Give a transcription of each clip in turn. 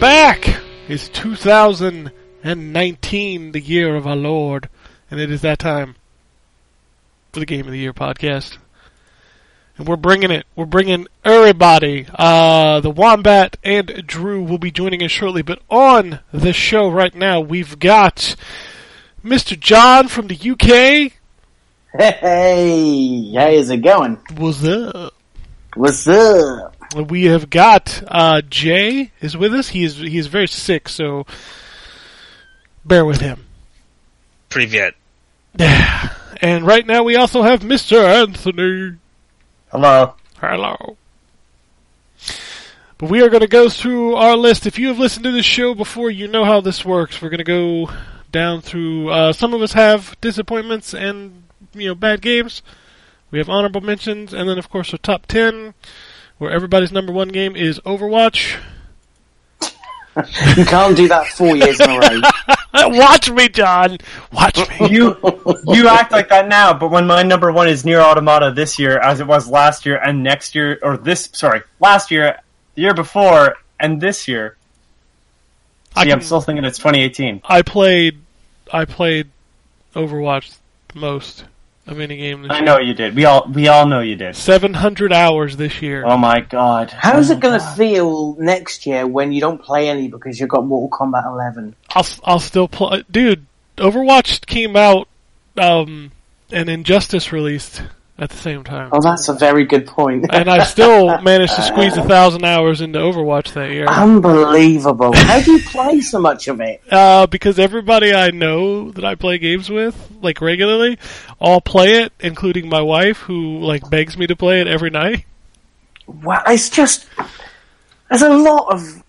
back. It's 2019, the year of our Lord, and it is that time for the Game of the Year podcast. And we're bringing it. We're bringing everybody. Uh, the Wombat and Drew will be joining us shortly, but on the show right now, we've got Mr. John from the UK. Hey, how's it going? What's up? What's up? We have got uh, Jay is with us. He is he is very sick, so bear with him. Privyet. And right now we also have Mr. Anthony. Hello. Hello. But we are going to go through our list. If you have listened to this show before, you know how this works. We're going to go down through. Uh, some of us have disappointments and you know bad games. We have honorable mentions, and then of course our top ten, where everybody's number one game is Overwatch. You can't do that four years in a row. Watch me, John. Watch me. You you act like that now, but when my number one is Nier Automata this year, as it was last year and next year, or this sorry, last year, the year before, and this year. I See, I'm still thinking it's 2018. I played, I played Overwatch the most of any game. I know you did. We all we all know you did. Seven hundred hours this year. Oh my god. How's Oh it going to feel next year when you don't play any because you've got Mortal Kombat 11? I'll I'll still play, dude. Overwatch came out, um, and Injustice released at the same time, Oh, that's a very good point. and I still managed to squeeze a thousand hours into Overwatch that year. Unbelievable. How do you play so much of it? Uh, because everybody I know that I play games with, like regularly, all play it, including my wife, who like begs me to play it every night. Wow, it's just there's a lot of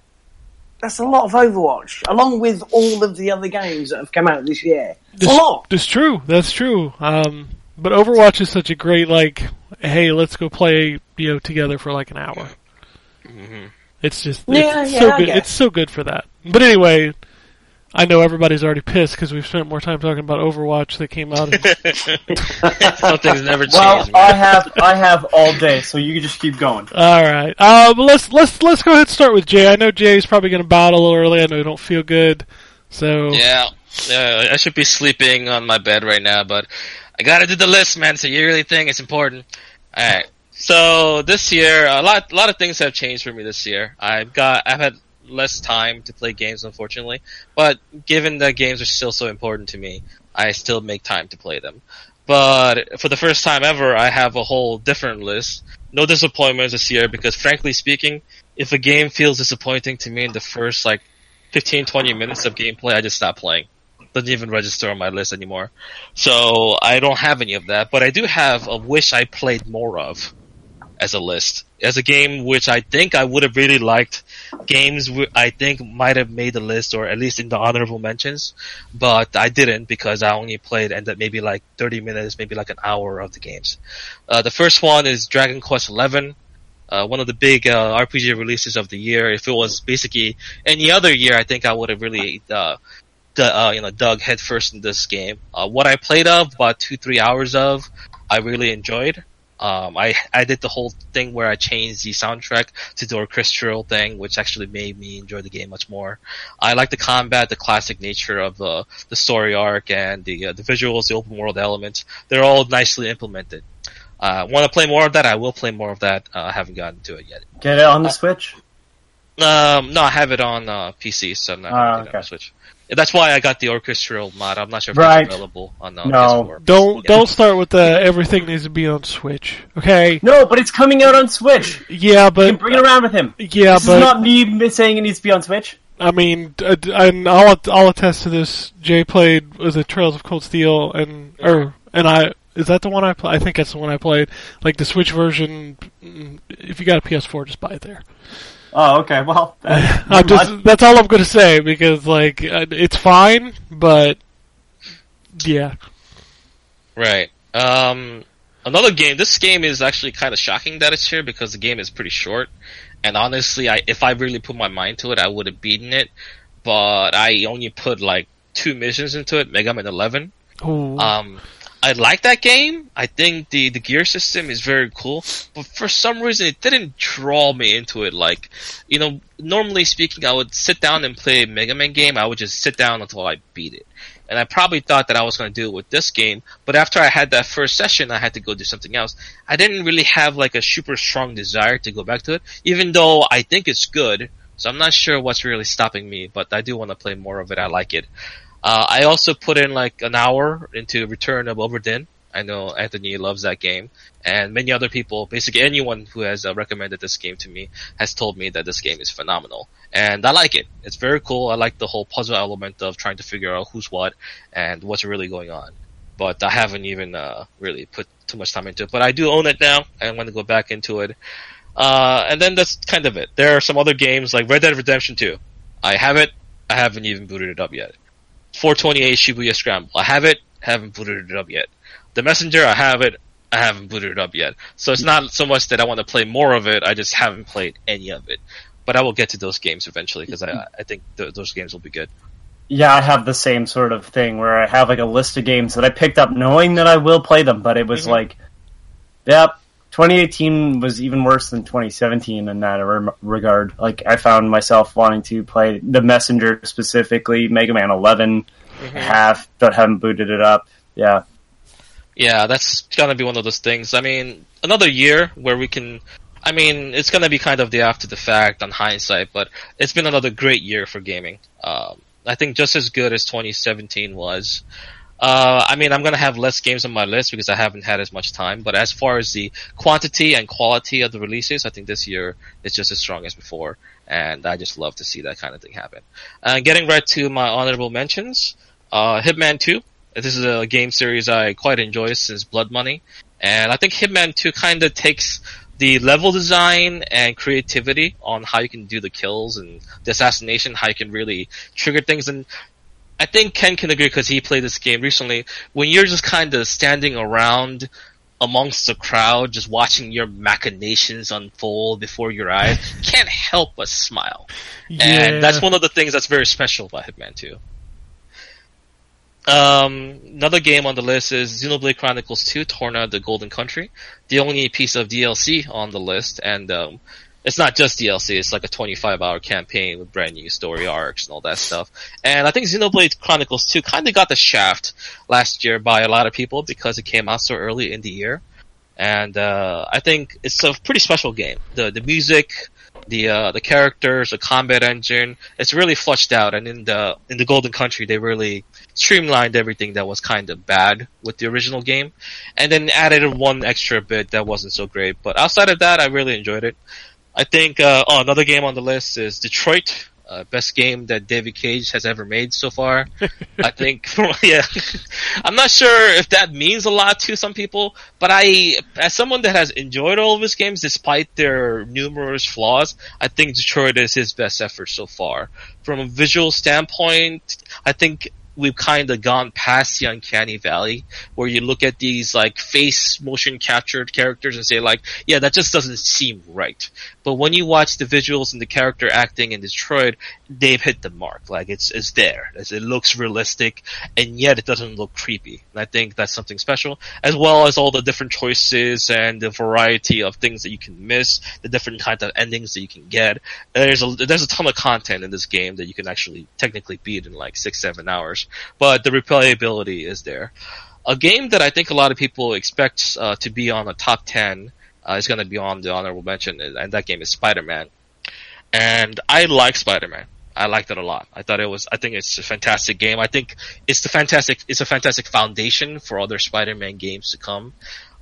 that's a lot of Overwatch, along with all of the other games that have come out this year. It's a lot. It's true. That's true. Um, but Overwatch is such a great like, hey, let's go play you know together for like an hour. It's just it's yeah, so I good. It's so good for that. But anyway, I know everybody's already pissed because we've spent more time talking about Overwatch that came out. In, Something's never changed. Well, man. I have I have all day, so you can just keep going. all right. Uh, but let's let's let's go ahead and start with Jay. I know Jay's probably going to bow a little early. I know you don't feel good, so Yeah, yeah, I should be sleeping on my bed right now, but I gotta do the list, man. It's a yearly thing. It's important. All right. So this year, a lot, a lot of things have changed for me this year. I've got, I've had less time to play games, unfortunately. But given that games are still so important to me, I still make time to play them. But for the first time ever, I have a whole different list. No disappointments this year because frankly speaking, if a game feels disappointing to me in the first like 15, 20 minutes of gameplay, I just stop playing. Doesn't even register on my list anymore. So I don't have any of that, but I do have a wish I played more of as a list. As a game which I think I would have really liked. Games I think might have made the list or at least in the honorable mentions, but I didn't because I only played and that maybe like 30 minutes, maybe like an hour of the games. Uh, the first one is Dragon Quest XI. Uh, one of the big uh, RPG releases of the year. If it was basically any other year, I think I would have really uh, uh, you know dug headfirst in this game. Uh, what I played of, about two three hours of, I really enjoyed. Um, I I did the whole thing where I changed the soundtrack to the orchestral thing, which actually made me enjoy the game much more. I like the combat, the classic nature of the the story arc, and the uh, the visuals, the open world elements. They're all nicely implemented. Uh, want to play more of that? I will play more of that. Uh, I haven't gotten to it yet. Get it on the Switch. Um, no, I have it on uh, PC, so I'm not gonna it on okay. Switch. That's why I got the orchestral mod. I'm not sure if Right. it's available on the No. PS4. Don't Yeah. don't start with the everything needs to be on Switch. Okay. No, but it's coming out on Switch. Yeah, You can but bring it around with him. yeah, this but is not me saying it needs to be on Switch. I mean, d- d- and I'll I'll attest to this. Jay played was it Trails of Cold Steel and or and I is that the one I play? I think that's the one I played. Like the Switch version. mm, If you got a PS4, just buy it there. Oh, okay. Well, uh, I'm just that's all I'm gonna say because like uh, it's fine, but yeah, Right. Um, another game. This game is actually kind of shocking that it's here because the game is pretty short. And honestly, I if I really put my mind to it, I would have beaten it. But I only put like two missions into it. Mega Man 11. Ooh. Um, I like that game. I think the the gear system is very cool, but for some reason it didn't draw me into it. Like, you know, normally speaking, I would sit down and play a Mega Man game. I would just sit down until I beat it. And I probably thought that I was going to do it with this game, but after I had that first session, I had to go do something else. I didn't really have like a super strong desire to go back to it, even though I think it's good. So I'm not sure what's really stopping me, but I do want to play more of it. I like it. Uh, I also put in like an hour into Return of Obra Dinn. I know Anthony loves that game, and many other people, basically anyone who has uh, recommended this game to me, has told me that this game is phenomenal, and I like it. It's very cool. I like the whole puzzle element of trying to figure out who's what and what's really going on. But I haven't even uh, really put too much time into it. But I do own it now. I'm going to go back into it. Uh, and then that's kind of it. There are some other games like Red Dead Redemption 2. I have it. I haven't even booted it up yet. 428 Shibuya Scramble. I have it. Haven't booted it up yet. The Messenger. I have it. I haven't booted it up yet. So it's not so much that I want to play more of it. I just haven't played any of it. But I will get to those games eventually because I, I think th- those games will be good. yeah, I have the same sort of thing where I have like a list of games that I picked up knowing that I will play them, but it was Mhm. like, yep. 2018 was even worse than 2017 in that re- regard. Like, I found myself wanting to play The Messenger specifically, Mega Man 11, half, but haven't booted it up. Yeah. Yeah, that's gonna be one of those things. I mean, another year where we can. I mean, it's gonna be kind of the after the fact on hindsight, but it's been another great year for gaming. Um, I think just as good as 2017 was. Uh, I mean, I'm gonna have less games on my list because I haven't had as much time. But as far as the quantity and quality of the releases, I think this year is just as strong as before, and I just love to see that kind of thing happen. Uh, getting right to my honorable mentions, uh, Hitman 2. This is a game series I quite enjoy since Blood Money, and I think Hitman 2 kind of takes the level design and creativity on how you can do the kills and the assassination, how you can really trigger things. And I think Ken can agree because he played this game recently. When you're just kind of standing around amongst the crowd, just watching your machinations unfold before your eyes, can't help but smile. yeah. And that's one of the things that's very special about Hitman 2. Um, another game on the list is Xenoblade Chronicles 2, Torna the Golden Country. The only piece of DLC on the list, and um, it's not just DLC, it's like a 25 hour campaign with brand new story arcs and all that stuff. And I think Xenoblade Chronicles 2 kind of got the shaft last year by a lot of people because it came out so early in the year. And uh, I think it's a pretty special game. The the music, the uh, the characters, the combat engine, it's really flushed out. And in the in the Golden Country, they really streamlined everything that was kind of bad with the original game, and then added one extra bit that wasn't so great. But outside of that, I really enjoyed it. I think uh, oh, another game on the list is Detroit. Uh, best game that David Cage has ever made so far. I think, yeah. I'm not sure if that means a lot to some people, but I, as someone that has enjoyed all of his games despite their numerous flaws, I think Detroit is his best effort so far. From a visual standpoint, I think we've kind of gone past the uncanny valley where you look at these like face motion captured characters and say like, yeah, that just doesn't seem right. But when you watch the visuals and the character acting in Detroit, they've hit the mark. Like it's it's there. It's, it looks realistic, and yet it doesn't look creepy. And I think that's something special, as well as all the different choices and the variety of things that you can miss, the different kinds of endings that you can get. There's a there's a ton of content in this game that you can actually technically beat in like six seven hours, but the replayability is there. A game that I think a lot of people expect uh, to be on the top ten uh, is going to be on the honorable mention, and that game is Spider-Man. And I like Spider-Man. I liked it a lot. I thought it was. I think it's a fantastic game. I think it's the fantastic. It's a fantastic foundation for other Spider-Man games to come.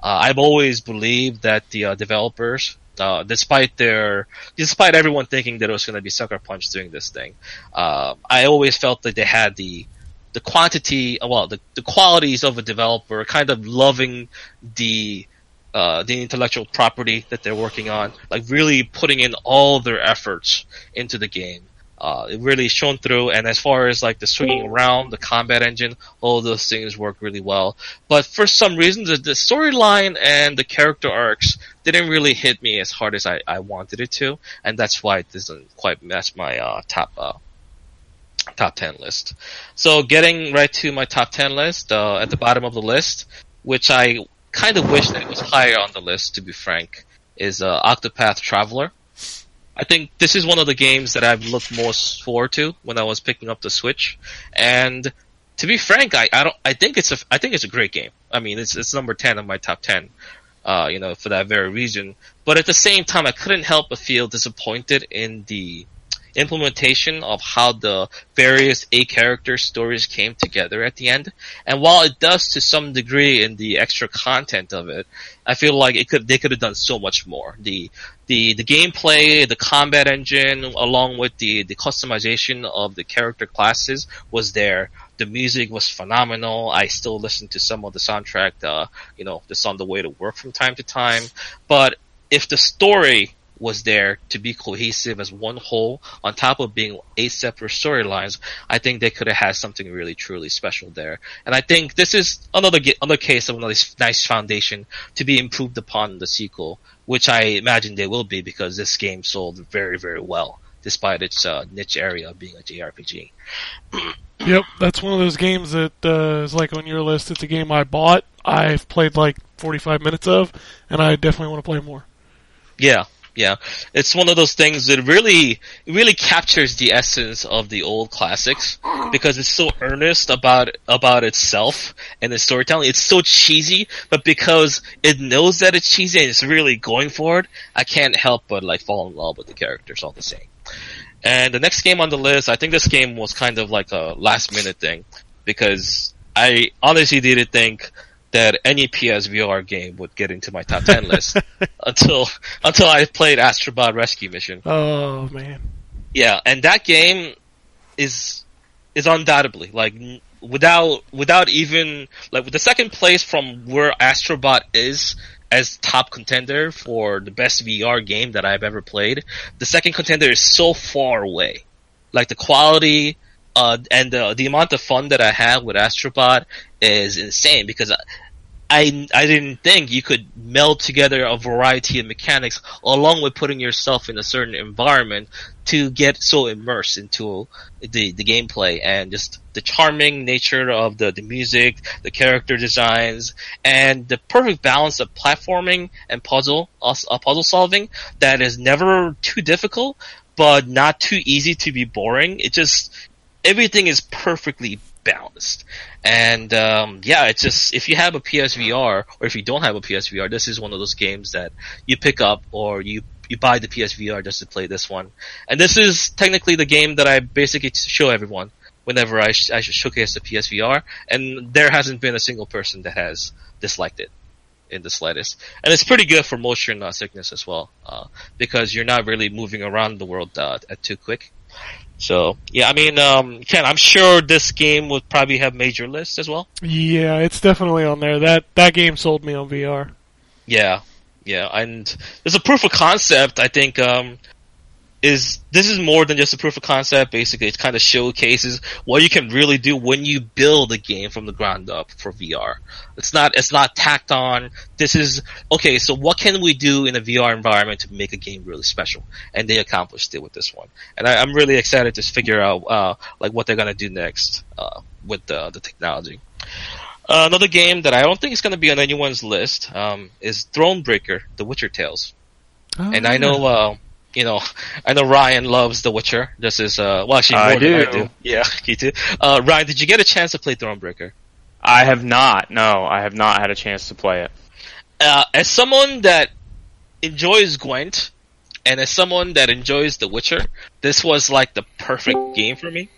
Uh, I've always believed that the uh, developers, uh, despite their, despite everyone thinking that it was going to be Sucker Punch doing this thing, uh, I always felt that they had the the quantity, well, the, the qualities of a developer, kind of loving the uh, the intellectual property that they're working on, like really putting in all their efforts into the game. Uh, it really shone through, and as far as like the swinging around, the combat engine, all those things work really well. But for some reason, the, the storyline and the character arcs didn't really hit me as hard as I, I wanted it to, and that's why it doesn't quite match my uh, top uh, top 10 list. So getting right to my top 10 list, uh, at the bottom of the list, which I kind of wish that it was higher on the list, to be frank, is uh, Octopath Traveler. I think this is one of the games that I've looked most forward to when I was picking up the Switch, and to be frank, I, I don't I think it's a I think it's a great game. I mean, it's it's number ten on my top ten, uh, you know, for that very reason. But at the same time, I couldn't help but feel disappointed in the implementation of how the various A character stories came together at the end. And while it does to some degree in the extra content of it, I feel like it could they could have done so much more. The the the gameplay, the combat engine, along with the the customization of the character classes was there. The music was phenomenal. I still listen to some of the soundtrack, uh, you know, that's on the way to work from time to time. But if the story was there to be cohesive as one whole, on top of being eight separate storylines, I think they could have had something really truly special there. And I think this is another another case of another nice foundation to be improved upon in the sequel, which I imagine they will be because this game sold very very well, despite its uh, niche area being a JRPG. Yep, that's one of those games that uh, is like on your list. It's a game I bought. I've played like 45 minutes of, and I definitely want to play more. Yeah, yeah. It's one of those things that really, really captures the essence of the old classics because it's so earnest about, about itself and its storytelling. It's so cheesy, but because it knows that it's cheesy and it's really going for it, I can't help but like fall in love with the characters all the same. And the next game on the list, I think this game was kind of like a last minute thing because I honestly didn't think that any PSVR game would get into my top 10 list until, until I played Astrobot Rescue Mission. Oh man, Yeah, and that game is, is undoubtedly, like, n- without, without even, like, with the second place from where Astrobot is as top contender for the best VR game that I've ever played, the second contender is so far away. Like, the quality, uh, and the, the amount of fun that I had with Astrobot is insane because I, I, I didn't think you could meld together a variety of mechanics along with putting yourself in a certain environment to get so immersed into the, the gameplay and just the charming nature of the, the music, the character designs, and the perfect balance of platforming and puzzle, uh, puzzle solving that is never too difficult, but not too easy to be boring. It just, everything is perfectly balanced. And um, yeah, it's just if you have a PSVR or if you don't have a PSVR, this is one of those games that you pick up or you you buy the PSVR just to play this one. And this is technically the game that I basically show everyone whenever I, sh- I showcase the PSVR, and there hasn't been a single person that has disliked it in the slightest. And it's pretty good for motion uh, sickness as well, uh, because you're not really moving around the world uh, at too quick. So yeah, I mean, um, Ken, I'm sure this game would probably have major lists as well. yeah, it's definitely on there. That that game sold me on VR. Yeah, yeah, and there's a proof of concept. I think um, is this is more than just a proof of concept. Basically, it kind of showcases what you can really do when you build a game from the ground up for VR. It's not it's not tacked on. This is okay. So what can we do in a VR environment to make a game really special? And they accomplished it with this one. And I, I'm really excited to figure out uh, like what they're gonna do next uh, with the the technology. Uh, another game that I don't think is going to be on anyone's list um, is Thronebreaker: The Witcher Tales. Oh, And I know, uh, you know, I know Ryan loves The Witcher. This is, uh, well, actually, I more I do. do. Yeah, you too. Uh, Ryan, did you get a chance to play Thronebreaker? I have not. No, I have not had a chance to play it. Uh, as someone that enjoys Gwent, And as someone that enjoys The Witcher, this was like the perfect game for me.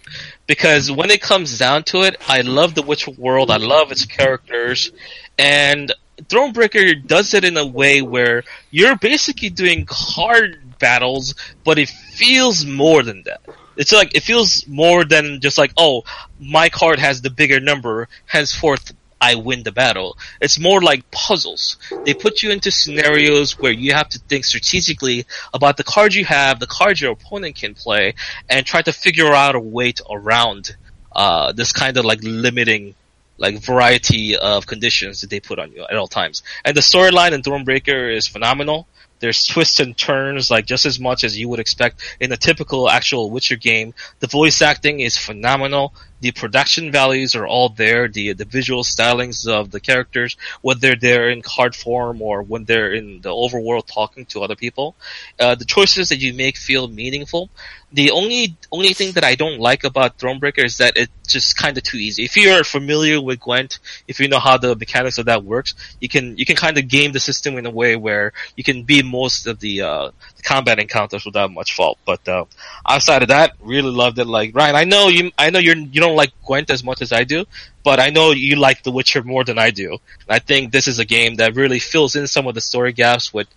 Because when it comes down to it, I love the Witcher world, I love its characters, and Thronebreaker does it in a way where you're basically doing card battles, but it feels more than that. It's like, it feels more than just like, oh, my card has the bigger number, henceforth I win the battle. It's more like puzzles. They put you into scenarios where you have to think strategically about the cards you have, the cards your opponent can play, and try to figure out a way to around uh, this kind of like limiting like variety of conditions that they put on you at all times. And the storyline in Thronebreaker is phenomenal. There's twists and turns like just as much as you would expect in a typical actual Witcher game. The voice acting is phenomenal. The production values are all there. The the visual stylings of the characters, whether they're in card form or when they're in the overworld talking to other people, uh, the choices that you make feel meaningful. The only only thing that I don't like about Thronebreaker is that it's just kind of too easy. If you're familiar with Gwent, if you know how the mechanics of that works, you can you can kind of game the system in a way where you can beat most of the, uh, the combat encounters without much fault. But uh, outside of that, really loved it. Like Ryan, I know you I know you're you don't like Gwent as much as I do, but I know you like The Witcher more than I do. And I think this is a game that really fills in some of the story gaps with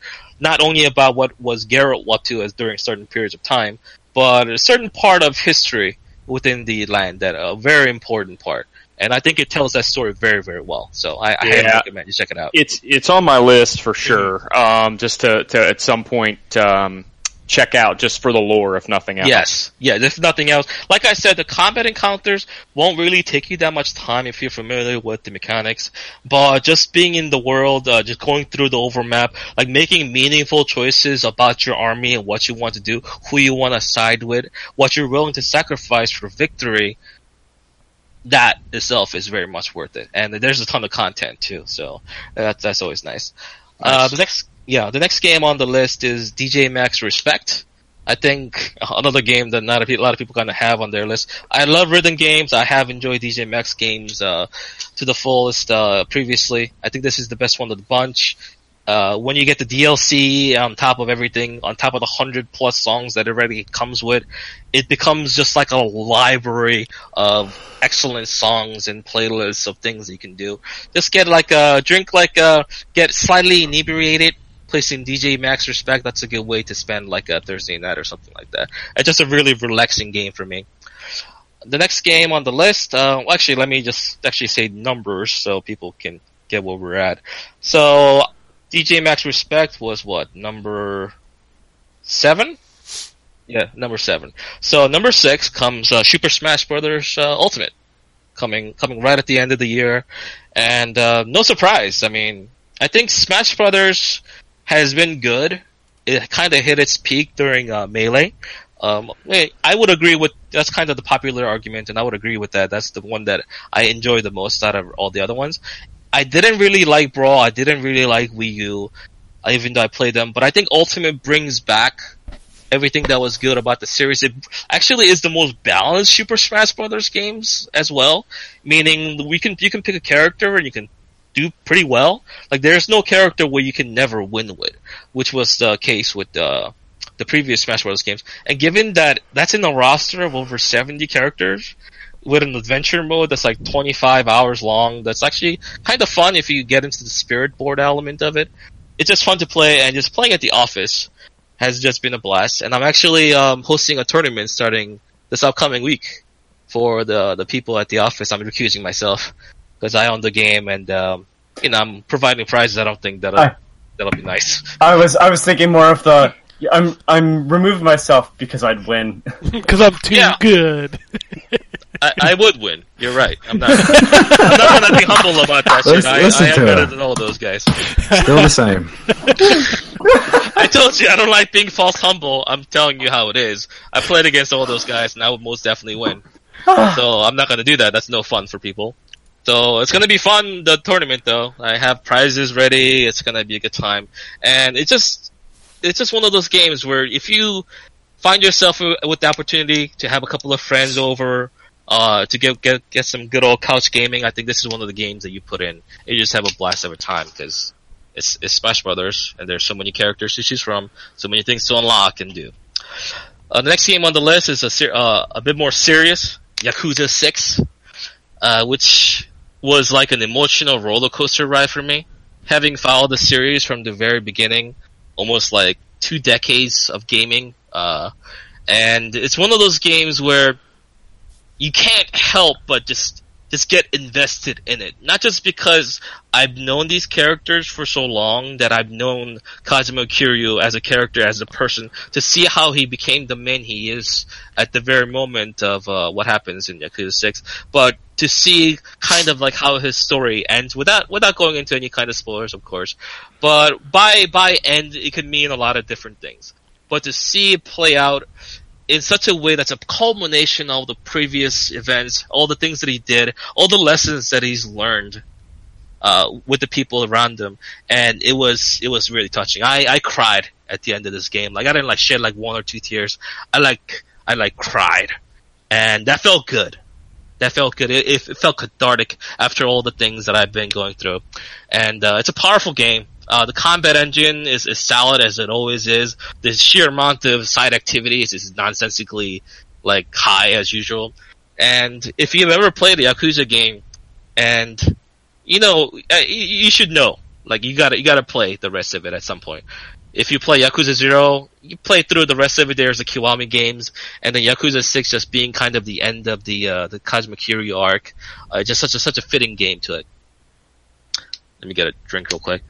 not only about what was Geralt up to as during certain periods of time, but a certain part of history within the land that a very important part. And I think it tells that story very, very well. So I, I highly Yeah. recommend you check it out. It's it's on my list for sure. Um, just to, to at some point um, check out just for the lore, if nothing else. Yes, yeah. If nothing else, like I said, the combat encounters won't really take you that much time if you're familiar with the mechanics. But just being in the world, uh, just going through the overmap, like making meaningful choices about your army and what you want to do, who you want to side with, what you're willing to sacrifice for victory. That itself is very much worth it, and there's a ton of content too. So that's that's always nice. Uh, the next, yeah, the next game on the list is DJ Max Respect. I think another game that not a, lot of people kind of have on their list. I love rhythm games. I have enjoyed DJ Max games uh, to the fullest uh, previously. I think this is the best one of the bunch. Uh, when you get the DLC on top of everything, on top of the hundred plus songs that it already comes with, it becomes just like a library of excellent songs and playlists of things you can do. Just get like a drink, like a get slightly inebriated, placing DJ Max Respect. That's a good way to spend like a Thursday night or something like that. It's just a really relaxing game for me. The next game on the list, uh, well, actually, let me just actually say numbers so people can get where we're at. So, DJ Max Respect was what number seven? Yeah, number seven. So number six comes uh, Super Smash Brothers uh, Ultimate, coming coming right at the end of the year, and uh, no surprise. I mean, I think Smash Brothers has been good. It kind of hit its peak during uh, Melee. Um, I would agree with that's kind of the popular argument, and I would agree with that. That's the one that I enjoy the most out of all the other ones. I didn't really like Brawl. I didn't really like Wii U, even though I played them. But I think Ultimate brings back everything that was good about the series. It actually is the most balanced Super Smash Brothers games as well. Meaning we can you can pick a character and you can do pretty well. Like there's no character where you can never win with, which was the case with uh, the previous Smash Bros. games. And given that that's in a roster of over 70 characters with an adventure mode that's like 25 hours long, that's actually kind of fun if you get into the spirit board element of it. It's just fun to play and just playing at the office has just been a blast. And I'm actually um, hosting a tournament starting this upcoming week for the the people at the office. I'm recusing myself because I own the game and um, you know I'm providing prizes. I don't think that'll Aye. that'll be nice. I was I was thinking more of the I'm I'm removing myself because I'd win. Because I'm too Yeah. good. I, I would win. You're right. I'm not. I'm not gonna be humble about that shit. Listen- I, listen I am to better her. than all those guys. Still the same. I told you I don't like being false humble. I'm telling you how it is. I played against all those guys and I would most definitely win. so I'm not gonna do that. That's no fun for people. So it's gonna be fun, the tournament though. I have prizes ready. It's gonna be a good time. And it's just, it's just one of those games where if you find yourself with the opportunity to have a couple of friends over, uh, to get, get, get some good old couch gaming, I think this is one of the games that you put in. You just have a blast every time because It's, it's Smash Brothers, and there's so many characters to choose from, so many things to unlock and do. Uh, the next game on the list is a ser- uh, a bit more serious, Yakuza Six, uh, which was like an emotional roller coaster ride for me. Having followed the series from the very beginning, almost like two decades of gaming, uh, and it's one of those games where you can't help but just just get invested in it. Not just because I've known these characters for so long that I've known Kazuma Kiryu as a character, as a person, to see how he became the man he is at the very moment of uh, what happens in Yakuza 6, but to see kind of like how his story ends without without going into any kind of spoilers, of course. But by by end, it could mean a lot of different things. But to see it play out in such a way that's a culmination of the previous events, all the things that he did, all the lessons that he's learned uh, with the people around him, and it was it was really touching. I I cried at the end of this game. Like I didn't like shed like one or two tears. I like I like cried, and that felt good. That felt good. It, it felt cathartic after all the things that I've been going through, and uh, it's a powerful game. Uh, the combat engine is as solid as it always is. The sheer amount of side activities is nonsensically like high as usual. And if you've ever played a Yakuza game, and you know, uh, you, should know, like you gotta you gotta play the rest of it at some point. If you play Yakuza Zero, you play through the rest of it. There's the Kiwami games, and then Yakuza Six just being kind of the end of the uh, the Kazuma Kiryu arc. Uh, just such a such a fitting game to it. Let me get a drink real quick.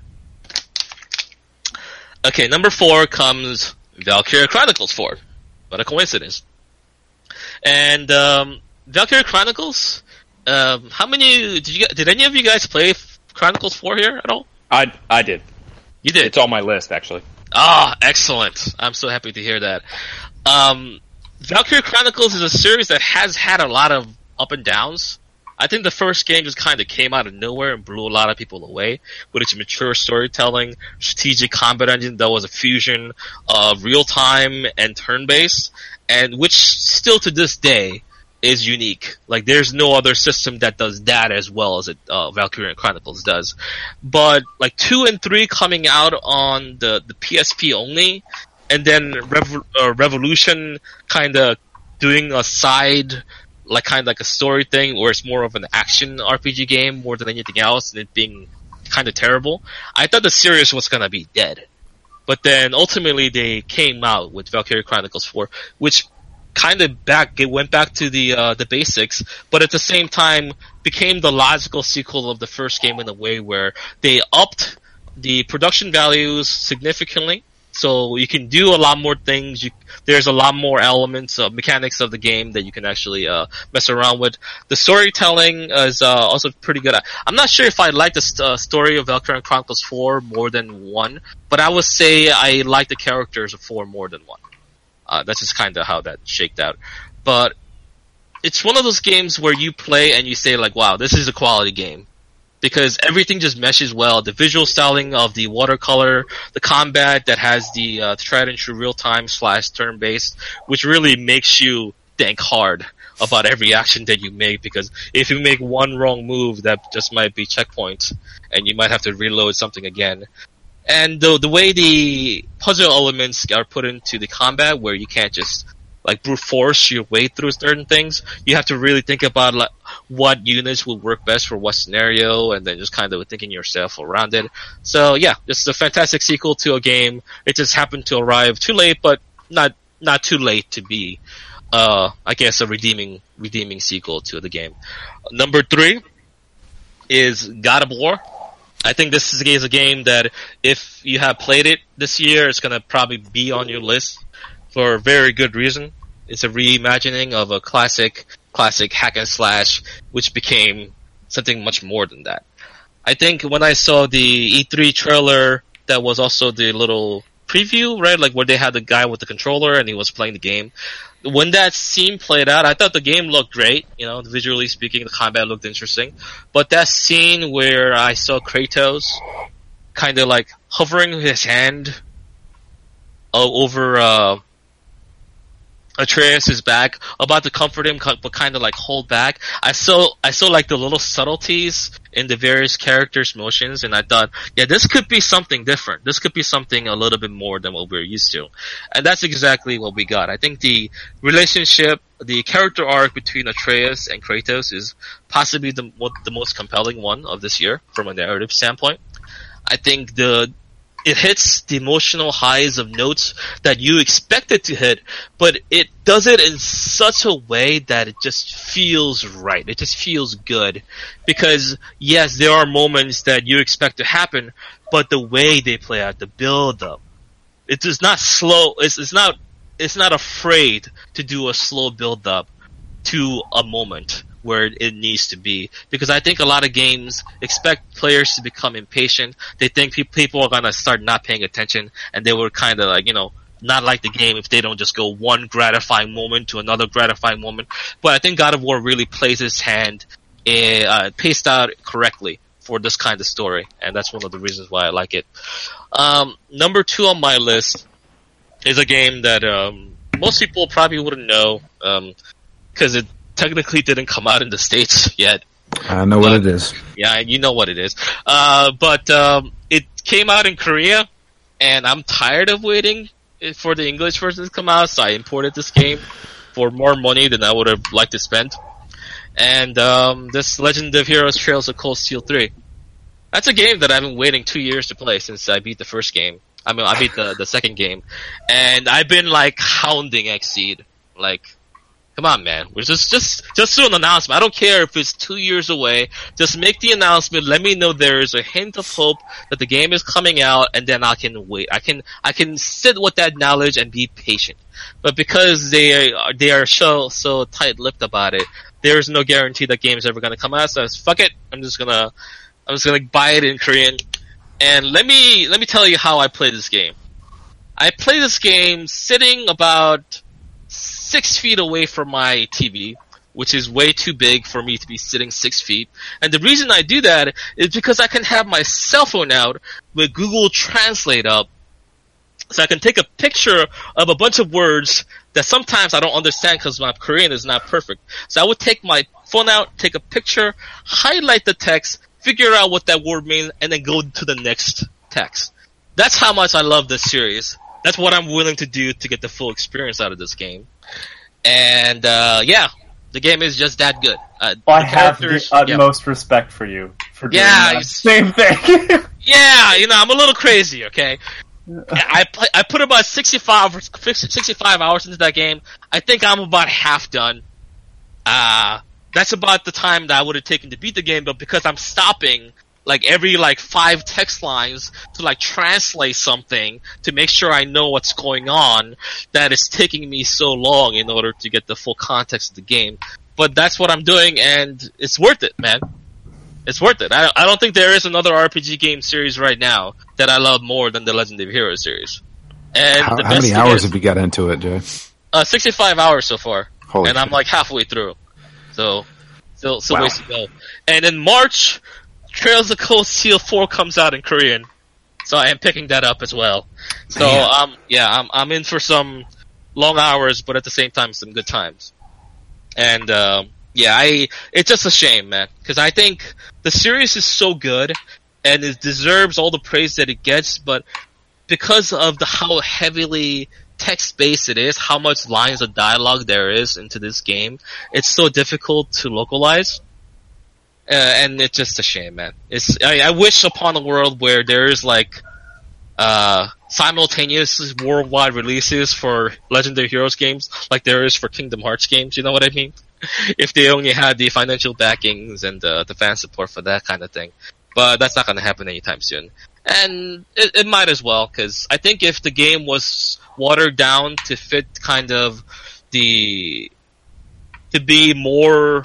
Okay, number four comes Valkyria Chronicles 4. What a coincidence. And, um, Valkyria Chronicles, um, how many, did you, did any of you guys play Chronicles 4 here at all? I I did. You did? It's on my list actually. Ah, excellent. I'm so happy to hear that. Um, Valkyrie Chronicles is a series that has had a lot of up and downs. I think the first game just kind of came out of nowhere and blew a lot of people away with its mature storytelling, strategic combat engine that was a fusion of real time and turn based, and which still to this day is unique. Like there's no other system that does that as well as it uh, Valkyrian Chronicles does. But like two and three coming out on the the PSP only, and then Revo- uh, Revolution kind of doing a side like kind of like a story thing where it's more of an action RPG game more than anything else and it being kind of terrible. I thought the series was gonna be dead. But then ultimately they came out with Valkyrie Chronicles 4, which kind of back, it went back to the, uh, the basics, but at the same time became the logical sequel of the first game in a way where they upped the production values significantly. So you can do a lot more things. You, there's a lot more elements of mechanics of the game that you can actually uh, mess around with. The storytelling is uh, also pretty good. I'm not sure if I like the st- uh, story of Valkyrie Chronicles 4 more than 1, but I would say I like the characters of 4 more than 1. Uh, that's just kind of how that shaked out. But it's one of those games where you play and you say like, wow, this is a quality game because everything just meshes well. The visual styling of the watercolor, the combat that has the uh, tried and true real time slash turn based, which really makes you think hard about every action that you make because if you make one wrong move, that just might be checkpoint, and you might have to reload something again. And the the way the puzzle elements are put into the combat, where you can't just like brute force your way through certain things, you have to really think about like what units will work best for what scenario, and then just kind of thinking yourself around it. So yeah, this is a fantastic sequel to a game. It just happened to arrive too late, but not not too late to be, uh, I guess, a redeeming redeeming sequel to the game. Number three is God of War. I think this is a game that if you have played it this year, it's gonna probably be on your list for a very good reason. It's a reimagining of a classic, classic hack and slash, which became something much more than that. I think when I saw the E3 trailer, that was also the little preview, right? Like where they had the guy with the controller and he was playing the game. When that scene played out, I thought the game looked great. You know, visually speaking, the combat looked interesting. But that scene where I saw Kratos kind of like hovering his hand over uh, Atreus is back, about to comfort him, but kind of like hold back. I still, I still like the little subtleties in the various characters' motions, and I thought, yeah, this could be something different. This could be something a little bit more than what we're used to, and that's exactly what we got. I think the relationship, the character arc between Atreus and Kratos is possibly the the most compelling one of this year from a narrative standpoint. I think the it hits the emotional highs of notes that you expect it to hit, but it does it in such a way that it just feels right. It just feels good. Because yes, there are moments that you expect to happen, but the way they play out, the build up, it is not slow, it's, it's not, it's not afraid to do a slow build up to a moment where it needs to be. Because I think a lot of games expect players to become impatient. They think pe- people are gonna start not paying attention, and they were kind of like, you know, not like the game if they don't just go one gratifying moment to another gratifying moment. But I think God of War really plays his hand, eh, uh, paced out correctly for this kind of story, and that's one of the reasons why I like it. Um, number two on my list is a game that um, most people probably wouldn't know because it technically didn't come out in the states yet. I know what it is. Yeah, you know what it is. Uh, but um, it came out in Korea, and I'm tired of waiting for the English version to come out, so I imported this game for more money than I would have liked to spend. And um, this Legend of Heroes Trails of Cold Steel 3. That's a game that I've been waiting two years to play since I beat the first game. I mean, I beat the, the second game. And I've been like hounding XSEED. Like, Come on, man. We're just just just do an announcement. I don't care if it's two years away. Just make the announcement. Let me know there is a hint of hope that the game is coming out, and then I can wait. I can I can sit with that knowledge and be patient. But because they are they are so so tight lipped about it, there is no guarantee that game is ever going to come out. So fuck it. I'm just gonna I'm just gonna buy it in Korean. And let me let me tell you how I play this game. I play this game sitting about six feet away from my TV, which is way too big for me to be sitting six feet. And the reason I do that is because I can have my cell phone out with Google Translate up. So I can take a picture of a bunch of words that sometimes I don't understand because my Korean is not perfect. So I would take my phone out, take a picture, highlight the text, figure out what that word means, and then go to the next text. That's how much I love this series. That's what I'm willing to do to get the full experience out of this game. And uh, yeah, the game is just that good. Uh, I the have the characters- yeah. utmost respect for you for doing Yeah, that. Same thing. Yeah, you know, I'm a little crazy, okay? I play, I put about 65, hours- 65 hours into that game. I think I'm about half done. Uh, that's about the time that I would have taken to beat the game, but because I'm stopping like every like five text lines to like translate something to make sure I know what's going on, that is taking me so long in order to get the full context of the game. But that's what I'm doing and it's worth it, man it's worth it. I, I don't think there is another RPG game series right now that I love more than the Legend of Heroes series. And How, how many hours is, have you got into it, Jay? uh, 65 hours so far, Holy and I'm like halfway through. So, still, still Wow. ways to go. And in March, Trails of Cold Steel 4 comes out in Korean. So I am picking that up as well. So, Man. um, yeah, I'm, I'm in for some long hours, but at the same time, some good times. And, um, yeah, I, it's just a shame, man, because I think the series is so good and it deserves all the praise that it gets, but because of the how heavily text based it is, how much lines of dialogue there is into this game, it's so difficult to localize. Uh, and it's just a shame, man. It's I, I wish upon a world where there is like uh simultaneous worldwide releases for Legend of Heroes games, like there is for Kingdom Hearts games. You know what I mean? if they only had the financial backings and uh, the fan support for that kind of thing. But that's not going to happen anytime soon. And it, it might as well, because I think if the game was watered down to fit kind of the to be more,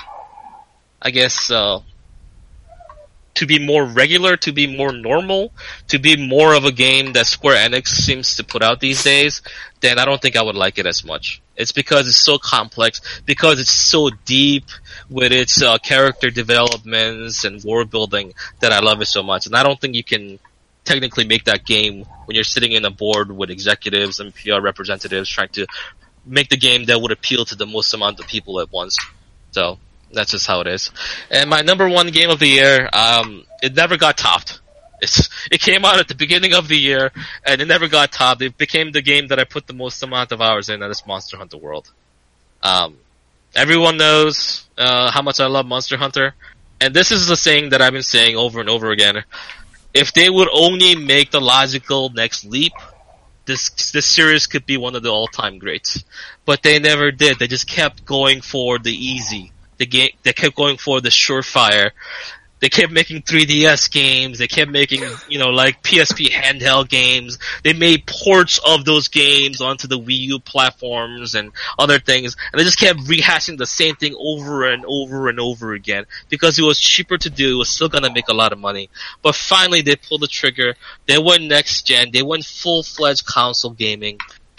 I guess, uh, to be more regular, to be more normal, to be more of a game that Square Enix seems to put out these days, then I don't think I would like it as much. It's because it's so complex, because it's so deep with its uh, character developments and world building that I love it so much. And I don't think you can technically make that game when you're sitting in a board with executives and PR representatives trying to make the game that would appeal to the most amount of people at once. So that's just how it is. And my number one game of the year, um, it never got topped. It's, it came out at the beginning of the year, and it never got topped. It became the game that I put the most amount of hours in, and it's Monster Hunter World. Um, everyone knows uh, how much I love Monster Hunter, and this is the thing that I've been saying over and over again. If they would only make the logical next leap, this this series could be one of the all time greats. But they never did. They just kept going for the easy. The game they kept going for the surefire. They kept making 3DS games. They kept making, you know, like PSP handheld games. They made ports of those games onto the Wii U platforms and other things. And they just kept rehashing the same thing over and over and over again because it was cheaper to do. It was still gonna make a lot of money. But finally they pulled the trigger. They went next gen. They went full-fledged console gaming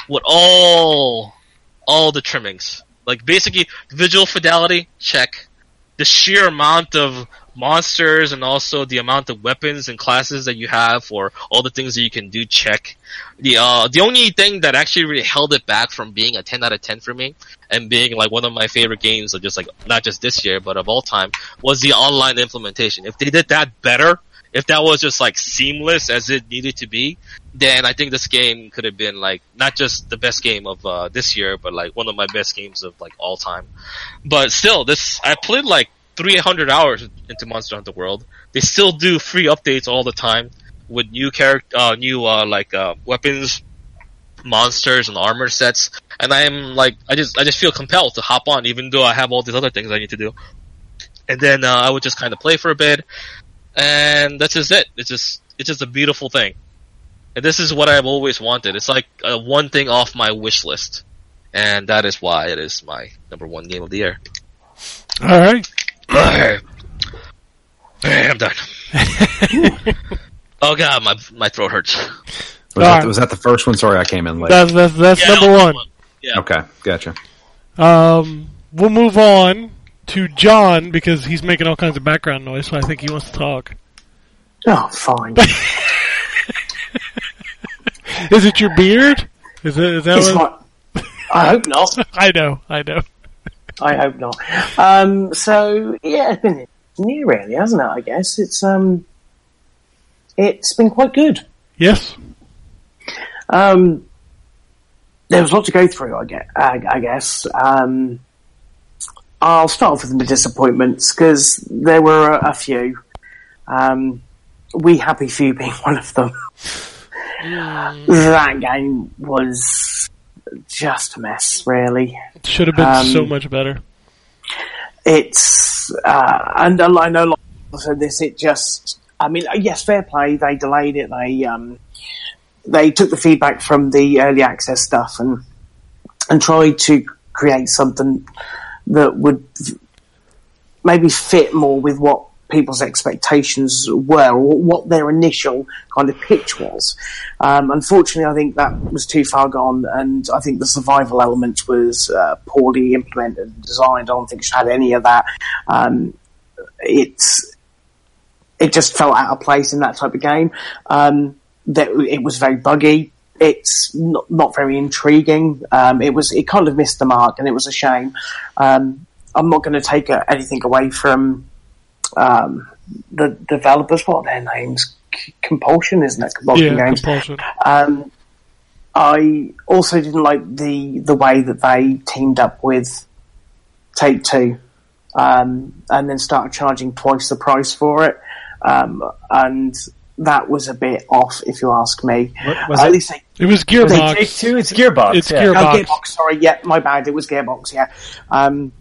with all, all the trimmings. Like basically visual fidelity, check. The sheer amount of monsters and also the amount of weapons and classes that you have for all the things that you can do check. The uh the only thing that actually really held it back from being a 10 out of 10 for me and being like one of my favorite games of just like not just this year but of all time was the online implementation. If they did that better, if that was just like seamless as it needed to be, then I think this game could have been like not just the best game of uh, this year, but like one of my best games of like all time. But still, this I played like 300 hours into Monster Hunter World. They still do free updates all the time with new character, uh, new uh, like uh, weapons, monsters, and armor sets. And I am like, I just I just feel compelled to hop on, even though I have all these other things I need to do. And then uh, I would just kind of play for a bit, and that's just it. It's just it's just a beautiful thing. And this is what I've always wanted. It's like uh, one thing off my wish list, and that is why it is my number one game of the year. All right. Alright. I'm done. oh god, my my throat hurts. Was, Alright. that, was that the first one? Sorry, I came in late. That's that's, that's Yeah, number that one. one. Yeah. Okay, gotcha. Um, we'll move on to John because he's making all kinds of background noise, so I think he wants to talk. Oh, fine. Is it your beard? Is it? Is that It's what? not. I hope not. I know. I know. I hope not. Um, so yeah, it's been new, really, hasn't it? I guess it's um, it's been quite good. Yes. Um, there was a lot to go through. I guess. I, I guess. Um, I'll start off with the disappointments because there were a, a few. Um, we happy few being one of them. that game was just a mess, really. It should have been Um, so much better. it's uh, and I know like so this it just I mean uh, yes fair play they delayed it they um they took the feedback from the early access stuff and and tried to create something that would maybe fit more with what people's expectations were or what their initial kind of pitch was. Um, unfortunately, I think that was too far gone, and I think the survival element was uh, poorly implemented and designed. I don't think it had any of that. Um, it's it just felt out of place in that type of game. Um, that it was very buggy. It's not, not very intriguing. Um, it was it kind of missed the mark, and it was a shame. Um, I'm not going to take uh, anything away from um, the developers. What are their names? C- Compulsion, isn't it? Compulsion Yeah, Games. compulsion. Um, I also didn't like the the way that they teamed up with Take Two, um, and then started charging twice the price for it, um, and that was a bit off, if you ask me. What was At it? least they It was Take Gearbox. two. It's Gearbox. It's yeah. Gearbox. Oh, Gearbox. Sorry, yeah, my bad. It was Gearbox. Yeah. Um,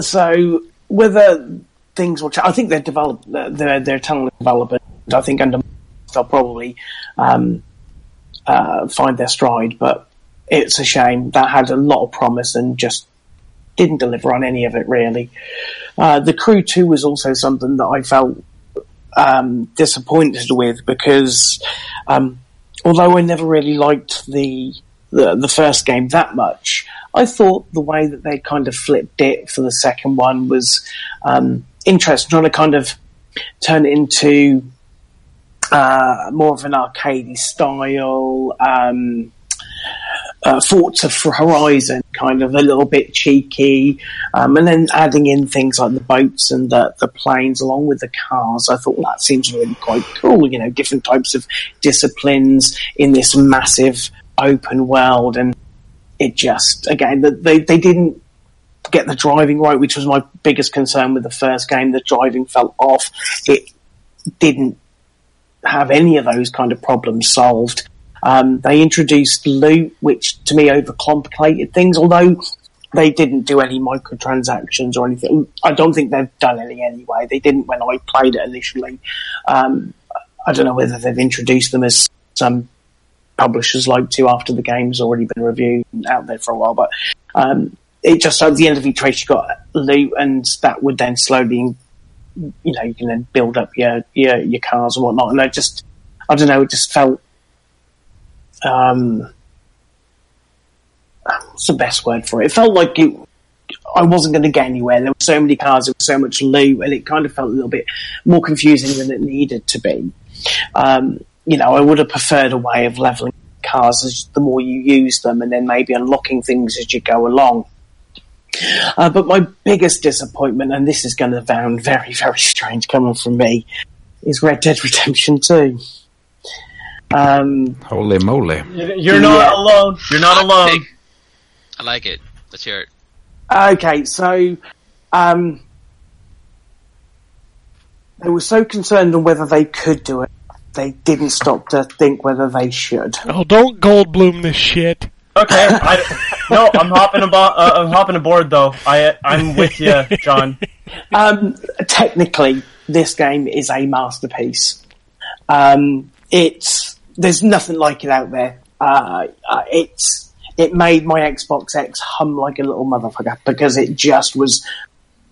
so whether things will, ch- I think they're develop, they're they're telling the developers. I think under they'll probably um, uh, find their stride, but it's a shame that had a lot of promise and just didn't deliver on any of it really. Uh, the Crew Two was also something that I felt um, disappointed with because um, although I never really liked the, the the first game that much, I thought the way that they kind of flipped it for the second one was um, interesting, trying to kind of turn it into uh, more of an arcadey style. Um, uh, Forza for Horizon, kind of a little bit cheeky, um, and then adding in things like the boats and the, the planes along with the cars. I thought that seems really quite cool. You know, different types of disciplines in this massive open world, and it just again they they didn't get the driving right, which was my biggest concern with the first game. The driving fell off. It didn't have any of those kind of problems solved. Um, they introduced loot, which to me overcomplicated things, although they didn't do any microtransactions or anything. I don't think they've done any anyway. They didn't when I played it initially. Um, I don't know whether they've introduced them as some publishers like to after the game's already been reviewed and out there for a while, but um, it just at the end of each race you got loot, and that would then slowly, you know, you can then build up your your, your cars and whatnot. And I just, I don't know, it just felt, um, what's the best word for it? It felt like it. I wasn't going to get anywhere. There were so many cars, there was so much loot, and it kind of felt a little bit more confusing than it needed to be. Um, you know, I would have preferred a way of leveling cars as the more you use them, and then maybe unlocking things as you go along. Uh, but my biggest disappointment, and this is going to sound very, very strange coming from me, is Red Dead Redemption 2. Um, Holy moly. You're not alone. You're not alone. I like it. Let's hear it. Okay, so um, they were so concerned on whether they could do it, they didn't stop to think whether they should. Oh, don't Goldblum this shit. Okay, I, no, I'm hopping about. Uh, I'm hopping aboard though. I, I'm with you, John. Um, technically, this game is a masterpiece. Um, it's there's nothing like it out there. Uh, uh, it's it made my Xbox X hum like a little motherfucker because it just was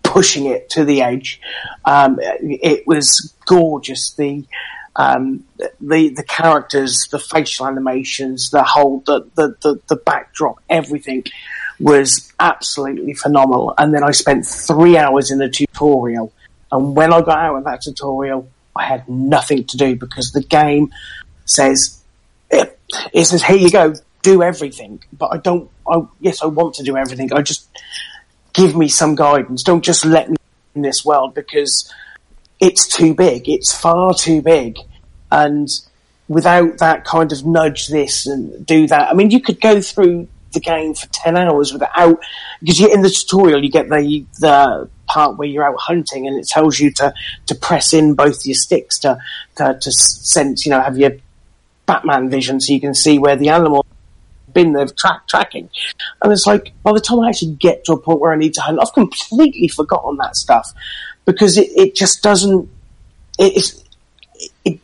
pushing it to the edge. Um, it was gorgeous. The um, the the characters, the facial animations, the whole the the the, the backdrop, everything was absolutely phenomenal. And then I spent three hours in the tutorial, and when I got out of that tutorial, I had nothing to do because the game says it, says here you go, do everything. But I don't. I yes, I want to do everything. I just give me some guidance. Don't just let me in this world because it's too big. It's far too big. And without that kind of nudge this and do that, I mean, you could go through the game for 10 hours without, because in the tutorial, you get the, the part where you're out hunting and it tells you to, to press in both your sticks to, to, to sense, you know, have your Batman vision so you can see where the animal been there track tracking. And it's like by the time I actually get to a point where I need to hunt, I've completely forgotten that stuff because it, it just doesn't. It, it,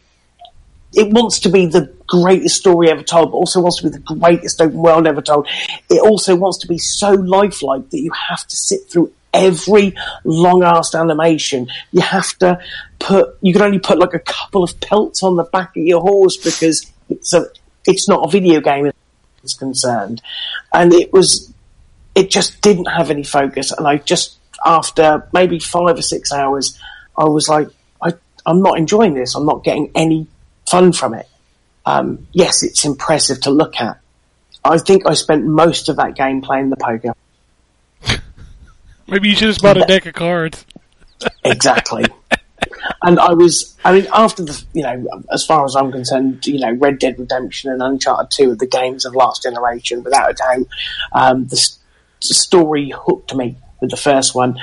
it wants to be the greatest story ever told, but also wants to be the greatest open world ever told. It also wants to be so lifelike that you have to sit through every long ass animation. You have to put, you can only put like a couple of pelts on the back of your horse because it's a, it's not a video game as concerned. And it was, it just didn't have any focus. And I just, after maybe five or six hours, I was like, I, I'm not enjoying this. I'm not getting any fun from it. Um, yes, it's impressive to look at. I think I spent most of that game playing the poker. Maybe you should have bought a deck of cards. Exactly. And I was, I mean, after the, you know, as far as I'm concerned, you know, Red Dead Redemption and Uncharted 2 are the games of last generation, without a doubt. Um, the, s- the story hooked me with the first one.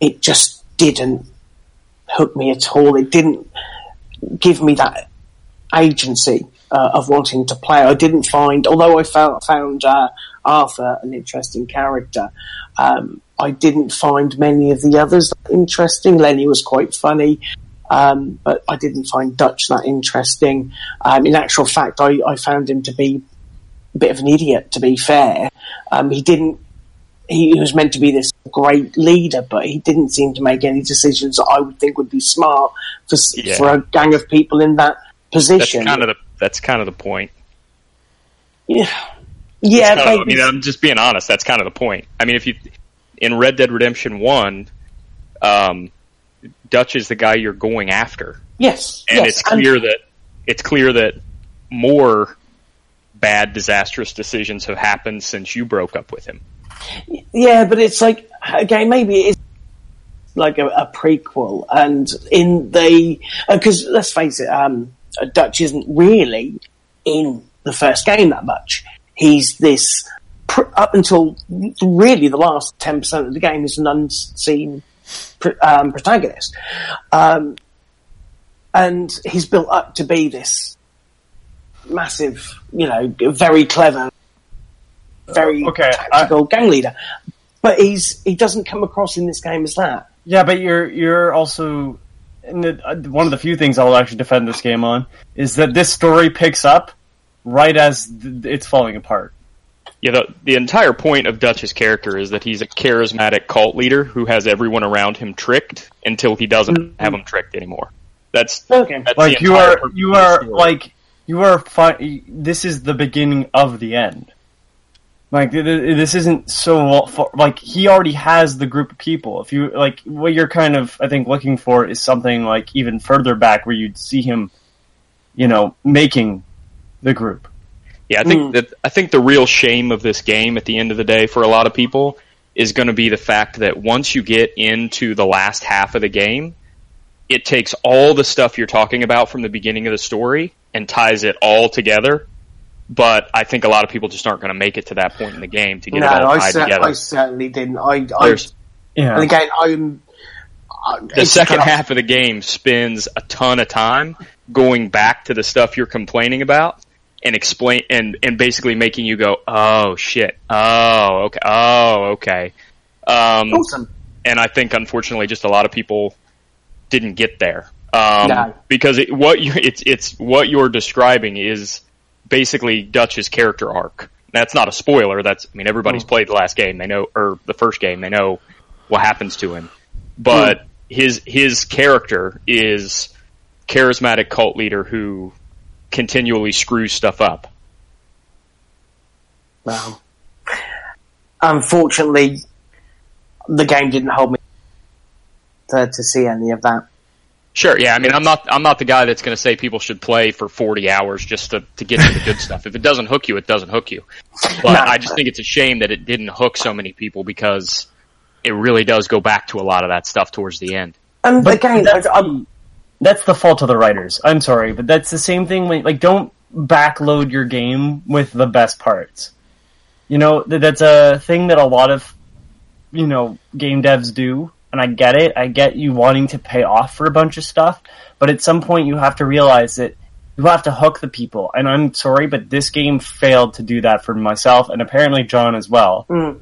It just didn't hook me at all. It didn't give me that agency uh, of wanting to play. I didn't find, although I found, found uh, Arthur an interesting character, um, I didn't find many of the others that interesting. Lenny was quite funny, um, but I didn't find Dutch that interesting. Um, in actual fact, I, I found him to be a bit of an idiot, to be fair. Um, he didn't he was meant to be this great leader, but he didn't seem to make any decisions that I would think would be smart for Yeah. for a gang of people in that position. That's kind of the that's kind of the point. yeah, yeah, of- I mean, I'm just being honest. That's kind of the point. I mean, if you in Red Dead Redemption One, um, Dutch is the guy you're going after, yes, and yes, it's clear that it's clear that more bad, disastrous decisions have happened since you broke up with him. Yeah, but it's like again, maybe it is like a, a prequel, and in the because let's face it, um, Dutch isn't really in the first game that much. He's this pr- up until really the last ten percent of the game is an unseen pr- um, protagonist, um, and he's built up to be this massive, you know, very clever, very Okay, tactical gang leader. But he's he doesn't come across in this game as that. Yeah, but you're you're also and the, uh, one of the few things I'll actually defend this game on is that this story picks up right as th- it's falling apart. Yeah, the, the entire point of Dutch's character is that he's a charismatic cult leader who has everyone around him tricked until he doesn't mm-hmm. have them tricked anymore. That's, Okay. that's Like the you are you are like you are fi- This is the beginning of the end. Like th- th- this isn't so far, like he already has the group of people. If you like, what you're kind of I think looking for is something like even further back where you'd see him, you know, making the group. Yeah, I think that I think the real shame of this game at the end of the day for a lot of people is going to be the fact that once you get into the last half of the game, it takes all the stuff you're talking about from the beginning of the story and ties it all together. But I think a lot of people just aren't going to make it to that point in the game to get no, it all I, tied cer- together. I certainly didn't. I, I Yeah, and again, I'm uh, the second kind of- half of the game spends a ton of time going back to the stuff you're complaining about and explain and and basically making you go, oh shit, oh okay, oh okay. Um, Awesome. and I think unfortunately, just a lot of people didn't get there um, No. because it, what you it's it's what you're describing is basically Dutch's character arc. That's not a spoiler. That's I mean everybody's played the last game. They know or the first game. They know what happens to him. But his his character is charismatic cult leader who continually screws stuff up. Well, unfortunately, the game didn't hold me to, to see any of that. Sure, yeah. I mean, I'm not I'm not the guy that's going to say people should play for 40 hours just to to get to the good stuff. If it doesn't hook you, it doesn't hook you. But No. I just think it's a shame that it didn't hook so many people because it really does go back to a lot of that stuff towards the end. And But again, that's, I, I, the, that's the fault of the writers. I'm sorry, but that's the same thing when like don't backload your game with the best parts. You know, that's a thing that a lot of you know, game devs do, and I get it. I get you wanting to pay off for a bunch of stuff, but at some point you have to realize that you have to hook the people. And I'm sorry, but this game failed to do that for myself and apparently John as well. Mm.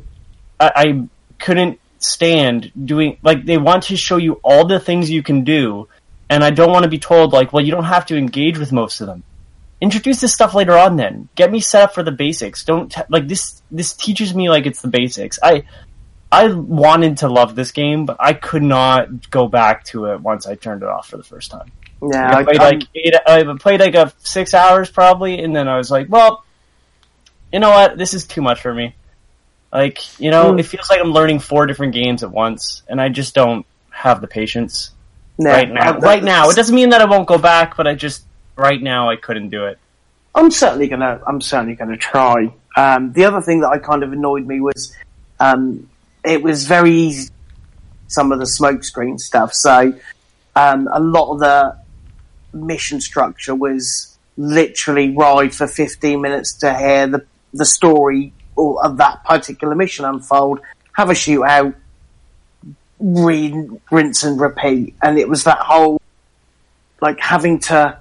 I, I couldn't stand doing like they want to show you all the things you can do, and I don't want to be told like, well, you don't have to engage with most of them. Introduce this stuff later on. Then get me set up for the basics. Don't t- like this. This teaches me like it's the basics. I I wanted to love this game, but I could not go back to it once I turned it off for the first time. yeah, I played like eight, I played like a six hours probably, and then I was like, well, you know what? This is too much for me. Like, you know, Hmm. it feels like I'm learning four different games at once, and I just don't have the patience no, right now. Right now, it doesn't mean that I won't go back, but I just right now I couldn't do it. I'm certainly gonna. I'm certainly gonna try. Um, the other thing that I kind of annoyed me was, um, it was very easy. Some of the smokescreen stuff. So, um, a lot of the mission structure was literally ride for 15 minutes to hear the the story or of that particular mission unfold. Have a shootout, read, rinse and repeat, and it was that whole like having to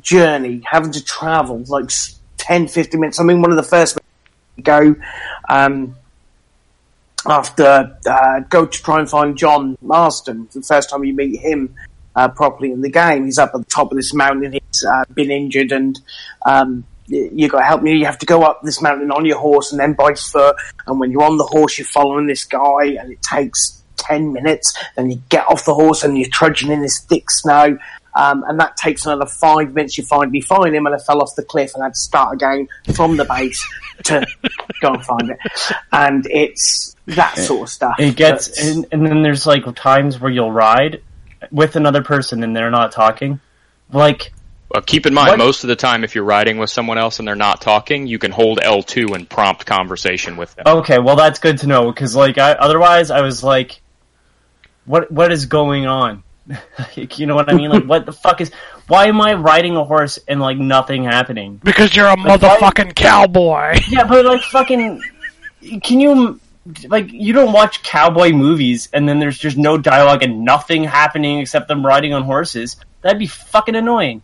journey, having to travel like s- 10, 15 minutes. I mean, one of the first go um, after uh, go to try and find John Marston. The first time you meet him uh, properly in the game, he's up at the top of this mountain. He's uh, been injured, and um, you got to help me. You have to go up this mountain on your horse and then by foot. And when you're on the horse, you're following this guy, and it takes 10 minutes. Then you get off the horse and you're trudging in this thick snow. Um, and that takes another five minutes. You finally find him, and I fell off the cliff and I had to start again from the base to go and find it. And it's that sort of stuff. It gets, and, and then there's like times where you'll ride with another person and they're not talking. Like, Uh, keep in mind, What? most of the time, if you're riding with someone else and they're not talking, you can hold L2 and prompt conversation with them. Okay, well that's good to know because like I, otherwise I was like, what what is going on? like, you know what I mean? Like what the fuck is? Why am I riding a horse and like nothing happening? Because you're a Like, why- motherfucking cowboy. Yeah, but like fucking, can you like you don't watch cowboy movies and then there's just no dialogue and nothing happening except them riding on horses? That'd be fucking annoying.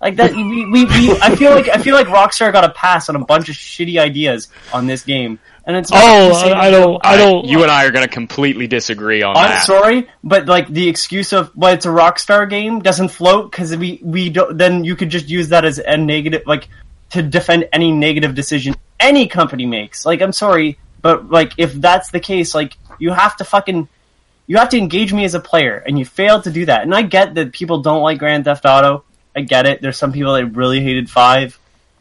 Like that, we, we, we I feel like I feel like Rockstar got a pass on a bunch of shitty ideas on this game, and it's Oh, I, I don't. I don't. Uh, you and I are going to completely disagree on I'm that. sorry, but like the excuse of well, it's a Rockstar game doesn't float because we we don't. Then you could just use that as a negative, like to defend any negative decision any company makes. Like I'm sorry, but like if that's the case, like you have to fucking you have to engage me as a player, and you failed to do that. And I get that people don't like Grand Theft Auto. I get it. There's some people that really hated Five,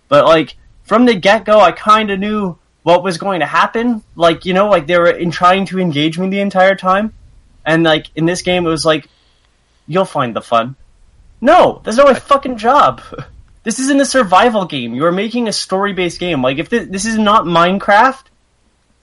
but like from the get go, I kind of knew what was going to happen. Like you know, like they were in trying to engage me the entire time. And like in this game, it was like, you'll find the fun. No, that's not my fucking job. This isn't a survival game. You are making a story based game. Like if this, this is not Minecraft,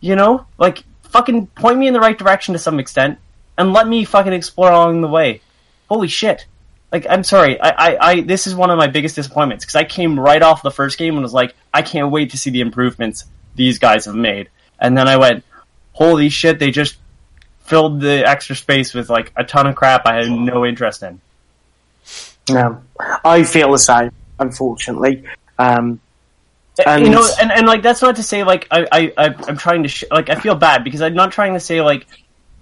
you know, like fucking point me in the right direction to some extent, and let me fucking explore along the way. Holy shit! Like I'm sorry, I, I, I this is one of my biggest disappointments because I came right off the first game and was like, I can't wait to see the improvements these guys have made. And then I went, holy shit, they just filled the extra space with like a ton of crap I had no interest in. No, I feel the same. Unfortunately, um, And- you know, and, and like that's not to say like I I I- I'm trying to sh- like I feel bad because I'm not trying to say like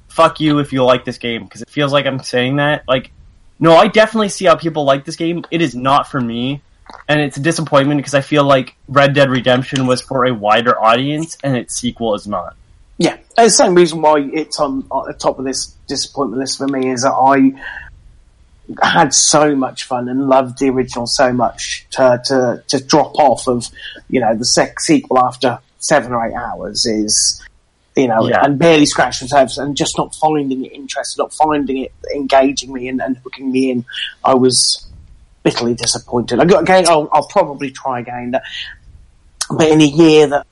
fuck you if you like this game because it feels like I'm saying that like no I definitely see how people like this game. It is not for me, and it's a disappointment because I feel like Red Dead Redemption was for a wider audience and its sequel is not. yeah, the same reason why it's on the top of this disappointment list for me is that I had so much fun and loved the original so much to to, to drop off of you know the sec- sequel after seven or eight hours is you know Yeah. and barely scratching the surface and just not finding it interesting, not finding it engaging me and, and hooking me in. I was bitterly disappointed. I got again. I'll, I'll probably try again, but in a year that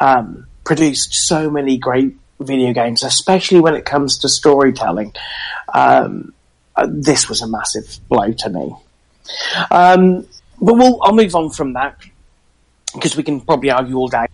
um, produced so many great video games, especially when it comes to storytelling. Um, uh, this was a massive blow to me. Um, but we'll, I'll move on from that because we can probably argue all day.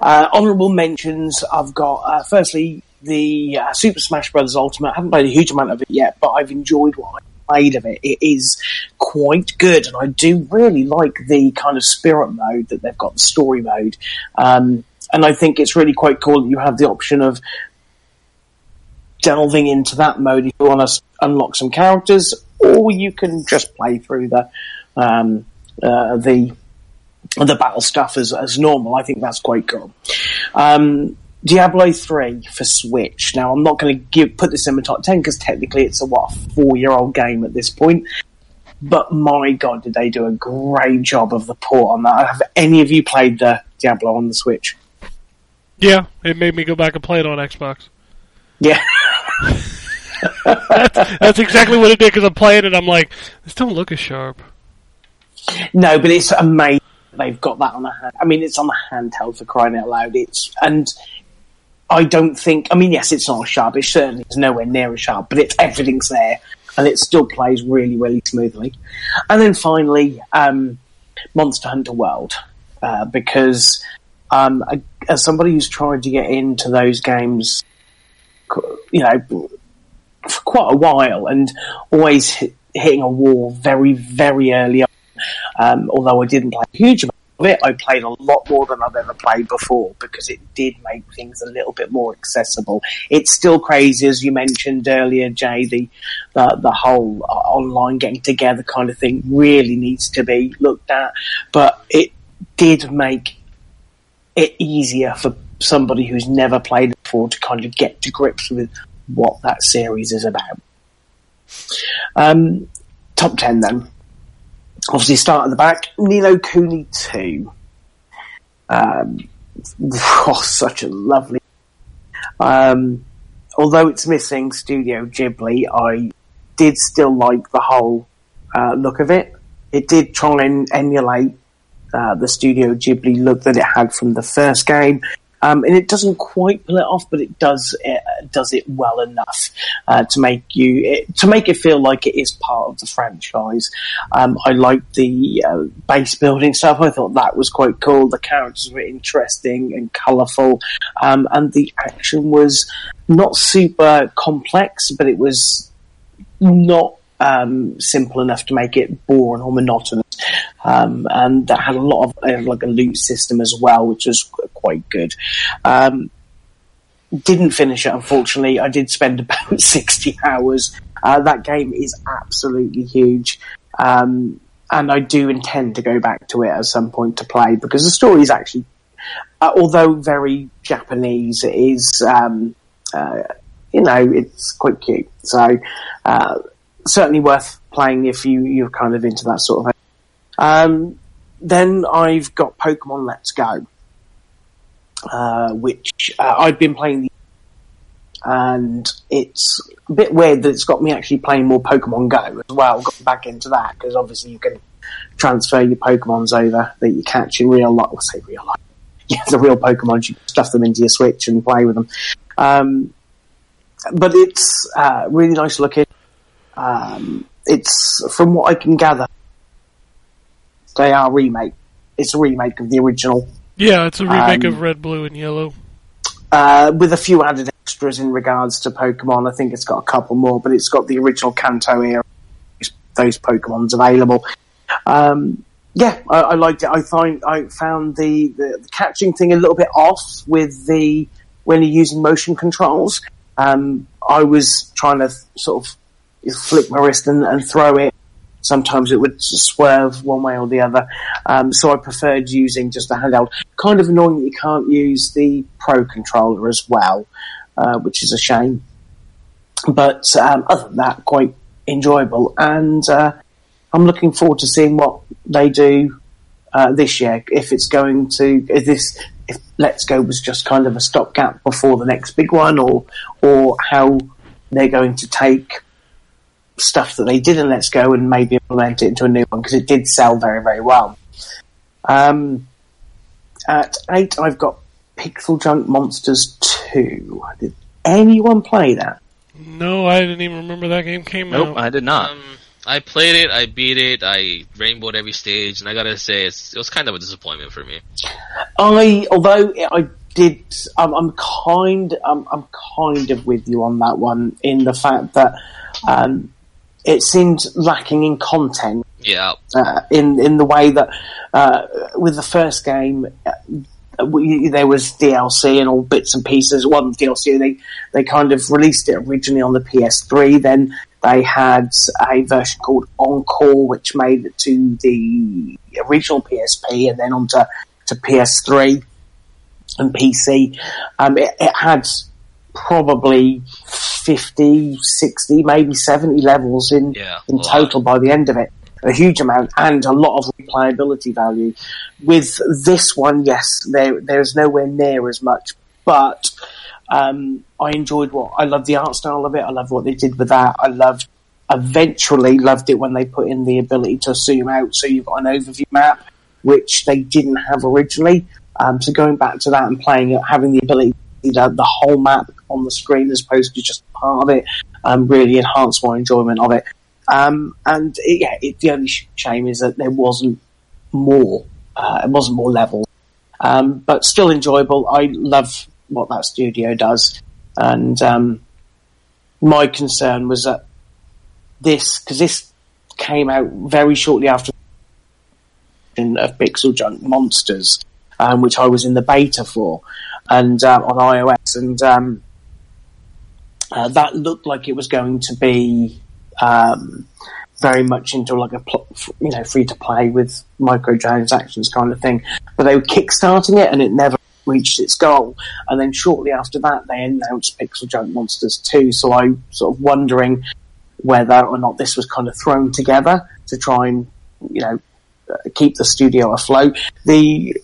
Uh, honourable mentions, I've got uh, firstly the uh, Super Smash Bros. Ultimate. I haven't played a huge amount of it yet, but I've enjoyed what I've played of it. It is quite good, and I do really like the kind of spirit mode that they've got, the story mode. Um, and I think it's really quite cool that you have the option of delving into that mode if you want to unlock some characters, or you can just play through the um, uh, the the battle stuff as, as normal. I think that's quite cool. Um, Diablo 3 for Switch. Now, I'm not going to give put this in my top 10 because technically it's a, what, four year old game at this point. But my god, did they do a great job of the port on that. Have any of you played the Diablo on the Switch? Yeah, it made me go back and play it on Xbox. Yeah. That's exactly what it did because I'm playing it. And I'm like, this don't look as sharp. No, but it's amazing they've got that on a hand. I mean, it's on a handheld for crying out loud. It's and I don't think. I mean, yes, it's not a sharp. It certainly is nowhere near as sharp, but it's everything's there, and it still plays really, really smoothly. And then finally, um, Monster Hunter World, uh, because um, I- as somebody who's tried to get into those games, you know, for quite a while, and always hitting a wall very, very early. Um, although I didn't play a huge amount of it, I played a lot more than I've ever played before because it did make things a little bit more accessible. It's still crazy, as you mentioned earlier, Jay. The the, the whole uh, online getting together kind of thing really needs to be looked at, but it did make it easier for somebody who's never played before to kind of get to grips with what that series is about. Um, top 10 then. Obviously, start at the back. Ni no Kuni 2. Um, oh, such a lovely. Um, although it's missing Studio Ghibli, I did still like the whole uh, look of it. it did try and emulate uh, the Studio Ghibli look that it had from the first game. Um, and it doesn't quite pull it off, but it does it does it well enough uh, to make you it, to make it feel like it is part of the franchise. Um, I liked the uh, base building stuff. I thought that was quite cool. The characters were interesting and colourful, um, and the action was not super complex, but it was not um, simple enough to make it boring or monotonous. Um, and that had a lot of uh, like a loot system as well, which was quite good. Um, didn't finish it, unfortunately. I did spend about 60 hours. Uh, that game is absolutely huge. Um, and I do intend to go back to it at some point to play because the story is actually, uh, although very Japanese, it is, um, uh, you know, it's quite cute. So, uh, certainly worth playing if you, you're kind of into that sort of thing. Um, then I've got Pokemon Let's Go, uh, which uh, I've been playing, and it's a bit weird that it's got me actually playing more Pokemon Go as well. Got back into that because obviously you can transfer your Pokemons over that you catch in real life. I say real life. Yeah, the real Pokemon, you stuff them into your Switch and play with them. Um, but it's uh, really nice looking. Um, it's from what I can gather, they are remake. It's a remake of the original, Yeah, it's a remake Um, of Red, Blue, and Yellow. uh, with a few added extras in regards to Pokemon. I think it's got a couple more, but it's got the original Kanto era. Those Pokemon's available. Um, yeah, I, I liked it. I find I found the, the, the catching thing a little bit off with the when you're using motion controls. Um, I was trying to sort of flick my wrist and, and throw it. Sometimes it would swerve one way or the other. Um, so I preferred using just a handheld. Kind of annoying that you can't use the Pro controller as well, uh, which is a shame. But um, other than that, quite enjoyable. And uh, I'm looking forward to seeing what they do uh, this year. If it's going to, if this, if Let's Go was just kind of a stopgap before the next big one, or or how they're going to take stuff that they did in Let's Go and maybe implement it into a new one because it did sell very very well. Um, at eight, I've got Pixel Junk Monsters two. Did anyone play that? No, I didn't even remember that game came Nope, out. I did not. Um, I played it, I beat it, I rainbowed every stage, and I gotta say, it's, it was kind of a disappointment for me. I, although I did, I'm, I'm kind, I'm, I'm kind of with you on that one in the fact that um, it seemed lacking in content. Yeah. Uh, in in the way that uh, with the first game, uh, we, there was DLC and all bits and pieces. One DLC they they kind of released it originally on the PS3. Then they had a version called Encore, which made it to the original PSP and then onto to PS3 and PC. Um, it, it had probably 50, 60, maybe 70 levels in, Yeah, in total by the end of it. A huge amount and a lot of replayability value. With this one, yes, there there's nowhere near as much, but um, I enjoyed what I loved the art style of it. I loved what they did with that. I loved eventually loved it when they put in the ability to zoom out, so you've got an overview map, which they didn't have originally. Um, so going back to that and playing it, having the ability see the, the whole map on the screen as opposed to just part of it, um, really enhanced my enjoyment of it. Um, and it, yeah, it, the only shame is that there wasn't more. Uh, it wasn't more levels, um, but still enjoyable. I love what that studio does, and um, my concern was that this because this came out very shortly after of Pixel Junk Monsters, um, which I was in the beta for, and uh, on iOS, and um, uh, that looked like it was going to be um, very much into like a pl- you know free to play with microtransactions kind of thing. But they were kickstarting it, and it never reached its goal. And then shortly after that, they announced Pixel Junk Monsters 2. So I sort of wondering whether or not this was kind of thrown together to try and you know uh, keep the studio afloat. The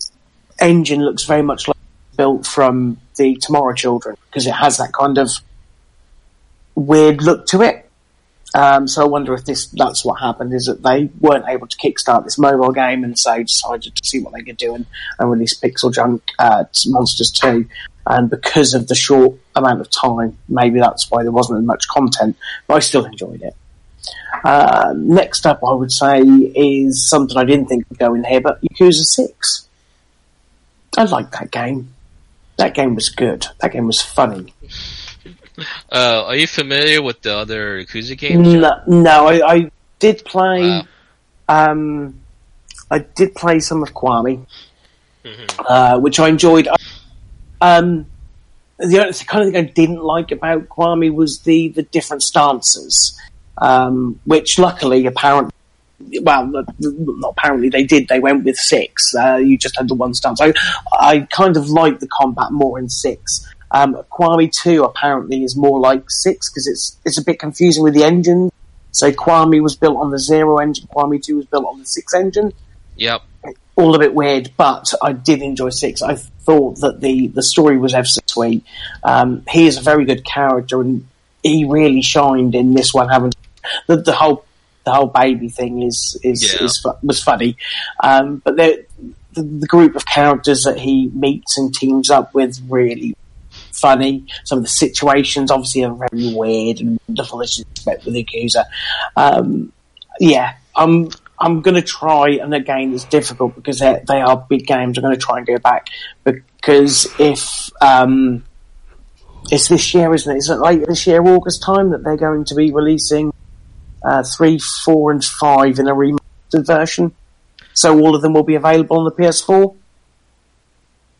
engine looks very much like built from the Tomorrow Children because it has that kind of weird look to it. Um, so I wonder if this that's what happened is that they weren't able to kickstart this mobile game and so decided to see what they could do and, and release Pixel Junk uh, Monsters 2. And because of the short amount of time, maybe that's why there wasn't as much content, but I still enjoyed it. Uh, next up, I would say, is something I didn't think would go in here, but Yakuza 6. I like that game. That game was good. That game was funny. Uh, are you familiar with the other Yakuza games? No, no I, I did play. Wow. Um, I did play some of Kiwami, Mhm. uh, which I enjoyed. Um, the only the kind of thing I didn't like about Kiwami was the the different stances, um, which luckily apparently. Well, not apparently they did. They went with six. Uh, you just had the one stance. I, I kind of like the combat more in six. Um, Kiwami Two apparently is more like six because it's it's a bit confusing with the engine. So Kiwami was built on the zero engine. Kiwami Two was built on the six engine. Yep. All a bit weird, but I did enjoy six. I thought that the the story was ever so sweet. Um, he is a very good character, and he really shined in this one. Having the, the whole the whole baby thing is is, Yeah. is was funny, um, but the, the the group of characters that he meets and teams up with really funny. Some of the situations obviously are very weird and wonderful as you expect with Yakuza. Um, yeah, I'm I'm going to try, and again, it's difficult because they they are big games. I'm going to try and go back because if um, it's this year, isn't it? Is it late this year, August time, that they're going to be releasing uh, three, four, and five in a remastered version? So all of them will be available on the PS4.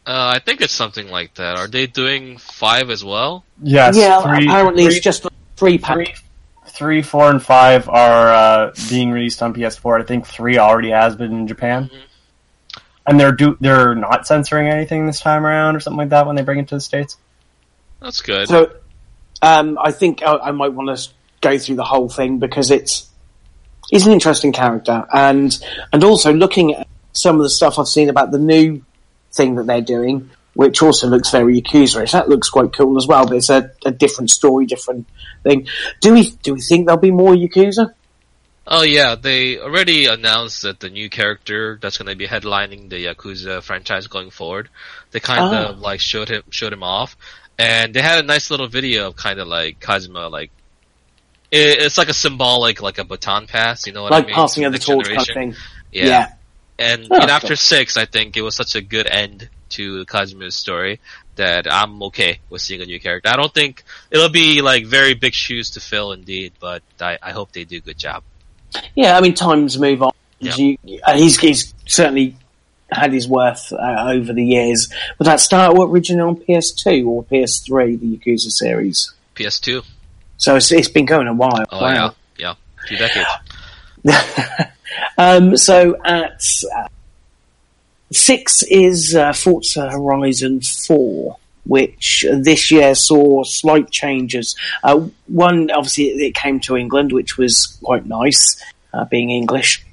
Uh, I think it's something like that. Are they doing five as well? Yes. yeah, three, apparently three, it's just a three pack. three, three, four, and five are uh, being released on PS4. I think three already has been in Japan, and they're do they're not censoring anything this time around or something like that when they bring it to the states. That's good. So, um, I think I, I might want to go through the whole thing because it's he's an interesting character, and and also looking at some of the stuff I've seen about the new thing that they're doing, which also looks very Yakuza-ish. That looks quite cool as well, but it's a, a different story, different thing. Do we do we think there'll be more Yakuza? Oh yeah, they already announced that the new character that's going to be headlining the Yakuza franchise going forward. They kind Ah. of like showed him showed him off, and they had a nice little video of kind of like Kazuma like. It, it's like a symbolic, like a baton pass, you know what like I mean? Like passing of the torch kind of thing. Yeah. yeah. And Oh, know, after okay. six, I think it was such a good end to Kazuma's story that I'm okay with seeing a new character. I don't think it'll be like very big shoes to fill indeed, but I, I hope they do a good job. Yeah, I mean, times move on. Yeah. You, and he's, he's certainly had his worth uh, over the years. Would that start originally on PS2 or PS3, the Yakuza series? PS2. So it's, it's been going a while. Oh wow. yeah, yeah, two decades. um, so at uh, six is uh, Forza Horizon 4, which this year saw slight changes. Uh, one, obviously, it, came to England, which was quite nice, uh, being English.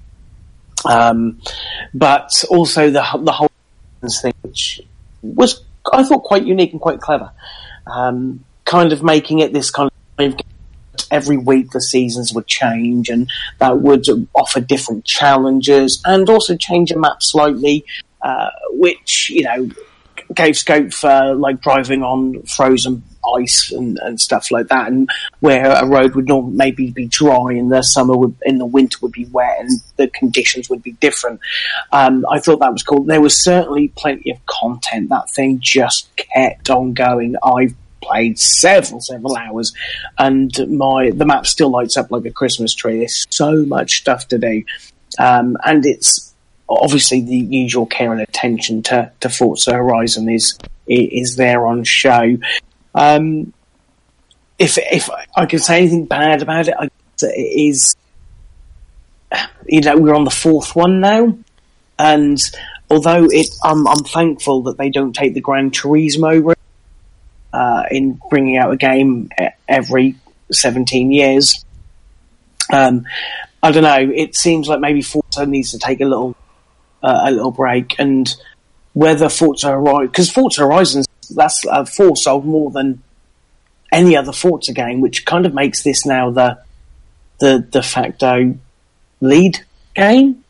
Um, but also the the whole thing, which was I thought quite unique and quite clever. Um, kind of making it this kind of every week the seasons would change and that would offer different challenges and also change the map slightly, uh, which, you know, gave scope for like driving on frozen ice and, and stuff like that and where a road would normally maybe be dry in the summer would, in the winter would be wet and the conditions would be different. Um, I thought that was cool. There was certainly plenty of content. That thing just kept on going. I've played several, several hours, and my the map still lights up like a Christmas tree. There's so much stuff to do, um, and it's obviously the usual care and attention to, to Forza Horizon is is there on show. Um, if if I can say anything bad about it, I guess it is. You know, we're on the fourth one now, and although it, I'm, I'm thankful that they don't take the Gran Turismo route uh, in bringing out a game every 17 years. Um, I don't know. It seems like maybe Forza needs to take a little uh, a little break, and whether Forza Horizon because Forza Horizon that's uh, four sold more than any other Forza game, which kind of makes this now the the de facto lead game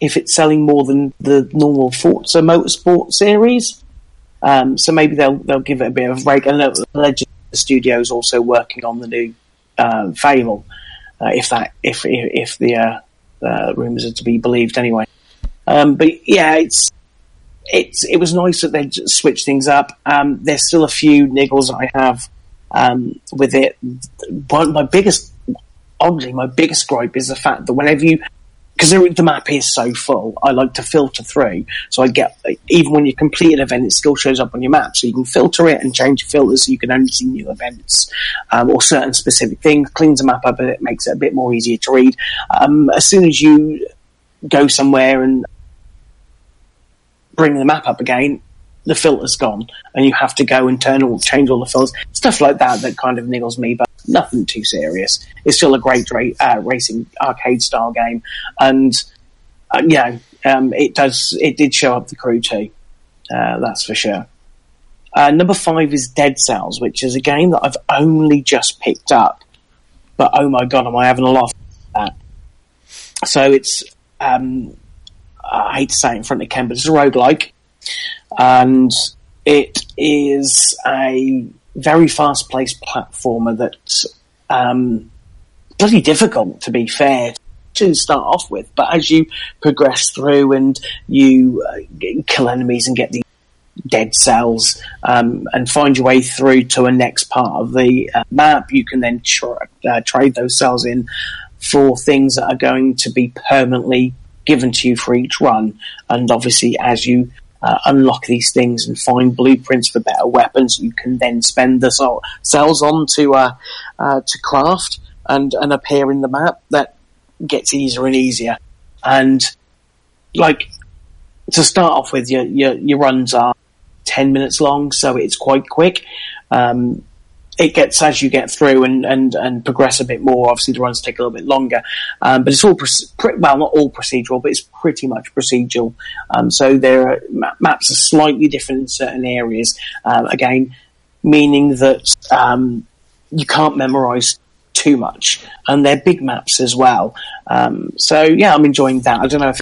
if it's selling more than the normal Forza Motorsport series. Um, so maybe they'll they'll give it a bit of a break. And Legend Studios also working on the new uh, Fable, uh, if that if if, if the uh, uh, rumors are to be believed anyway. Um, but yeah, it's it's it was nice that they switched things up. Um, there's still a few niggles I have um, with it. One, my biggest, oddly, my biggest gripe is the fact that whenever you because the map is so full, I like to filter through. So I get even when you complete an event, it still shows up on your map, so you can filter it and change your filters so you can only see new events um, or certain specific things. Cleans the map up and it makes it a bit more easier to read. Um, as soon as you go somewhere and bring the map up again, the filter's gone, and you have to go and turn all change all the filters. Stuff like that that kind of niggles me, but nothing too serious. It's still a great uh, racing arcade style game, and uh, um, it does it did show up The Crew 2. Uh, that's for sure. Uh, number five is Dead Cells, which is a game that I've only just picked up, but oh my god, am I having a lot of that? So it's um, I hate to say it in front of Ken, but it's a roguelike and it is a very fast-paced platformer that's um, bloody difficult, to be fair, to start off with. But as you progress through and you uh, kill enemies and get the dead cells um, and find your way through to a next part of the uh, map, you can then tra- uh, trade those cells in for things that are going to be permanently given to you for each run. And obviously, as you uh, unlock these things and find blueprints for better weapons. You can then spend the cells on to uh, uh, to craft and and appear in the map. That gets easier and easier. And like to start off with, your your, your runs are ten minutes long, so it's quite quick. Um, it gets as you get through and, and, and progress a bit more. Obviously, the runs take a little bit longer, um, but it's all pre- well, not all procedural, but it's pretty much procedural. Um, so their are, maps are slightly different in certain areas. Um, again, meaning that um, you can't memorize too much, and they're big maps as well. Um, so yeah, I'm enjoying that. I don't know if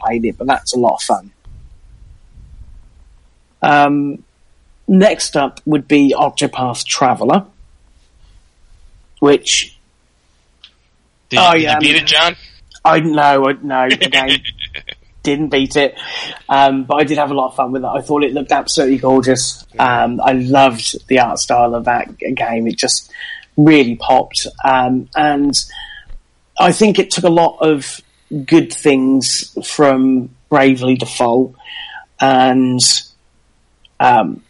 I played it, but that's a lot of fun. Um, Next up would be Octopath Traveler, which Did, Oh, did yeah, you beat I mean- it, John? I no, I, no, again, didn't beat it, um, but I did have a lot of fun with it. I thought it looked absolutely gorgeous. Um, I loved the art style of that game. It just really popped, um, and I think it took a lot of good things from Bravely Default and um,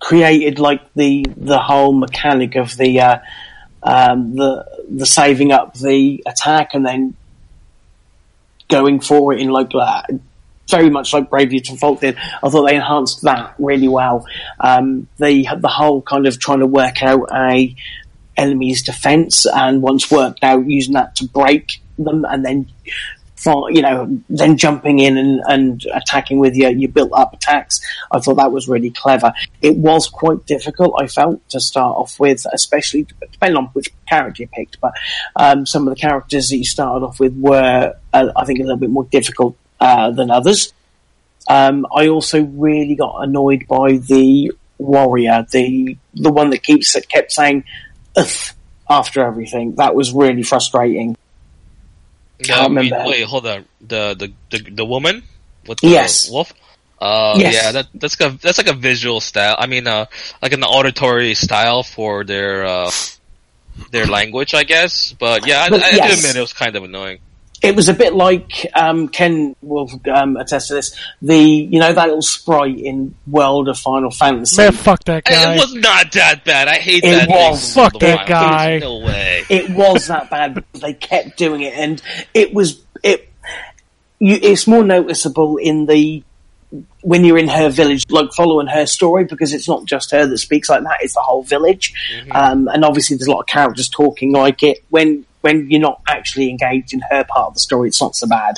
created like the the whole mechanic of the uh, um, the the saving up the attack and then going for it in like uh, very much like Bravely Default did. I thought they enhanced that really well. Um, they the whole kind of trying to work out a enemy's defense and once worked out using that to break them and then for, you know, then jumping in and, and attacking with your, your built up attacks. I thought that was really clever. It was quite difficult, I felt, to start off with, especially depending on which character you picked. But um, some of the characters that you started off with were, uh, I think, a little bit more difficult uh, than others. Um, I also really got annoyed by the warrior, the the one that keeps kept saying "ugh" after everything. That was really frustrating. Wait, wait, hold on. The the the, the woman with the Yes. wolf. Uh, Yes. yeah, that that's like a that's like a visual style. I mean, uh, like an auditory style for their uh, their language, I guess. But yeah, I, But I, I do admit it was kind of annoying. It was a bit like um, Ken will um, attest to this. The you know that little sprite in World of Final Fantasy. Man, fuck that guy. It was not that bad. I hate It that. thing was. from Fuck that Wild. guy. There's No way. it was that bad because they kept doing it, and it was it. You, it's more noticeable in the when you're in her village, like following her story because it's not just her that speaks like that; it's the whole village. Um, and obviously, there's a lot of characters talking like it. When when you're not actually engaged in her part of the story, it's not so bad.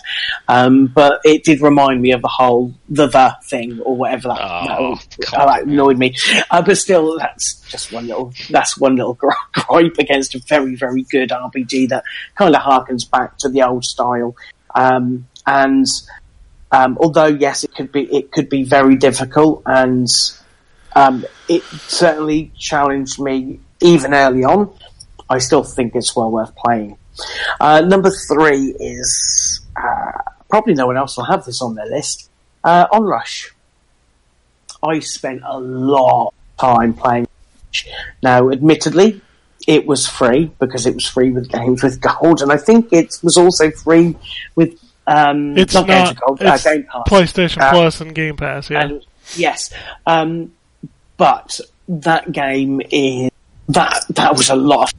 Um, but it did remind me of the whole the the thing or whatever that, Oh, that, that annoyed me. Uh, but still, that's just one little that's one little gripe against a very very good RPG that kind of harkens back to the old style. Um, and um, although yes, it could be it could be very difficult, and um, it certainly challenged me even early on. I still think it's well worth playing. Uh, number three is uh, probably no one else will have this on their list. Uh, Onrush. I spent a lot of time playing. Now, admittedly, it was free because it was free with games with gold, and I think it was also free with um, It's not, not. gold, uh, Game Pass. PlayStation Uh, Plus and Game Pass. Yeah. and yes, um, but that game is that that was a lot. Of,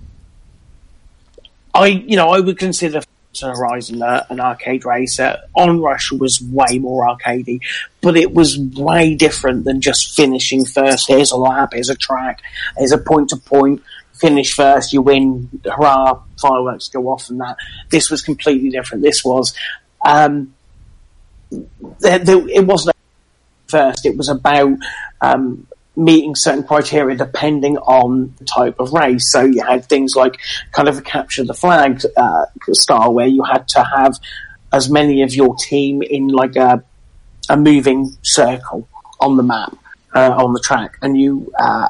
I you know I would consider Horizon a, an arcade racer. Onrush was way more arcadey, but it was way different than just finishing first. Here's a lap. Here's a track. Here's a point to point. Finish first, you win. Hurrah! Fireworks go off, and that. This was completely different. This was. Um, there, there, it wasn't first. It was about um, meeting certain criteria depending on the type of race. So you had things like kind of a capture the flag uh, style, where you had to have as many of your team in like a a moving circle on the map uh, on the track, and you uh,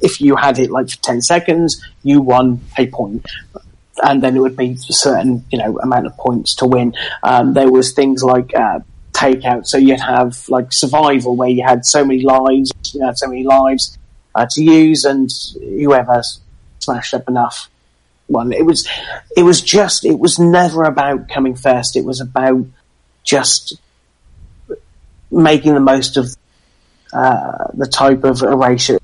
if you had it like for ten seconds, you won a point. And then it would be a certain, you know, amount of points to win. Um, there was things like uh, takeout. So you'd have like survival where you had so many lives, you had so many lives uh, to use, and whoever smashed up enough won. It was, it was just, it was never about coming first. It was about just making the most of uh, the type of erasure,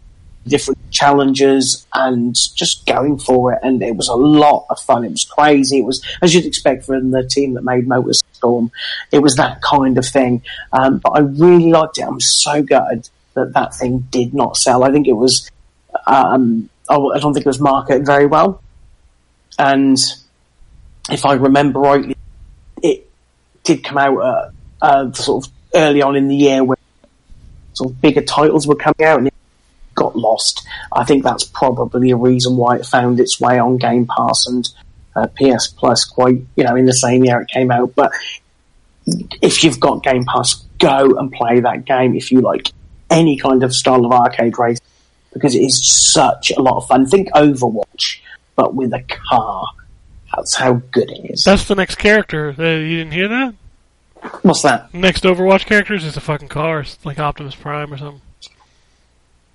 different challenges, and just going for it. And it was a lot of fun. It was crazy. It was as you'd expect from the team that made Motorstorm. It was that kind of thing. Um, but I really liked it. I'm so gutted that that thing did not sell. I think it was. Um, I don't think it was marketed very well. And if I remember rightly, it did come out uh, uh, sort of early on in the year when sort of bigger titles were coming out got lost. I think that's probably a reason why it found its way on Game Pass and uh, PS Plus quite, you know, in the same year it came out. But if you've got Game Pass, go and play that game if you like any kind of style of arcade race because it is such a lot of fun. Think Overwatch, but with a car. That's how good it is. That's the next character. Uh, you didn't hear that? What's that? Next Overwatch character is a fucking car. It's like Optimus Prime or something.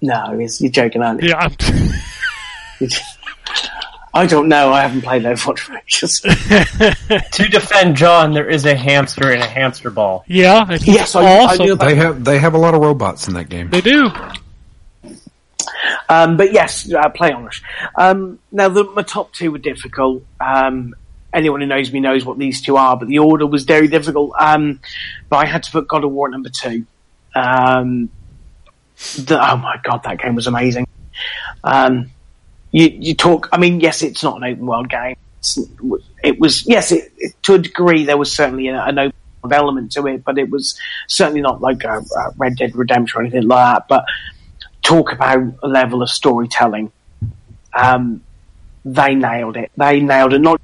No, you're joking, aren't you? Yeah, I'm I don't know. I haven't played Overwatch for ages. To defend John, there is a hamster in a hamster ball. yeah. It's Yes, I- I knew about- They have they have a lot of robots in that game. They do. Um, but yes, uh, play Onrush. Um, now, the, my top two were difficult. Um, anyone who knows me knows what these two are, but the order was very difficult. Um, but I had to put God of War at number two. Um, the, oh my god, that game was amazing. Um, you, you talk. I mean, yes, it's not an open world game. It's, it was yes, it, it, to a degree there was certainly an, an open world element to it, but it was certainly not like a, a Red Dead Redemption or anything like that. But talk about a level of storytelling. Um, they nailed it. They nailed it. Not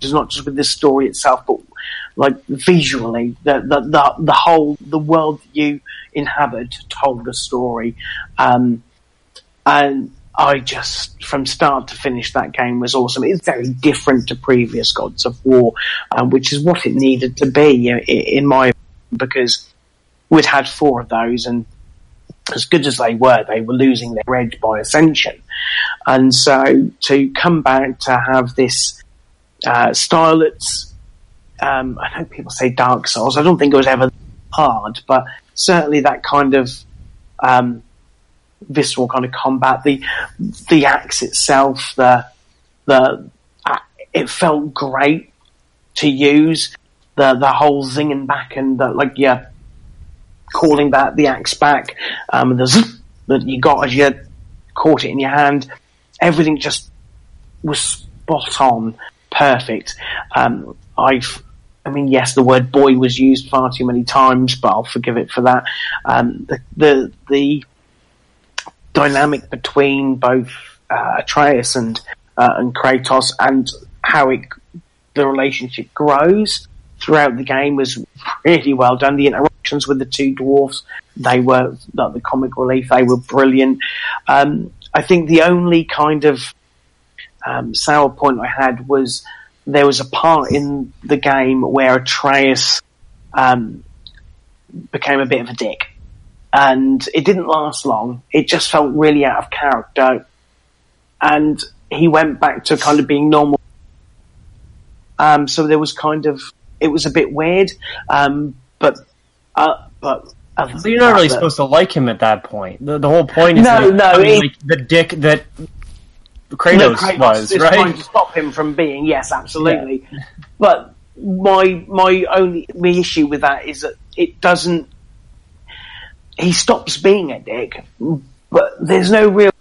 just not just with the story itself, but like visually, the the the, the whole the world you inhabit told a story, um, and I just from start to finish that game was awesome. It's very different to previous Gods of War, um, which is what it needed to be in, in my opinion, because we'd had four of those and as good as they were, they were losing their edge by Ascension. And so to come back to have this uh, style that's, um, I know people say Dark Souls, I don't think it was ever hard, but certainly that kind of um, visceral kind of combat, the the axe itself, the the uh, it felt great to use. The the whole zinging back and the, like yeah calling that the axe back, um, the zzz that you got as you caught it in your hand, everything just was spot on, perfect. Um, I've, I mean, yes, the word boy was used far too many times, but I'll forgive it for that. Um, the, the, the dynamic between both, uh, Atreus and, uh, and Kratos and how it, the relationship grows throughout the game was really well done. The interactions with the two dwarfs, they were, like the comic relief, they were brilliant. Um, I think the only kind of, um, sour point I had was there was a part in the game where Atreus um, became a bit of a dick, and it didn't last long. It just felt really out of character, and he went back to kind of being normal. Um, so there was kind of it was a bit weird, um, but uh, but. So you're not really supposed to like him at that point. The, the whole point is No, that, no, I mean, it- like, the dick that Kratos, Kratos was, is trying to stop him from being. Yes, absolutely. But my my only my issue with that is that it doesn't. He stops being a dick, but there's no real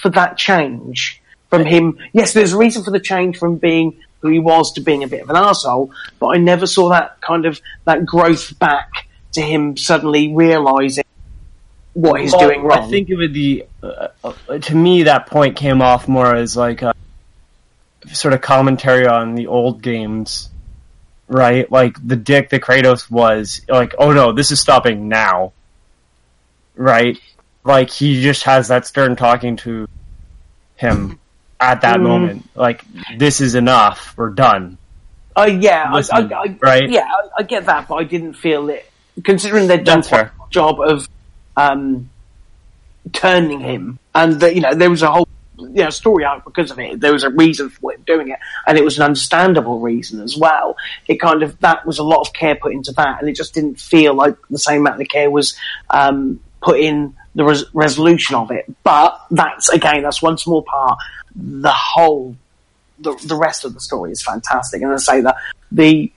for that change from him. Yes, there's a reason for the change from being who he was to being a bit of an asshole, but I never saw that kind of that growth back to him suddenly realizing what he's Well, doing wrong. I think it would be uh, uh, to me that point came off more as like a sort of commentary on the old games, right? Like the dick that Kratos was like, oh no, this is stopping now, right? Like he just has that stern talking to him at that Mm. moment. Like this is enough. We're done. Oh yeah, I, I, I, right? Yeah, I, I get that, but I didn't feel it. Considering they'd done a job of um, turning him, and that you know there was a whole you know story arc because of it. There was a reason for him doing it, and it was an understandable reason as well. It kind of that was a lot of care put into that, and it just didn't feel like the same amount of care was um, put in the res- resolution of it. But that's again, that's one small part. The whole the, the rest of the story is fantastic. And I say that the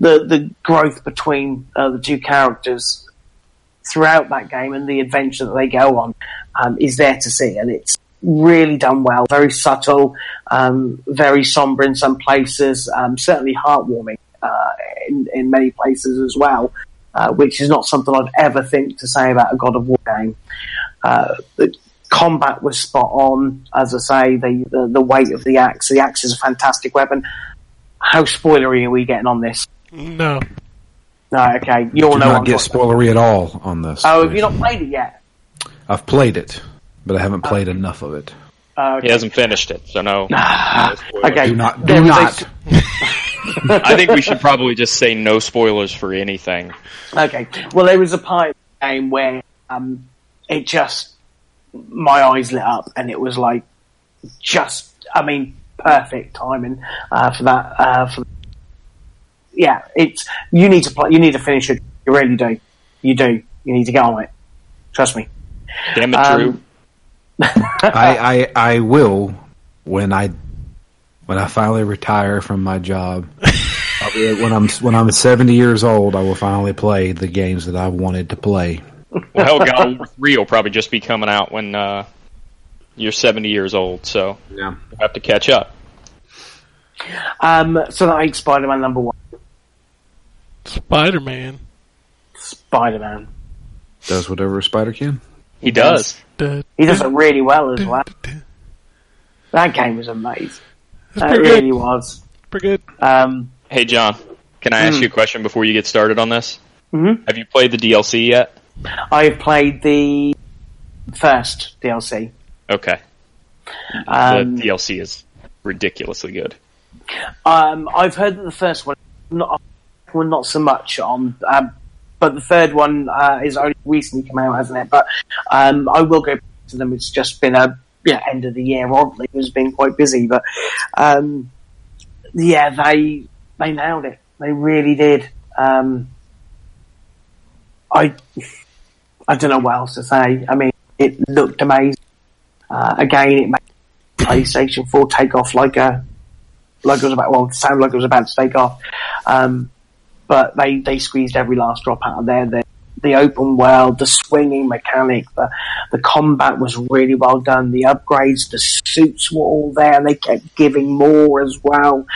the the growth between uh, the two characters throughout that game and the adventure that they go on um, is there to see, and it's really done well. Very subtle, um, very somber in some places, um, certainly heartwarming uh, in in many places as well. Uh, which is not something I'd ever think to say about a God of War game. Uh, the combat was spot on, as I say. The, the the weight of the axe. The axe is a fantastic weapon. How spoilery are we getting on this? No. No, okay. You all Do know. not what I'm get talking spoilery at all on this. Oh, have you not played it yet? I've played it, but I haven't played enough of it. Uh, He hasn't finished it, so no. no okay. Do not. Do not. I think we should probably just say no spoilers for anything. Okay. Well, there was a part of the game where um, it just my eyes lit up, and it was like just, I mean, perfect timing uh, for that. Uh, for yeah, it's you need to play. You need to finish it. You really do. You do. You need to get on it. Trust me. Damn it, Um, Drew. I, I I will when I when I finally retire from my job. When I'm when I'm 70 years old, I will finally play the games that I wanted to play. Well, hell, God of 3 will probably just be coming out when uh, you're 70 years old, so Yeah. you'll have to catch up. Um, so that ain't Spider-Man number one. Spider Man. Spider-Man. Does whatever a spider can. He does. He does it really well as well. That game was amazing. That pretty good. really was. Pretty good. Um, Hey, John, can I ask Hmm. you a question before you get started on this? Mhm. Have you played the DLC yet? I've played the first DLC. Okay. Um, the DLC is ridiculously good. Um, I've heard that the first one, not, well, not so much on, um, but the third one uh, is only recently come out, hasn't it? But um, I will go back to them. It's just been a yeah end of the year. Oddly, it has been quite busy, but um, yeah, they they nailed it. They really did. Um, I I don't know what else to say. I mean, it looked amazing. Uh, again, it made PlayStation 4 take off like a like it was about well, it sounded like it was about to take off. Um, but they they squeezed every last drop out of there. Their the open world, the swinging mechanic, the the combat was really well done. The upgrades, the suits were all there, they kept giving more as well.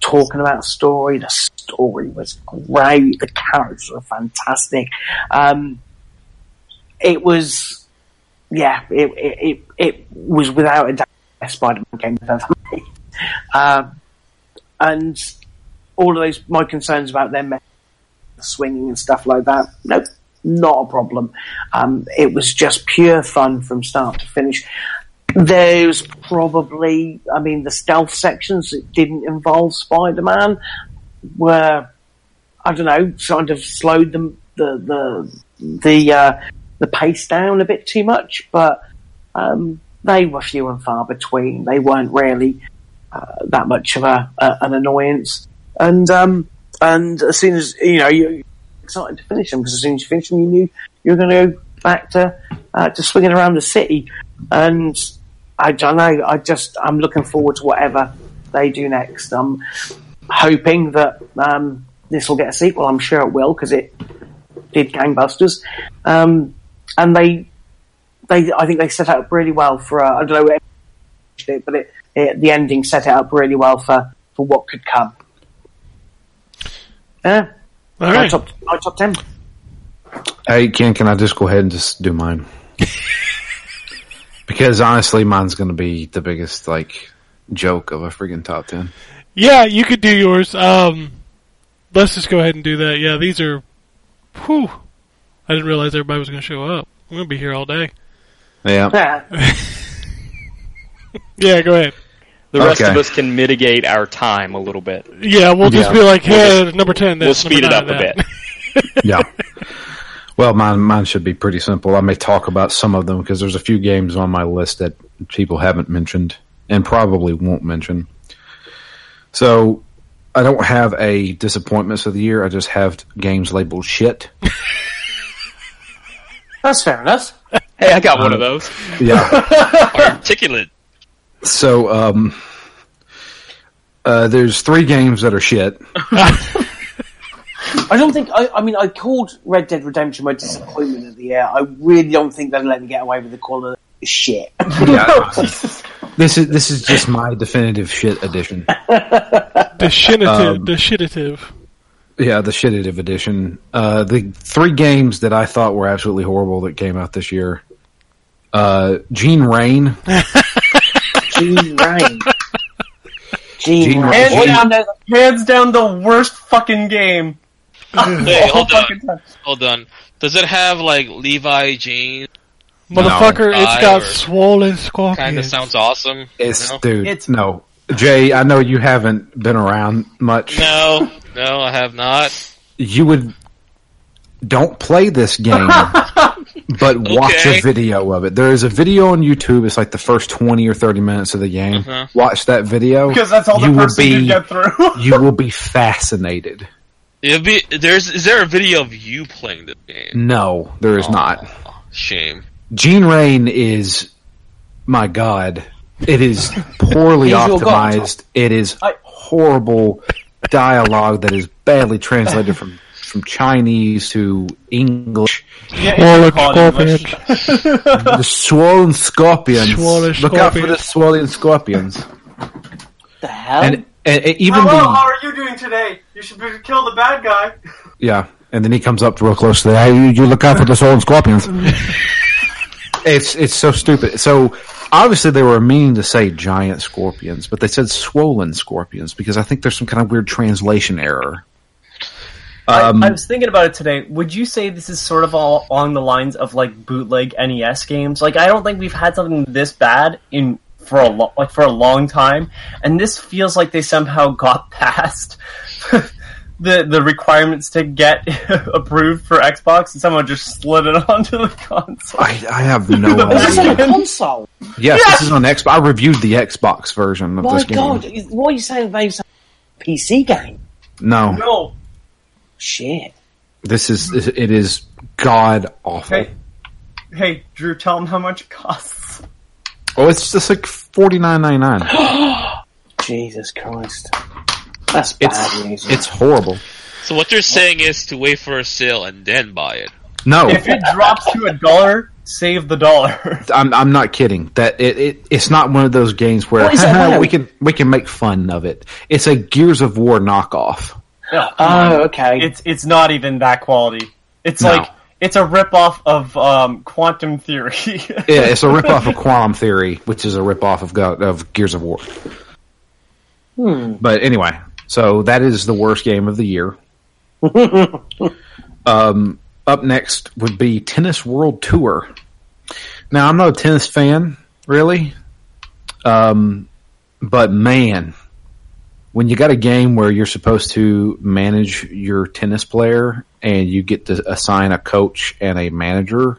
Talking about story, the story was great. The characters were fantastic. Um, it was, yeah, it it, it, was without a doubt the best Spider-Man game ever made. Um, and all of those my concerns about them swinging and stuff like that, nope, not a problem. Um, it was just pure fun from start to finish. There's probably, I mean, the stealth sections that didn't involve Spider-Man were, I don't know, kind of slowed them the the the uh, the pace down a bit too much, but um, they were few and far between. They weren't really uh, that much of a, a an annoyance. And um, and as soon as you know you're excited to finish them because as soon as you finish them, you knew you were going to go back to uh, to swinging around the city. And I don't know. I just I'm looking forward to whatever they do next. I'm hoping that um, this will get a sequel. I'm sure it will because it did gangbusters. Um, and they they I think they set up really well for uh, I don't know but it, it the ending set it up really well for for what could come. Yeah, All my right. top my top ten. Hey, Ken, can I just go ahead and just do mine? because honestly, mine's going to be the biggest like joke of a friggin' top ten. Yeah, you could do yours. Um, let's just go ahead and do that. Yeah, these are. Whew. I didn't realize everybody was going to show up. I'm going to be here all day. Yeah. Yeah. Yeah, go ahead. The rest Okay. of us can mitigate our time a little bit. Yeah, we'll just Yeah. be like, We'll hey, number 10. We'll speed it up nine, a bit. yeah. Well, mine mine should be pretty simple. I may talk about some of them because there's a few games on my list that people haven't mentioned and probably won't mention. So I don't have a disappointments of the year. I just have games labeled shit. That's fair enough. Hey, I got one of um, those. Yeah. Articulate. So um, uh, there's three games that are shit. I don't think. I, I mean, I called Red Dead Redemption my disappointment of the year. I really don't think they'd let me get away with the call of shit. Yeah. this is this is just my definitive shit edition. The shinative. Um, the shitative. Yeah, the shitative edition. Uh, the three games that I thought were absolutely horrible that came out this year. Uh, Gene Rain. Gene Rain. Gene, Gene Rain. Rain. Well, Hands down, the worst fucking game. Wait, hold Whole on. Hold on. Does it have like Levi jeans? Motherfucker, it's got or- swollen scorpions. Kind of sounds awesome. It's No? dude. It's- no, Jay. I know you haven't been around much. No, no, I have not. You would don't play this game, but watch Okay. a video of it. There is a video on YouTube. It's like the first twenty or thirty minutes of the game. Uh-huh. Watch that video Because that's all the You will person you be- get through. you will be fascinated. It'll be there's is there a video of you playing the game? No, there is not. Oh, shame. Gene Rain is, my God, it is poorly He's your god. optimized. It is horrible dialogue that is badly translated from from Chinese to English. Swollen call scorpions. The swollen scorpions. Swollen Look out for the swollen scorpions. the hell? And, and, and even Hello, the how are you doing today? You should be- kill the bad guy. yeah, and then he comes up real close to that. You, you look out for the swollen scorpions. it's it's so stupid. So obviously they were meaning to say giant scorpions, but they said swollen scorpions because I think there's some kind of weird translation error. Um, I, I was thinking about it today. Would you say this is sort of all along the lines of like bootleg NES games? Like, I don't think we've had something this bad in for a lo- like for a long time, and this feels like they somehow got past the the requirements to get approved for Xbox, and someone just slid it onto the console. I, I have no That's on a idea. console. Yes, this is on Xbox. I reviewed the Xbox version of My this game. God, what are you saying? They've a PC game? No, No, Shit. this is it is god awful. hey, hey, Drew, tell them how much it costs. Oh, it's just like forty nine ninety nine. Jesus Christ. That's bad It's news. it's horrible. So what they're saying is to wait for a sale and then buy it. No, If it drops to a dollar, save the dollar. I'm I'm not kidding. That it, it it's not one of those games where What is it about? we can we can make fun of it. It's a Gears of War knockoff. Oh, okay. It's it's not even that quality. It's No. like it's a ripoff of um, Quantum Theory. Yeah, it's a ripoff of Quantum Theory, which is a ripoff of Go- of Gears of War. But anyway, so that is the worst game of the year. um, up next would be Tennis World Tour. Now, I'm not a tennis fan, really, um, but man, when you got a game where you're supposed to manage your tennis player and you get to assign a coach and a manager,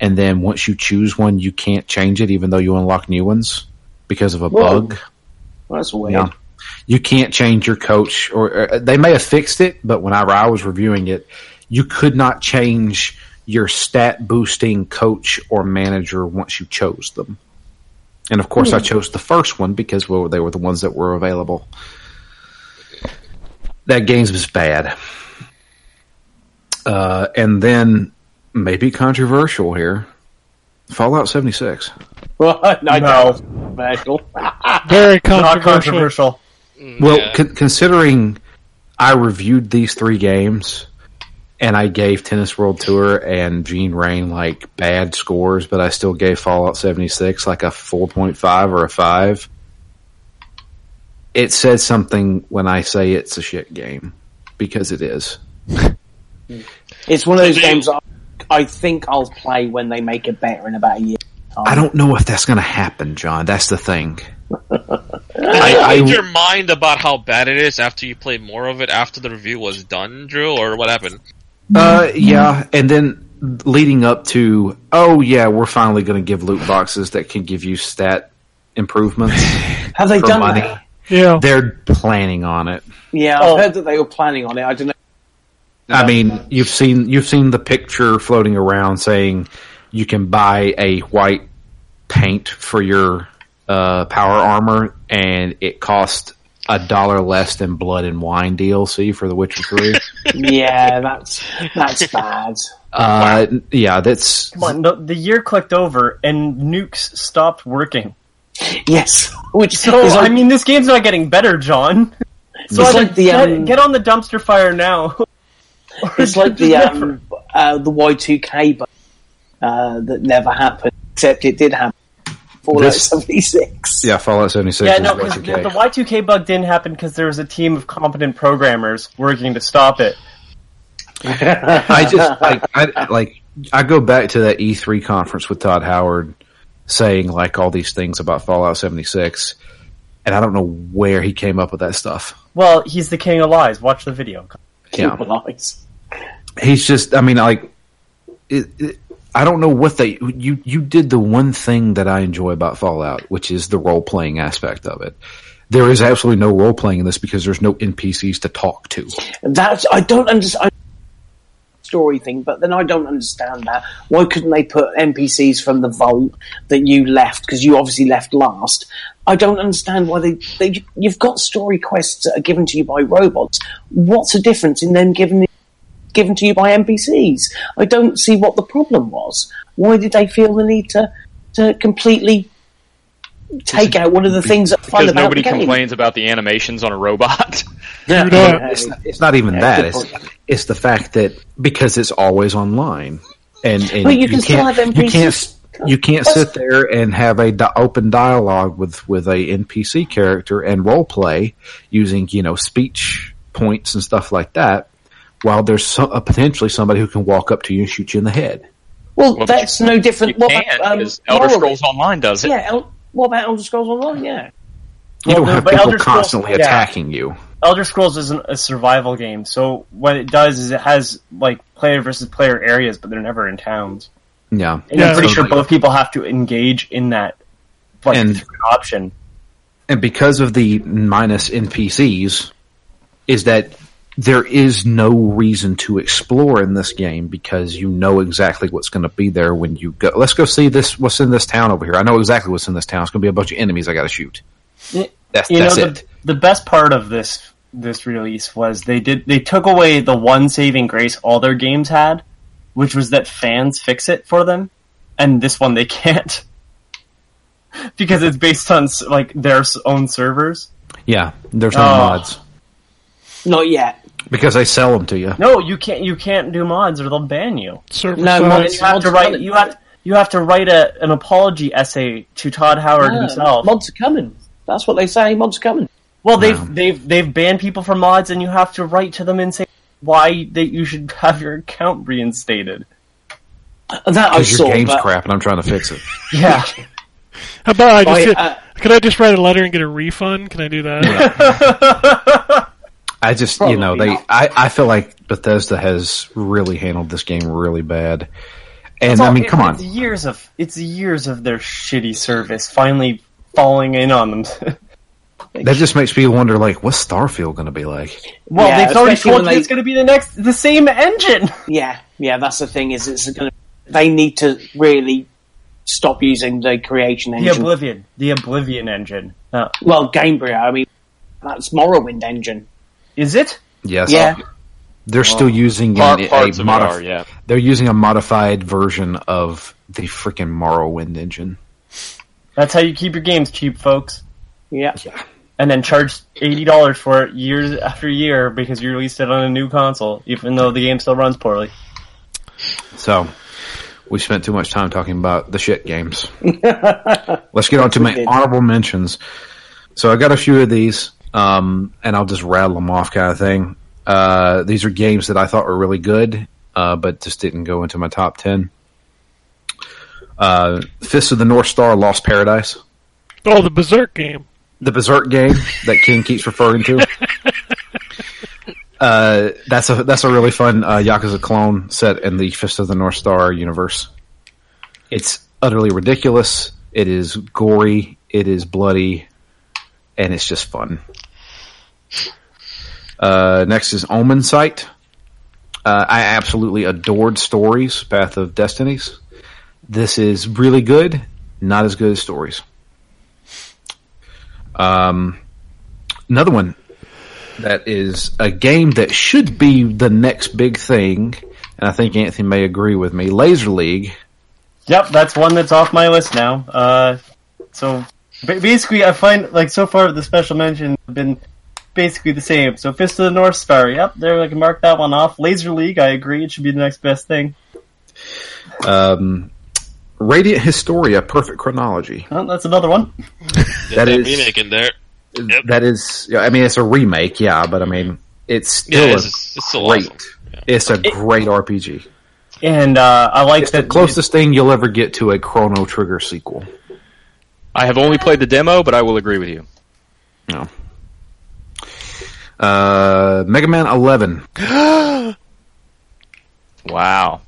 and then once you choose one, you can't change it even though you unlock new ones because of a Whoa. bug. That's weird. Yeah. You can't change your coach, or uh, they may have fixed it, but whenever I was reviewing it, you could not change your stat boosting coach or manager once you chose them. And of course, I chose the first one because well, they were the ones that were available. That game's was bad. Uh, and then maybe controversial here. Fallout 76. Well, no, No. no. Controversial. Very not controversial. controversial. Well, Yeah. con- considering I reviewed these three games and I gave Tennis World Tour and Gene Rain like bad scores, but I still gave Fallout 76 like a 4.5 or a 5. It says something when I say it's a shit game because it is. It's one of those games I, I think I'll play when they make it better in about a year. I don't know if that's going to happen, John. That's the thing. I, I- changed your mind about how bad it is after you played more of it after the review was done, Drew, or what happened? Uh, yeah, and then leading up to, oh yeah, we're finally going to give loot boxes that can give you stat improvements Have they done money. that? Yeah. They're planning on it. Yeah, Oh. I've heard that they were planning on it. I don't know. I mean, you've seen you've seen the picture floating around saying you can buy a white paint for your uh, power armor, and it costs a dollar less than Blood and Wine DLC for The Witcher Three. Yeah, that's that's bad. uh, yeah, that's Come on, the, the year clicked over and nukes stopped working. Yes, which So is I like, mean, this game's not getting better, John. So It's like the, get, um, get on the dumpster fire now. it's like the um, uh, the Y two K bug uh, that never happened, except it did happen. Fallout This- seventy six. yeah. Fallout seventy six. Yeah, no, what the, Y2K bug didn't happen because there was a team of competent programmers working to stop it. I just like I like I go back to that E3 conference with Todd Howard saying like all these things about Fallout 76 and I don't know where he came up with that stuff. Well, he's the king of lies. Watch the video. King Yeah. Lies. He's just I mean like it, it, I don't know what they you you did the one thing that I enjoy about Fallout, which is the role playing aspect of it. There is absolutely no role playing in this because there's no NPCs to talk to. That's I don't understand story thing, but then I don't understand that. Why couldn't they put NPCs from the vault that you left because you obviously left last? I don't understand why they, they you've got story quests that are given to you by robots. What's the difference in them given given to you by NPCs? I don't see what the problem was. Why did they feel the need to to completely take out one of the things that fun because about nobody the game? complains about the animations on a robot. Yeah. It's not, it's not even that. It's, it's the fact that because it's always online, and, and But you can still can't, you can't you can't sit there and have a di- open dialogue with with a NPC character and role play using you know speech points and stuff like that. While there's so, uh, potentially somebody who can walk up to you and shoot you in the head. Well, Well, that's no different. You What can about, um, Elder Morrowind? Scrolls Online does it. Yeah, El- what about Elder Scrolls Online? Yeah. You Well, don't have but people Elder Scrolls- constantly yeah. attacking you. Elder Scrolls isn't a survival game, so what it does is it has like player versus player areas, but they're never in towns. Yeah, And Yeah. I'm pretty So, sure like- both people have to engage in that like And- option. and because of the minus NPCs, is that there is no reason to explore in this game because you know exactly what's going to be there when you go. Let's go see this. What's in this town over here? I know exactly what's in this town. It's going to be a bunch of enemies I got to shoot. That's You that's know, it. the, the best part of this this release was they did they took away the one saving grace all their games had, which was that fans fix it for them, and this one they can't because it's based on like their own servers. Yeah, there's no Oh. mods Not yet. Because I sell them to you. No, you can't. You can't do mods, or they'll ban you. Server No, mods- you have to write. You have you have to write a, an apology essay to Todd Howard No, himself. Mods are coming. That's what they say. Mods are coming. Well, they've No. they've they've banned people from mods, and you have to write to them and say why that you should have your account reinstated. That I Because saw. your game's but crap and I'm trying to fix it. Yeah. How about I just I, uh, can I just write a letter and get a refund? Can I do that? I just, you know, they. not. I, I feel like Bethesda has really handled this game really bad. And It's I all- mean, it- come on, It's years of it's years of their shitty service finally falling in on them. that just makes me wonder, like, what's Starfield going to be like? well, Yeah, they've already told when they- it's going to be the next the same engine. yeah, yeah. That's the thing. Is it's going to. They need to really stop using the creation engine, The engine. Oblivion, the Oblivion engine. Uh, well, Gamebryo. I mean, that's Morrowind engine. Is it? Yes, Yeah. they're still using Part, an- parts a of it modif- are, yeah. They're using a modified version of the freaking Morrowind engine. That's how you keep your games cheap, folks. Yeah. And then charge eighty dollars for it years after year because you released it on a new console, even though the game still runs poorly. So we spent too much time talking about the shit games. Let's get on to my honorable mentions. So I got a few of these, um, and I'll just rattle them off, kind of thing. Uh, these are games that I thought were really good, uh, but just didn't go into my top ten. Uh, Fist of the North Star, Lost Paradise, oh, the Berserk game. the Berserk game that King keeps referring to. Uh, that's a that's a really fun uh, Yakuza clone set in the Fist of the North Star universe. It's utterly ridiculous. It is gory. It is bloody, and it's just fun. Uh, next is Omensight. Uh, I absolutely adored Stories, Path of Destinies. This is really good, not as good as Stories. Um, another one that is a game that should be the next big thing, and I think Anthony may agree with me. Laser League. Yep, that's one that's off my list now. Uh, so basically, I find like so far the special mentions have been basically the same. So Fist of the North Star, yep, there I can mark that one off. Laser League, I agree, it should be the next best thing. Um, Radiant Historia, Perfect Chronology. Oh, that's another one. That is remake in there. Yep. that is. I mean, it's a remake, yeah, but I mean, it's Yeah, still it's, a it's still great. awesome. It's a great RPG. And uh, I like It's the that closest thing you'll ever get to a Chrono Trigger sequel. I have only played the demo, but I will agree with you. No. Uh, Mega Man 11. Wow.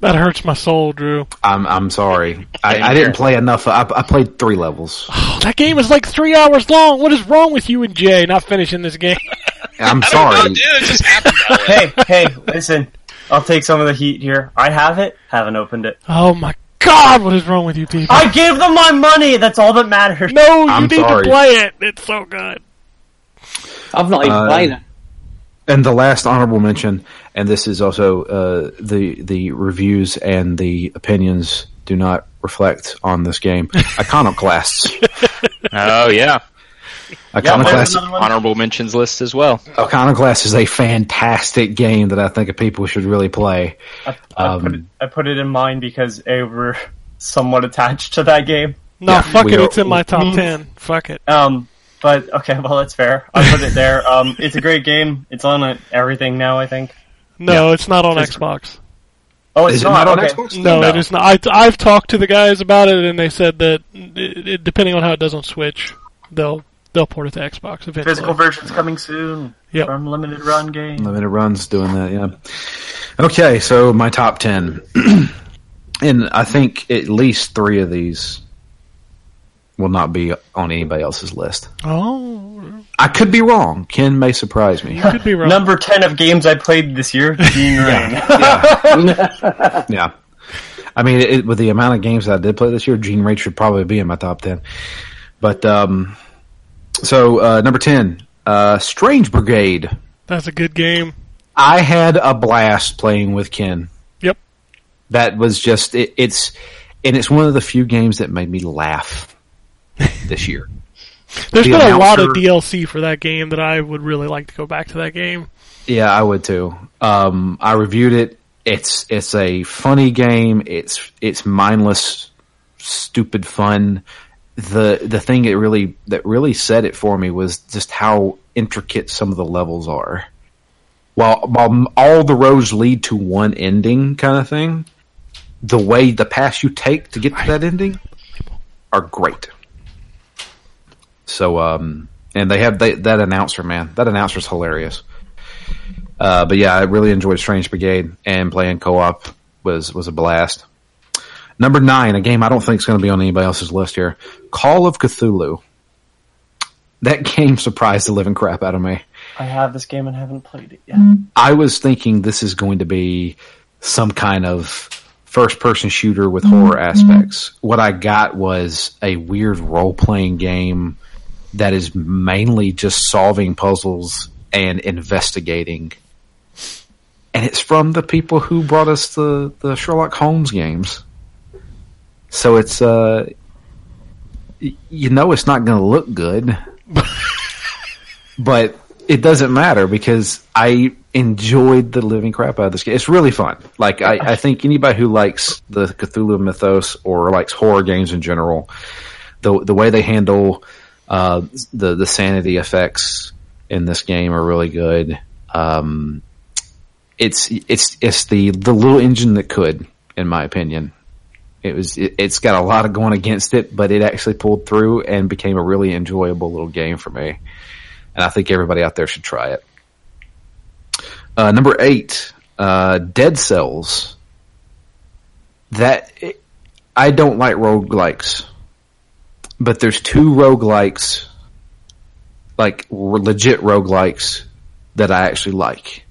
That hurts my soul, Drew. I'm I'm sorry. I, I didn't play enough. I, I played three levels. Oh, that game is like three hours long. What is wrong with you and Jay not finishing this game? I'm sorry. know, dude. It just happened that way. hey, hey, listen, I'll take some of the heat here. I have it, haven't opened it. Oh my god, what is wrong with you people? I gave them my money. That's all that matters. no, you I'm need sorry. to play it. It's so good. I've not even Uh, played it. And the last honorable mention, and this is also uh, the the reviews and the opinions do not reflect on this game. Iconoclasts. Oh yeah. Yeah, Iconoclasts. Honorable mentions list as well. Iconoclast is a fantastic game that I think people should really play. I, I, put it, Um, I put it in mine because they were somewhat attached to that game. No, Yeah, fuck it. are- It's in my top ten. Fuck it. Um, but okay, well that's fair. I put it there. Um, it's a great game. It's on uh, everything now. I think. No, it's not on It's- Xbox. Oh, it's Is it not on okay. Xbox? No, No. it is not. I, I've talked to the guys about it, and they said that it, it, depending on how it does on Switch, they'll they'll port it to Xbox eventually. Physical version's coming soon Yep. from Limited Run Games. Limited runs doing that, yeah. Okay, so my top ten, and I think at least three of these will not be on anybody else's list. Oh, I could be wrong. Ken may surprise me. you could be wrong. Number ten of games I played this year. Gene Rain. yeah. I mean, it, with the amount of games that I did play this year, Gene Rain should probably be in my top 10. But, um, so, uh, number 10, uh, Strange Brigade. That's a good game. I had a blast playing with Ken. Yep. That was just it, it's and it's one of the few games that made me laugh this year. There's The been a lot of DLC for that game that I would really like to go back to that game. Yeah, I would too. Um, I reviewed it. It's it's a funny game. It's it's mindless, stupid fun. The the thing that really that really said it for me was just how intricate some of the levels are. While while all the roads lead to one ending, kind of thing, the way the paths you take to get to that ending are great. So um, and they have they, that announcer man. That announcer's hilarious. Uh, but yeah, I really enjoyed Strange Brigade and playing co-op was was a blast. Number nine, a game I don't think is going to be on anybody else's list here. Call of Cthulhu. That game surprised the living crap out of me. I have this game and haven't played it yet. I was thinking this is going to be some kind of first person shooter with horror aspects. What I got was a weird role playing game that is mainly just solving puzzles and investigating. And it's from the people who brought us the, the Sherlock Holmes games. So it's, uh, you know, it's not going to look good but it doesn't matter because I enjoyed the living crap out of this game. It's really fun. Like I, I think anybody who likes the Cthulhu mythos or likes horror games in general, the the way they handle uh, the the sanity effects in this game are really good. Um, it's it's it's the the little engine that could, in my opinion. It was it, it's got a lot of going against it, but it actually pulled through and became a really enjoyable little game for me and I think everybody out there should try it. Uh, number eight, uh, Dead Cells. That I don't like roguelikes, but there's two roguelikes, like legit roguelikes, that I actually like,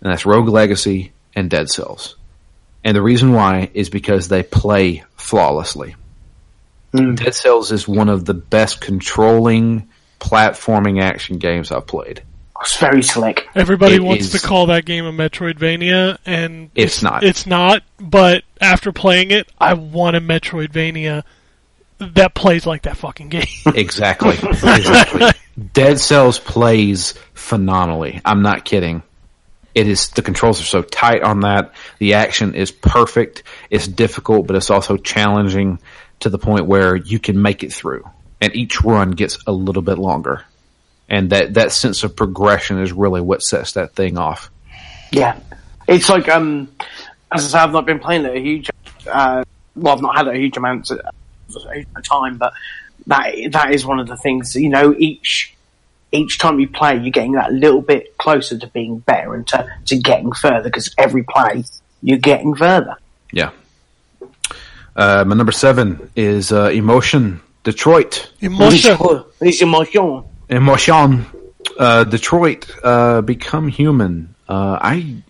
and that's Rogue Legacy and Dead Cells. And the reason why is because they play flawlessly. Hmm. Dead Cells is one of the best controlling platforming action games I've played. It's very slick. Everybody It wants is- to call that game a Metroidvania, and It's not. It's not. But after playing it, I want a Metroidvania that plays like that fucking game. Exactly. exactly. Dead Cells plays phenomenally. I'm not kidding. It is the controls are so tight on that. The action is perfect. It's difficult, but it's also challenging to the point where you can make it through. And each run gets a little bit longer. And that, that sense of progression is really what sets that thing off. Yeah, it's like um, as I say, I've not been playing it a huge. Uh, well, I've not had a huge amount of, a huge amount of time, but that that is one of the things. You know, each each time you play, you're getting that little bit closer to being better and to, to getting further because every play you're getting further. Yeah. Uh, my number seven is uh, Emotion Detroit. Emotion. It's emotion. Emotion. Uh, Detroit, uh, Become Human. Uh, I.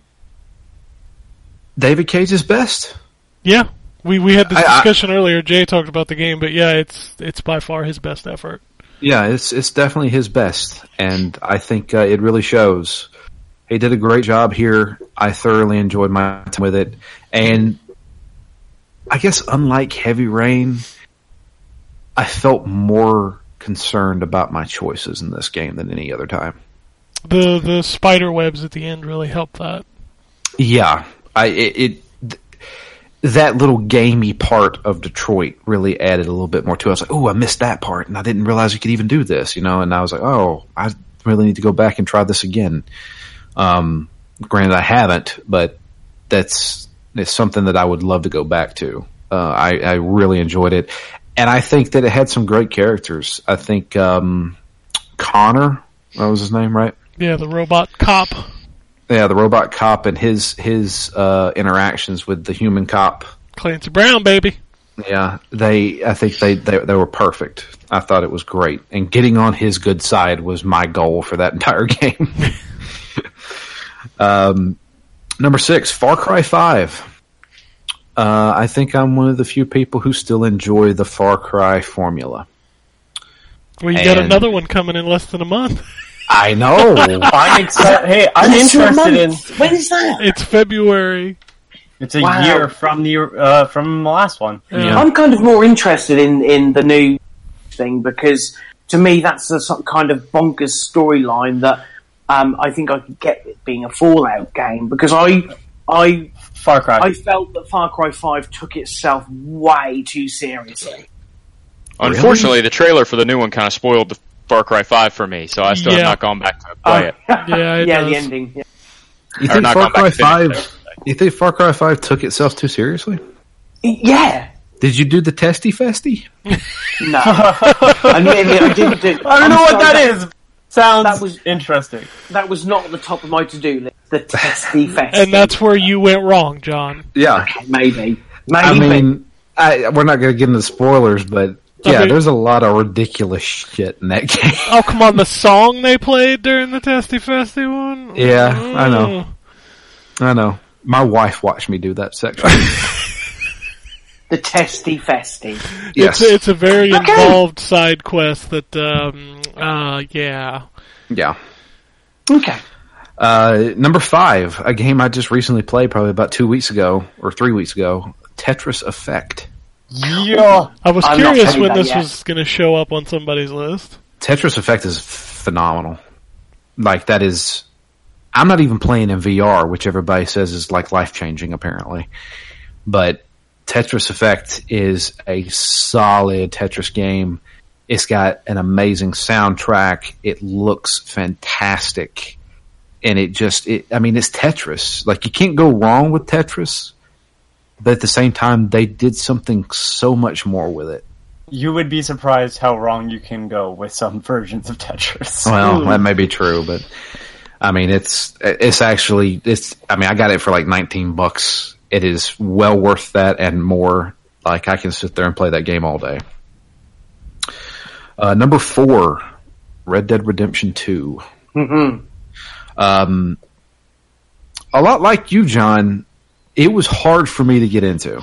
David Cage is best. Yeah, we we had this I- I- discussion earlier. Jay talked about the game, but yeah, it's it's by far his best effort. Yeah, it's it's definitely his best, and I think uh, it really shows. He did a great job here. I thoroughly enjoyed my time with it, and I guess unlike Heavy Rain, I felt more concerned about my choices in this game than any other time. The the spider webs at the end really helped that. Yeah, I it, it that little gamey part of Detroit really added a little bit more to it. I was like, oh, I missed that part, and I didn't realize you could even do this, you know. And I was like, oh, I really need to go back and try this again. Um, granted, I haven't, but that's it's something that I would love to go back to. Uh, I, I really enjoyed it, and I think that it had some great characters. I think um, Connor, what was his name, right? Yeah, the robot cop. Yeah, the robot cop and his his uh, interactions with the human cop. Clancy Brown, baby. Yeah, they. I think they, they they were perfect. I thought it was great, and getting on his good side was my goal for that entire game. um, number six, Far Cry Five. Uh, I think I'm one of the few people who still enjoy the Far Cry formula. Well, you got another one coming in less than a month. I know. I'm excited. Hey, I'm It's a interested in. When is that? It's February. It's a Wow. year from the uh, from the last one. Yeah. I'm kind of more interested in, in the new thing because to me that's the sort kind of bonkers storyline that um, I think I could get with being a Fallout game because I I Far Cry. I felt that Far Cry Five took itself way too seriously. Unfortunately, the trailer for the new one kind of spoiled the Far Cry 5 for me, so I still Yeah. have not gone back to play it. Yeah, it yeah, the ending. Yeah. You think not Far gone Cry to finish it, I Five? You think Far Cry Five took itself too seriously? yeah. Did you do the testy festy? No, admittedly, I didn't do. I don't know I'm what sorry, that is. Sounds That was- interesting. That was not at the top of my to-do list. The testy fest, And that's where you went wrong, John. Yeah. maybe, maybe. I mean, I, we're not going to get into spoilers, but yeah, Okay. there's a lot of ridiculous shit in that game. Oh, come on, the song they played during the Testy Festy one? Yeah, I know. I know. My wife watched me do that section. the testy festy. yes. It's, it's a very involved side quest that, um, uh, yeah. yeah. Okay. Uh, number five, a game I just recently played, probably about two weeks ago or three weeks ago. Tetris Effect. Yeah. I was I'm curious when this yet. was going to show up on somebody's list. Tetris Effect is phenomenal. Like that is, I'm not even playing in VR, which everybody says is like life changing apparently. But Tetris Effect is a solid Tetris game. It's got an amazing soundtrack. It looks fantastic. And it just, it, I mean, it's Tetris. Like you can't go wrong with Tetris. But at the same time, they did something so much more with it. You would be surprised how wrong you can go with some versions of Tetris. Well, that may be true, but I mean, it's it's actually it's. I mean, I got it for like nineteen bucks. It is well worth that and more. Like I can sit there and play that game all day. Uh, number four, Red Dead Redemption 2 Mm-hmm. Um, a lot like you, John. It was hard for me to get into.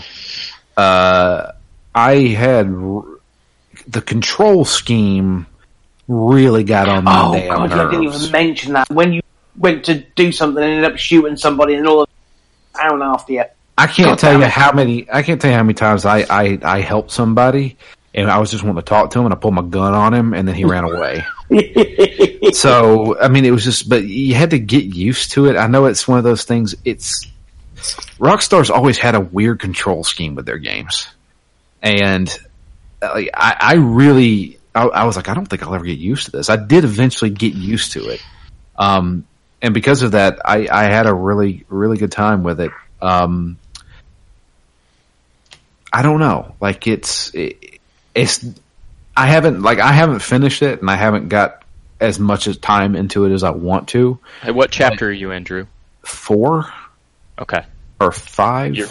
Uh, I had r- the control scheme really got on my Oh damn god, yeah, I didn't even mention that. When you went to do something and ended up shooting somebody and all of town after you. I can't God tell you how many. I can't tell you how many times I I, I helped somebody and I was just wanting to talk to him and I pulled my gun on him and then he ran away. so I mean, it was just, but you had to get used to it. I know it's one of those things. It's Rockstar's always had a weird control scheme with their games, and uh, I, I really, I, I was like, I don't think I'll ever get used to this. I did eventually get used to it, um, and because of that, I, I had a really, really good time with it. Um, I don't know, like it's, it, it's, I haven't, like, I haven't finished it, and I haven't got as much as time into it as I want to. Hey, what chapter are you in, Drew? Four Okay. or 5 You're-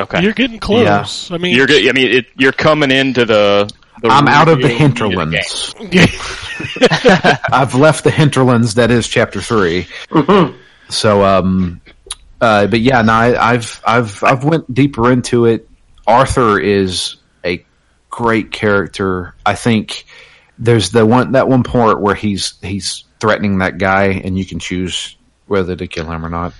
Okay. You're getting close. Yeah. I mean, You're good. I mean, it, you're coming into the. the I'm out of the real meat of the game. hinterlands. I've left the hinterlands. That is chapter 3 So, um, uh, but yeah, no, I, I've I've I've went deeper into it. Arthur is a great character. I think there's the one that one part where he's he's threatening that guy, and you can choose whether to kill him or not.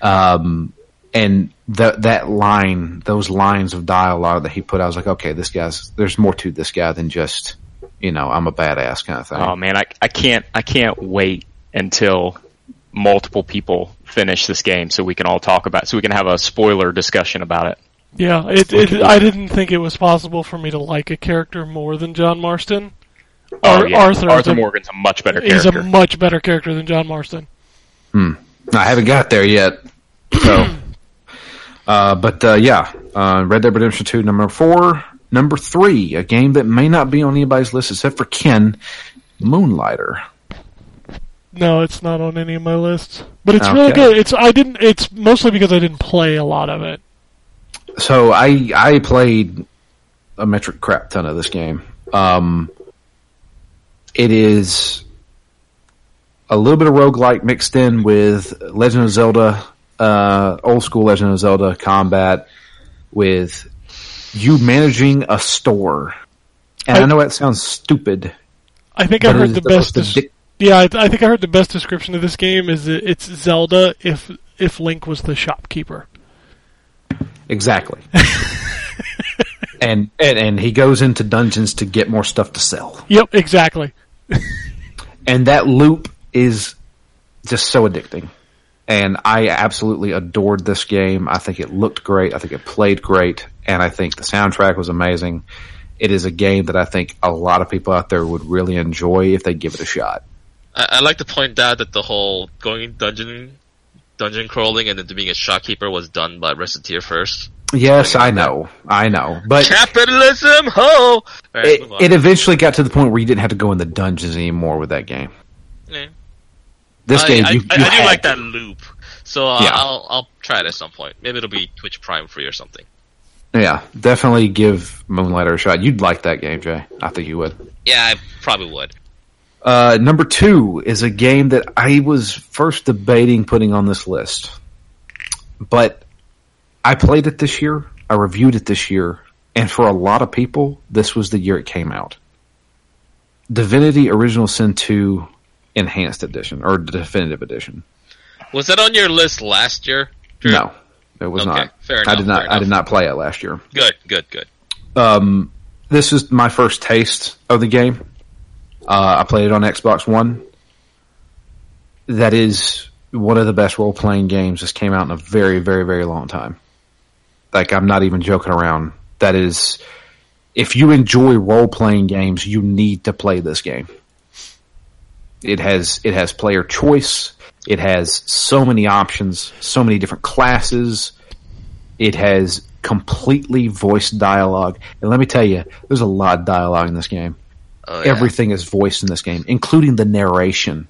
Um, and that that line, those lines of dialogue that he put, I was like, okay, this guy's there's more to this guy than just you know I'm a badass kind of thing. Oh man, I I can't I can't wait until multiple people finish this game so we can all talk about it, so we can have a spoiler discussion about it. yeah, it, it, I didn't think it was possible for me to like a character more than John Marston. Oh Ar- yeah, Arthur, Arthur a- Morgan's a much better He's a much better character than John Marston. I haven't got there yet. So, uh, but uh, yeah, uh, Red Dead Redemption Two, number four, number three, a game that may not be on anybody's list except for Ken, Moonlighter. No, it's not on any of my lists, but it's really good. It's I didn't. It's mostly because I didn't play a lot of it. So I I played a metric crap ton of this game. Um, it is a little bit of roguelike mixed in with Legend of Zelda, uh, old school Legend of Zelda combat with you managing a store. And I, I- know that sounds stupid. I think I heard the best. yeah, I, I think I heard the best description of this game is that it's Zelda if if Link was the shopkeeper. Exactly. and, and and he goes into dungeons to get more stuff to sell. Yep, exactly. And that loop is just so addicting. And I absolutely adored this game. I think it looked great. I think it played great. And I think the soundtrack was amazing. It is a game that I think a lot of people out there would really enjoy if they give it a shot. I, I like to point out that the whole going dungeon, dungeon crawling and then being a shopkeeper was done by Recettear first. Yes, I know. I know. But Capitalism, ho! On. it, it eventually got to the point where you didn't have to go in the dungeons anymore with that game. Yeah. This I, game, I, you, you I do like that loop. So uh, Yeah. I'll I'll try it at some point. Maybe it'll be Twitch Prime free or something. Yeah, definitely give Moonlighter a shot. You'd like that game, Jay. I think you would. Yeah, I probably would. Uh, number two is a game that I was first debating putting on this list, but I played it this year. I reviewed it this year, and for a lot of people, this was the year it came out. Divinity Original Sin 2 Enhanced Edition or Definitive Edition. Was that on your list last year? Drew? No, it was Okay, not. fair enough. I did not. I did not play it last year. Good, good, good. Um, this is my first taste of the game. Uh, I played it on Xbox One. That is one of the best role playing games that's came out in a very, very, very long time. Like I'm not even joking around. That is, if you enjoy role playing games, you need to play this game. It has it has player choice. It has so many options, so many different classes. It has completely voiced dialogue. And let me tell you, there's a lot of dialogue in this game. Oh, yeah. Everything is voiced in this game, including the narration.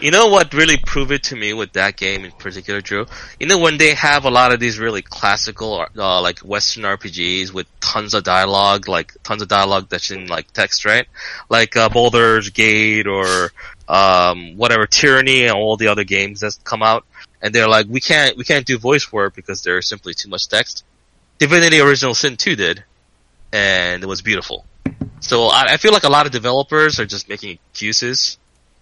You know what really proved it to me with that game in particular, Drew? You know when they have a lot of these really classical, uh, like Western RPGs with tons of dialogue, like tons of dialogue that's in like text, right? Like uh, Baldur's Gate or um, whatever Tyranny and all the other games that's come out, and they're like, we can't we can't do voice work because there's simply too much text. Divinity Original Sin 2 did, and it was beautiful. So I, I feel like a lot of developers are just making excuses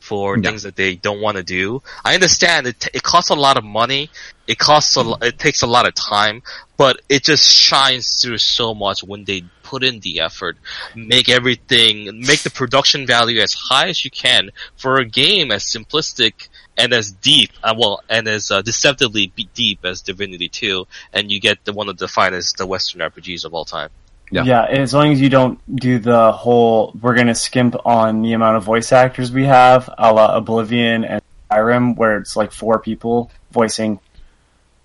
for things that they don't want to do. I understand it. It costs a lot of money. It costs a. lo- It takes a lot of time, but it just shines through so much when they put in the effort, make everything, make the production value as high as you can for a game as simplistic and as deep, uh, well, and as uh, deceptively deep as Divinity 2, and you get the one of the finest the Western RPGs of all time. Yeah. Yeah. as long as you don't do the whole we're gonna skimp on the amount of voice actors we have, a la Oblivion and Skyrim, where it's like four people voicing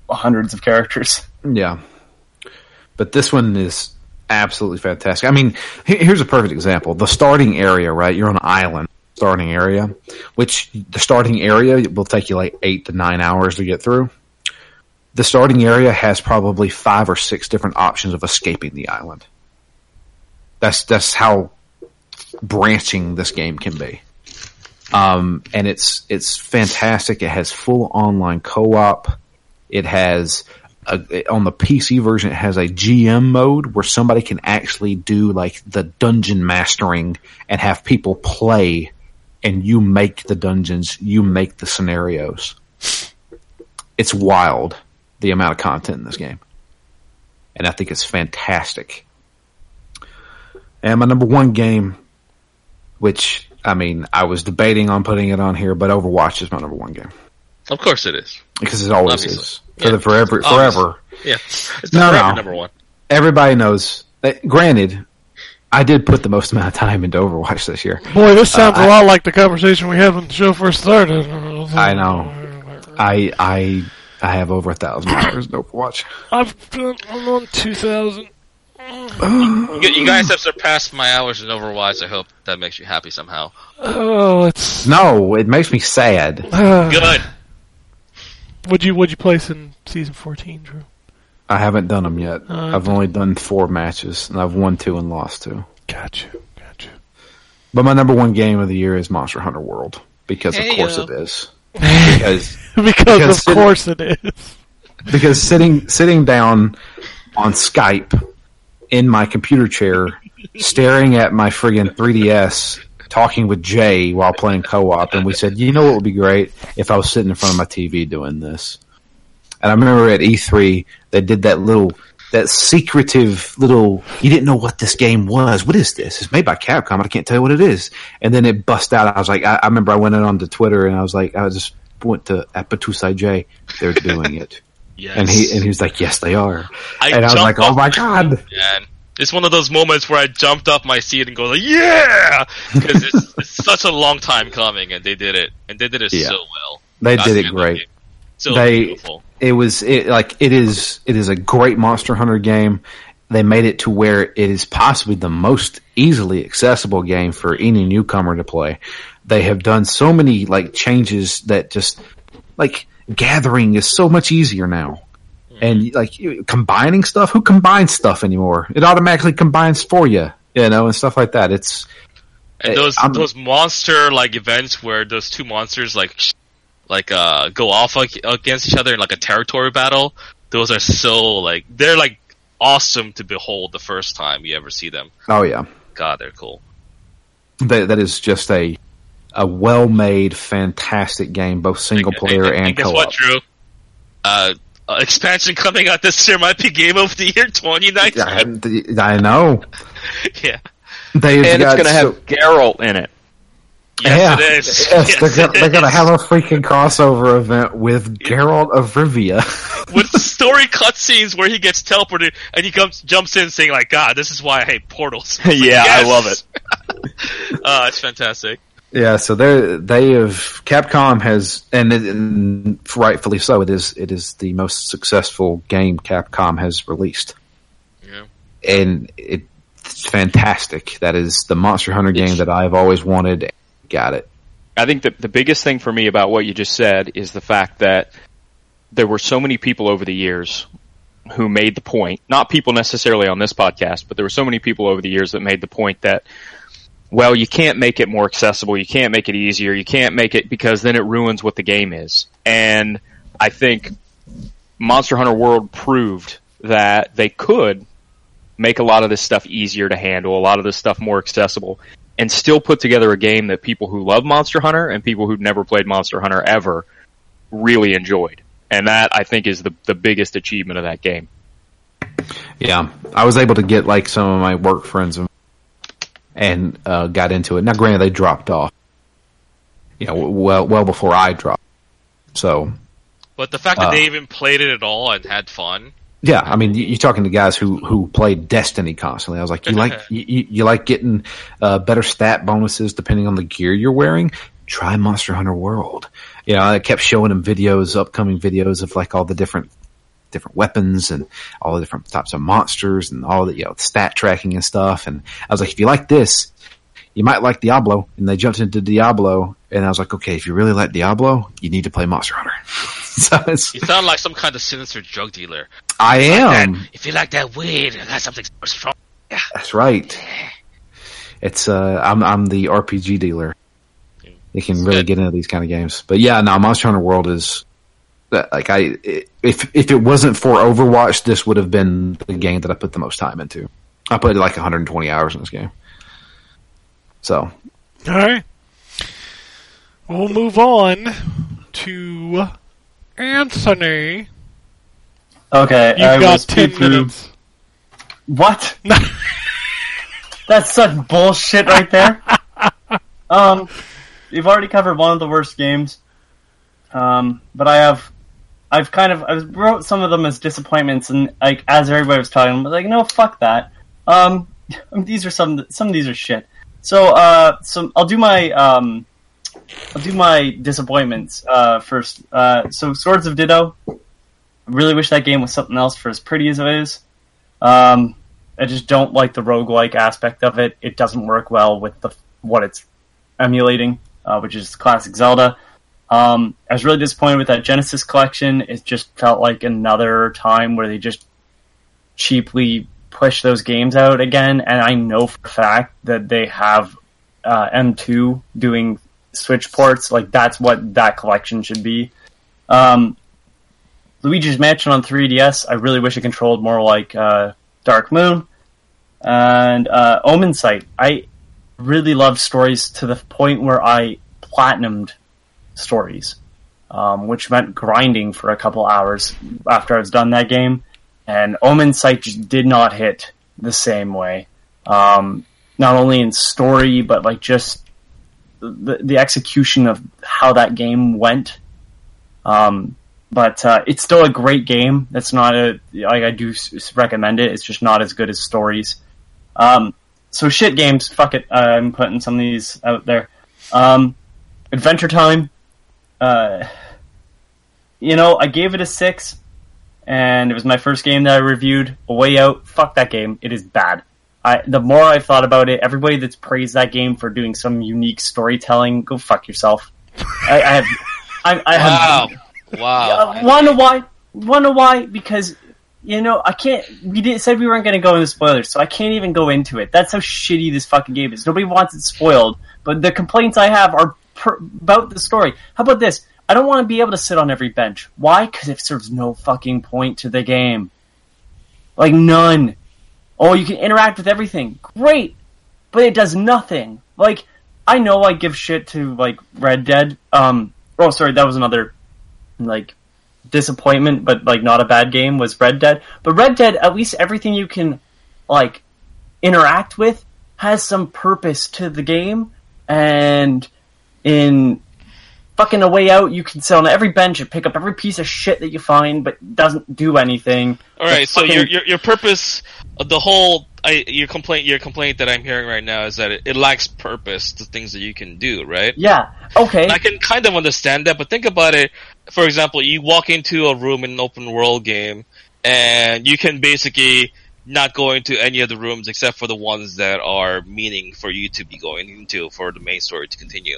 hundreds of characters. Yeah. But this one is absolutely fantastic. I mean, here's a perfect example. The starting area, right? You're on an island starting area, which the starting area will take you like eight to nine hours to get through. The starting area has probably five or six different options of escaping the island. That's, that's how branching this game can be. Um, and it's, it's fantastic. It has full online co-op. It has a, on the PC version, it has a GM mode where somebody can actually do like the dungeon mastering and have people play and you make the dungeons, you make the scenarios. It's wild the amount of content in this game. And I think it's fantastic. And my number one game, which I mean, I was debating on putting it on here, but Overwatch is my number one game Of course it is. because it always Obviously. is for Yeah. the forever, Obviously. forever. Yeah. It's No, forever no. number one. Everybody knows. That, granted, I did put the most amount of time into Overwatch this year. Boy, this sounds Uh, a lot like the conversation we had when the show first started. I know. I I I have over a thousand hours in Overwatch. I've done, I'm on 2,000. You, you guys have surpassed my hours in Overwatch. I hope that makes you happy somehow. Oh, it's. No, it makes me sad. Good. Would you would you place in season 14, Drew? I haven't done them yet. Uh, I've only done four matches, and I've won two and lost two. Gotcha, gotcha. But my number one game of the year is Monster Hunter World because of course yo. it is. Because because, Because of sitting- course it is. because sitting sitting down on Skype in my computer chair, staring at my friggin' 3DS, talking with Jay while playing co-op, and we said, you know what would be great if I was sitting in front of my TV doing this. And I remember at E3 they did that little that secretive little you didn't know what this game was. What is this? It's made by Capcom. I can't tell you what it is. And then it bust out. I was like, I, I remember I went in onto Twitter and I was like, I just went to Apatusai J. They're doing it. Yes. And he and he was like, "Yes, they are." I and I was like, "Oh my god!" Man, it's one of those moments where I jumped off my seat and go like, "Yeah!" Because it's, it's such a long time coming, and they did it, and they did it Yeah. so well. They God did it great. So They- beautiful. It was it like it is it is a great Monster Hunter game. They made it to where it is possibly the most easily accessible game for any newcomer to play. They have done so many like changes that just like gathering is so much easier now. And like combining stuff, who combines stuff anymore? It automatically combines for you, you know, and stuff like that. It's And those I'm- those monster like events where those two monsters like like uh go off ag- against each other in like a territory battle. Those are so like they're like awesome to behold the first time you ever see them. oh yeah. God, they're cool. that that is just a a well made, fantastic game, both single player and, guess co what, op. Drew? Uh, uh, expansion coming out this year might be Game of the Year 2019. I, I know Yeah. they've and it's going to have so- Geralt in it. Yes, yeah, it is. Yes, Yes, they're, gonna, it they're gonna have a freaking crossover event with Geralt of Rivia. with the story cutscenes where he gets teleported and he comes jumps in saying like, "God, this is why I hate portals." It's like, Yeah, I love it. uh, it's fantastic. Yeah, so they they have Capcom has, and, it, and rightfully so. It is it is the most successful game Capcom has released. Yeah. and it's fantastic. That is the Monster Hunter game It's- that I've always wanted. Got it. I think that the biggest thing for me about what you just said is the fact that there were so many people over the years who made the point, not people necessarily on this podcast, but there were so many people over the years that made the point that, well, you can't make it more accessible, you can't make it easier, you can't make it because then it ruins what the game is. And I think Monster Hunter World proved that they could make a lot of this stuff easier to handle, a lot of this stuff more accessible, and still put together a game that people who love Monster Hunter and people who've never played Monster Hunter ever really enjoyed. And that I think is the the biggest achievement of that game. Yeah, I was able to get like some of my work friends and- and uh, got into it. Now, granted, they dropped off. You know, well, well before I dropped. So, But the fact that Uh. they even played it at all and had fun, yeah, I mean, you- you're talking to guys who who played Destiny constantly. I was like, you like you, you you like getting uh, better stat bonuses depending on the gear you're wearing. Try Monster Hunter World. You know, I kept showing them videos, upcoming videos of like all the different different weapons and all the different types of monsters and all the you know stat tracking and stuff. And I was like, if you like this, you might like Diablo. And they jumped into Diablo, and I was like, okay, if you really like Diablo, you need to play Monster Hunter. so it's, you sound like some kind of sinister drug dealer. I That- am. if you like that weed, I got something strong. Yeah. That's right. It's uh, I'm I'm the RPG dealer. You can really Good. get into these kind of games. But yeah, no, Monster Hunter World is like I if if it wasn't for Overwatch, this would have been the game that I put the most time into. I put like 120 hours in this game. So All right. We'll move on to Anthony. Okay, You've I got was 10 through- minutes. What? That's such bullshit right there. um, you've already covered one of the worst games. Um, but I have, I've kind of, I wrote some of them as disappointments, and like as everybody was talking, I was like, no, fuck that. Um, these are some, some of these are shit. So, uh, I'll do my, um, I'll do my disappointments uh, first. Uh, so, Swords of Ditto. I really wish that game was something else for as pretty as it is. Um, I just don't like the roguelike aspect of it. It doesn't work well with the what it's emulating, uh, which is classic Zelda. Um, I was really disappointed with that Genesis collection. It just felt like another time where they just cheaply push those games out again. And I know for a fact that they have uh, M2 doing Switch ports. Like that's what that collection should be. Um, Luigi's Mansion on 3DS. I really wish it controlled more like uh, Dark Moon and uh, Omensight. I really love stories to the point where I platinumed stories. um, which meant grinding for a couple hours after I was done that game. And Omensight just did not hit the same way. Um, not only in story, but like just the, the execution of how that game went. Um, but uh, it's still a great game. That's not a like I do recommend it. It's just not as good as stories. Um, so shit games. Fuck it. I'm putting some of these out there. Um, Adventure Time. Uh, you know, I gave it a six, and it was my first game that I reviewed. A Way Out. Fuck that game. It is bad. I, the more I've thought about it, everybody that's praised that game for doing some unique storytelling, go fuck yourself. I, I have, I, I have Wow. Wow. wanna why? Wanna why? Because you know I can't. We did said we weren't going to go into spoilers, so I can't even go into it. That's how shitty this fucking game is. Nobody wants it spoiled, but the complaints I have are per, about the story. How about this? I don't want to be able to sit on every bench. Why? Because it serves no fucking point to the game. Like none. Oh, you can interact with everything. Great, but it does nothing. Like I know I give shit to like Red Dead. Um. Oh, sorry, that was another like disappointment, but like not a bad game was Red Dead. But Red Dead, at least everything you can like interact with has some purpose to the game, and in fucking a way out, you can sit on every bench and pick up every piece of shit that you find, but doesn't do anything. All right. So fucking- your your your purpose, uh, the whole I, your complaint your complaint that I'm hearing right now is that it, it lacks purpose. The things that you can do, right? yeah, okay, And I can kind of understand that, but think about it. For example, you walk into a room in an open world game, and you can basically not go into any of the rooms except for the ones that are meaning for you to be going into for the main story to continue.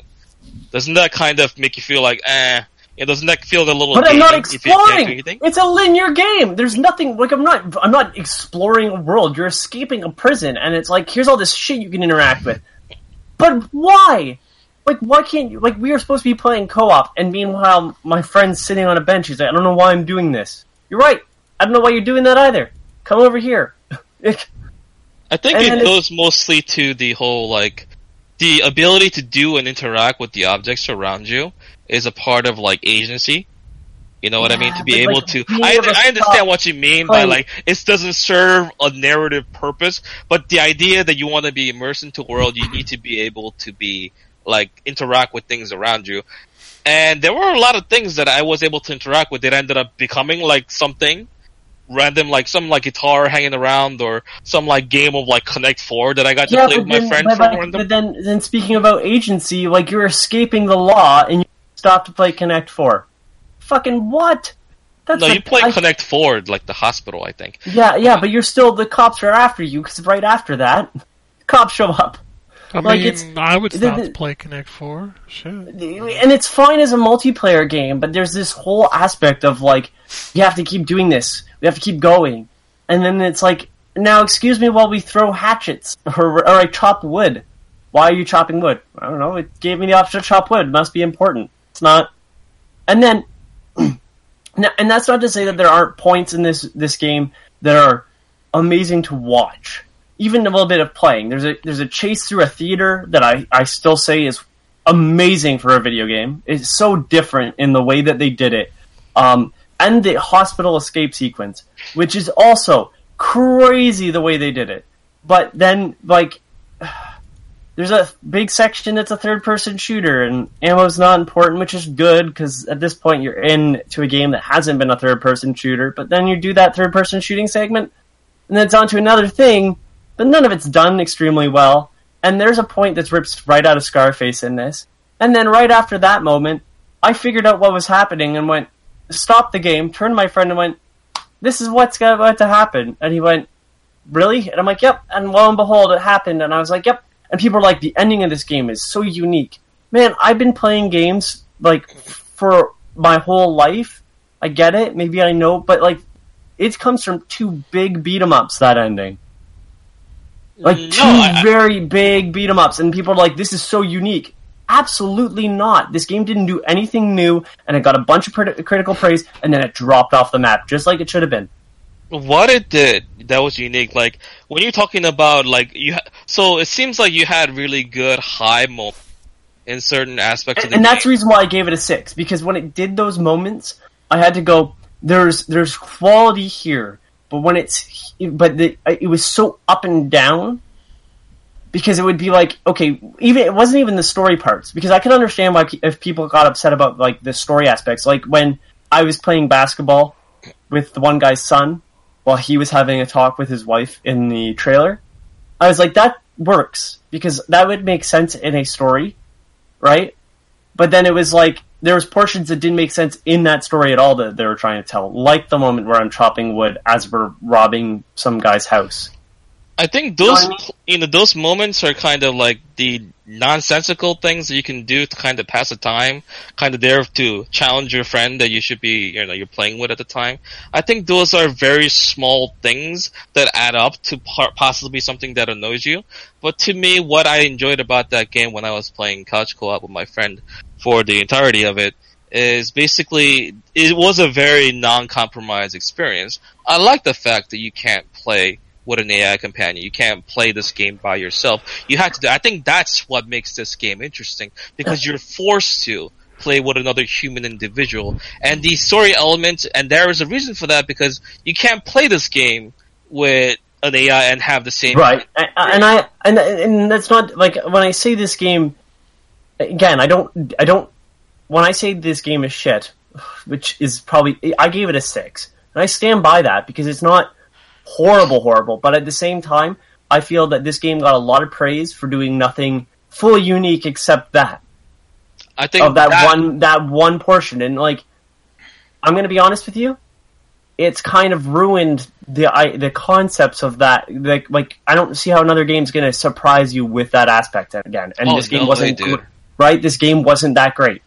Doesn't that kind of make you feel like, eh? Yeah, doesn't that feel a little? But I'm not dated you can't exploring. It's a linear game. There's nothing like I'm not. I'm not exploring a world. You're escaping a prison, and it's like here's all this shit you can interact with. But why? Like, why can't you? Like, we are supposed to be playing co-op, and meanwhile, my friend's sitting on a bench. He's like, I don't know why I'm doing this. You're right. I don't know why you're doing that either. Come over here. I think And it goes mostly to the whole like the ability to do and interact with the objects around you is a part of like agency. You know what I mean? To be able like, to, I, I understand what you mean by like it doesn't serve a narrative purpose, but the idea that you want to be immersed into a world, you need to be able to be like interact with things around you. And there were a lot of things that I was able to interact with that ended up becoming like something random, like some like guitar hanging around or some like game of like Connect Four that I got to play but with my then, friend but, for like, random. but then, then speaking about agency, like you're escaping the law, and you stop to play Connect Four. Fucking what? That's No, like- you play I- Connect Four, like the hospital, I think. Yeah, yeah, but you're still the cops are after you because right after that, cops show up, I Like, mean, it's- I would the- stop the- to play Connect Four. sure. and it's fine as a multiplayer game. But there's this whole aspect of like you have to keep doing this, we have to keep going, and then it's like now excuse me while we throw hatchets or or I chop wood. Why are you chopping wood? I don't know. It gave me the option to chop wood. It must be important. It's not. And then, now, and that's not to say that there aren't points in this this game that are amazing to watch. Even a little bit of playing. There's a there's a chase through a theater that I, I still say is amazing for a video game. It's so different in the way that they did it. Um, and the hospital escape sequence, which is also crazy the way they did it. But then, like, there's a big section that's a third person shooter, and ammo's not important, which is good because at this point you're in to a game that hasn't been a third person shooter. But then you do that third person shooting segment, and then it's on to another thing, but none of it's done extremely well. And there's a point that's ripped right out of Scarface in this. And then right after that moment, I figured out what was happening and went, stopped the game, turned to my friend and went, this is what's about to happen. And he went, really? And I'm like, yep. And lo and behold, it happened. And I was like, yep. And people are like, the ending of this game is so unique. Man, I've been playing games, like, for my whole life. I get it. Maybe I know, but like, it comes from two big beat 'em ups, that ending. Like, mm, No, two I- I- very big beat 'em ups. And people are like, this is so unique. Absolutely not. This game didn't do anything new, and it got a bunch of crit- critical praise, and then it dropped off the map, just like it should have been. What it did that was unique, like when you're talking about like you, ha- so it seems like you had really good high moments in certain aspects of the game. and that's the reason why I gave it a six because when it did those moments, I had to go. There's there's quality here, but when it's but the, it was so up and down because it would be like okay, even it wasn't even the story parts because I can understand why if people got upset about like the story aspects, like when I was playing basketball with the one guy's son while he was having a talk with his wife in the trailer. I was like, that works because that would make sense in a story, right? But then it was like there was portions that didn't make sense in that story at all that they were trying to tell, like the moment where I'm chopping wood as we're robbing some guy's house. I think those I mean- you know those moments are kind of like the nonsensical things that you can do to kind of pass the time, kind of there to challenge your friend that you should be you know you're playing with at the time. I think those are very small things that add up to par- possibly something that annoys you. But to me, what I enjoyed about that game when I was playing couch co-op with my friend for the entirety of it is basically it was a very non-compromised experience. I like the fact that you can't play with an AI companion. You can't play this game by yourself. You have to. Do, I think that's what makes this game interesting because you're forced to play with another human individual, and the story element. And there is a reason for that because you can't play this game with an AI and have the same Right, and I and and that's not like when I say this game. Again, I don't. I don't. When I say this game is shit, which is probably I gave it a six, and I stand by that because it's not horrible, horrible. But at the same time, I feel that this game got a lot of praise for doing nothing fully unique except that I think of that, one that one portion. And like, I'm going to be honest with you, it's kind of ruined the I, the concepts of that. Like, like I don't see how another game's going to surprise you with that aspect again. And Oh, this game no wasn't way, right. This game wasn't that great.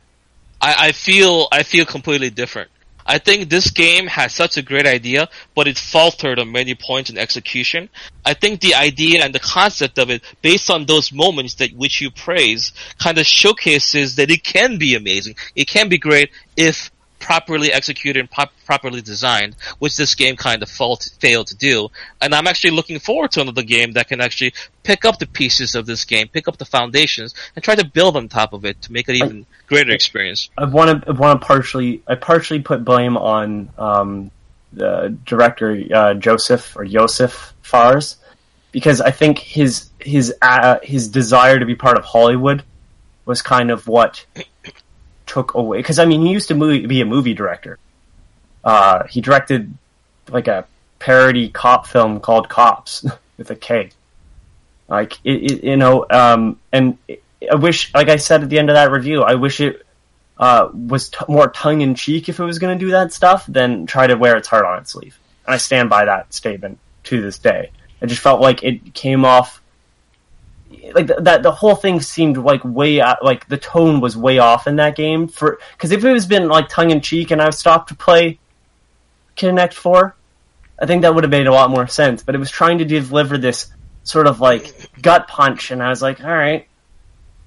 I, I feel I feel completely different. I think this game has such a great idea, but it faltered on many points in execution. I think the idea and the concept of it, based on those moments that which you praise, kind of showcases that it can be amazing. It can be great if properly executed and pop- properly designed, which this game kind of fault, failed to do. And I'm actually looking forward to another game that can actually pick up the pieces of this game, pick up the foundations, and try to build on top of it to make it even greater experience. I want to I want to partially I partially put blame on um, the director uh, Joseph or Josef Fares because I think his his uh, his desire to be part of Hollywood was kind of what took away because I mean he used to movie, be a movie director. Uh, he directed like a parody cop film called Cops with a K. Like it, it you know, um, and I wish, like I said at the end of that review, I wish it uh, was t- more tongue in cheek if it was going to do that stuff than try to wear its heart on its sleeve. And I stand by that statement to this day. I just felt like it came off like th- that. The whole thing seemed like way out, like the tone was way off in that game. For because if it was been like tongue in cheek and I stopped to play Connect Four, I think that would have made a lot more sense. But it was trying to deliver this sort of like gut punch, and I was like, all right,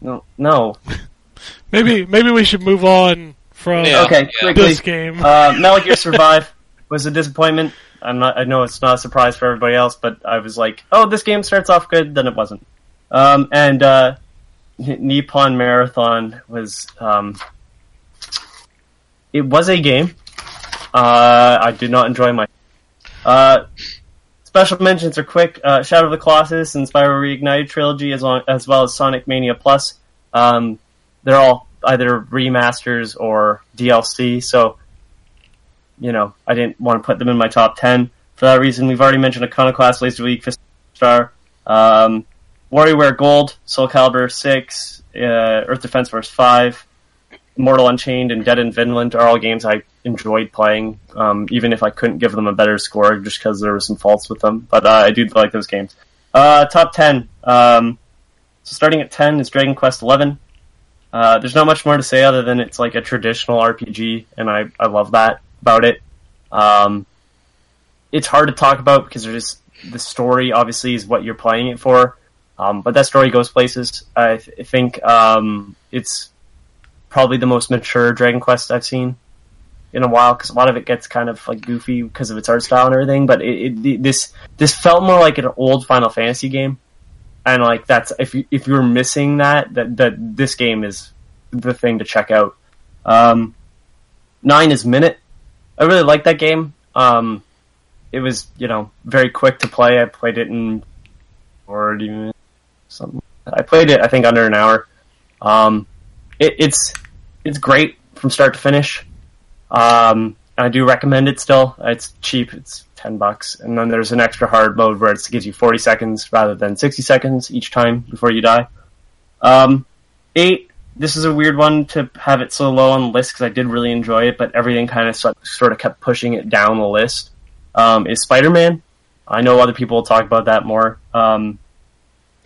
no, no, Maybe maybe we should move on from Yeah. okay, yeah. quickly. this game. Uh, Metal Gear Survive was a disappointment. I'm not. I know it's not a surprise for everybody else, but I was like, "Oh, this game starts off good." Then it wasn't. Um, and uh, Nippon Marathon was. Um, it was a game. Uh, I did not enjoy my. Uh, special mentions are quick. Uh, Shadow of the Colossus and Spyro Reignited trilogy, as, long, as well as Sonic Mania Plus. Um, they're all either remasters or DLC. So you know, I didn't want to put them in my top 10. For that reason, we've already mentioned a Iconoclast, Laser Week, Fist Star, um, WarioWare Gold, Soul Calibur 6, uh, Earth Defense Force 5, Mortal Unchained, and Dead in Vinland are all games I enjoyed playing, um, even if I couldn't give them a better score just because there were some faults with them. But uh, I do like those games. Uh, top 10. Um, so starting at 10 is Dragon Quest 11. Uh, there's not much more to say other than it's like a traditional RPG, and I, I love that about it. Um, it's hard to talk about because there's just, the story obviously is what you're playing it for, um, but that story goes places. I, th- I think um, it's probably the most mature Dragon Quest I've seen in a while because a lot of it gets kind of like goofy because of its art style and everything. But it, it, this this felt more like an old Final Fantasy game and like that's if you, if you're missing that, that that this game is the thing to check out. Um, nine is Minit. I really like that game. Um, it was you know very quick to play. I played it in forty minutes, something. I played it I think under an hour. Um, it, it's it's great from start to finish. Um, I do recommend it still. It's cheap. It's ten bucks, and then there's an extra hard mode where it gives you forty seconds rather than sixty seconds each time before you die. Um, eight. This is a weird one to have it so low on the list because I did really enjoy it, but everything kind of sort of kept pushing it down the list. Um, is Spider Man? I know other people will talk about that more, um,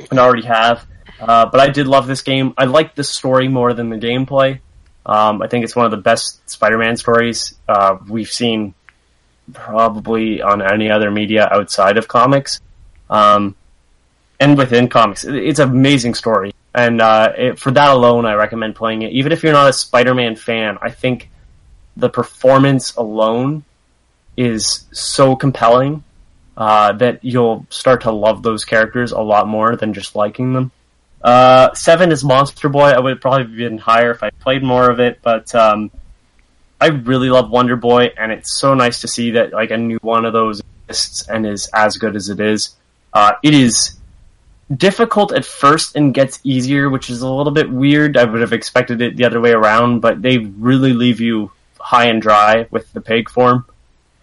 and already have. Uh, but I did love this game. I like the story more than the gameplay. Um, I think it's one of the best Spider-Man stories uh, we've seen probably on any other media outside of comics, um, and within comics. It's an amazing story, and uh, it, for that alone, I recommend playing it. Even if you're not a Spider-Man fan, I think the performance alone is so compelling uh, that you'll start to love those characters a lot more than just liking them. Uh, seven is Monster Boy. I would probably have been higher if I played more of it, but um, I really love Wonder Boy, and it's so nice to see that like a new one of those exists and is as good as it is. Uh, it is difficult at first and gets easier, which is a little bit weird. I would have expected it the other way around, but they really leave you high and dry with the peg form.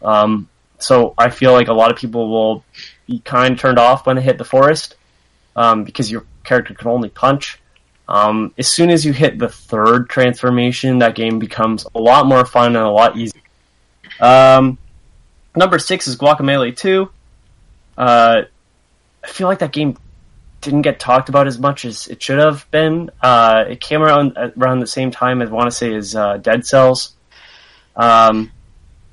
Um, so I feel like a lot of people will be kind of turned off when they hit the forest um, because your character can only punch. Um, as soon as you hit the third transformation, that game becomes a lot more fun and a lot easier. Um, number six is Guacamelee 2. Uh, I feel like that game didn't get talked about as much as it should have been. Uh, it came around around the same time I want to say as uh, Dead Cells. Um,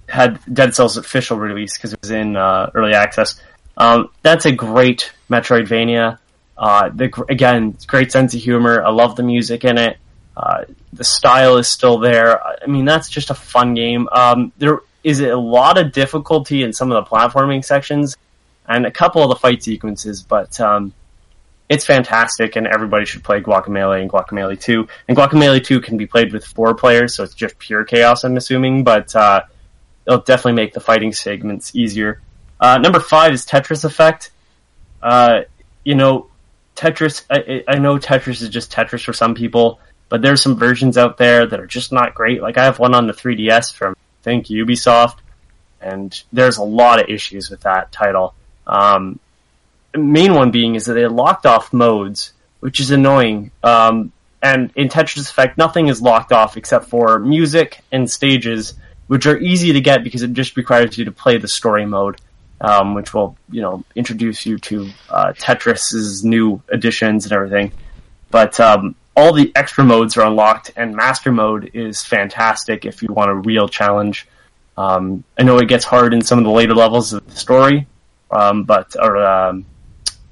had Dead Cells official release because it was in uh, early access. Um, that's a great Metroidvania. Uh, the again, great sense of humor. I love the music in it. Uh, the style is still there. I mean, that's just a fun game. Um, there is a lot of difficulty in some of the platforming sections and a couple of the fight sequences, but um, it's fantastic, and everybody should play Guacamelee and Guacamelee 2. And Guacamelee 2 can be played with four players, so it's just pure chaos, I'm assuming, but uh, it'll definitely make the fighting segments easier. Uh, number five is Tetris Effect. Uh, you know, Tetris, I, I know Tetris is just Tetris for some people, but there's some versions out there that are just not great. Like I have one on the 3DS from, I think, Ubisoft, and there's a lot of issues with that title. Um, main one being is that they locked off modes, which is annoying. Um, and in Tetris Effect, nothing is locked off except for music and stages, which are easy to get because it just requires you to play the story mode, um, which will, you know, introduce you to uh, Tetris's new additions and everything. But um, all the extra modes are unlocked, and Master Mode is fantastic if you want a real challenge. Um, I know it gets hard in some of the later levels of the story, um, but or um,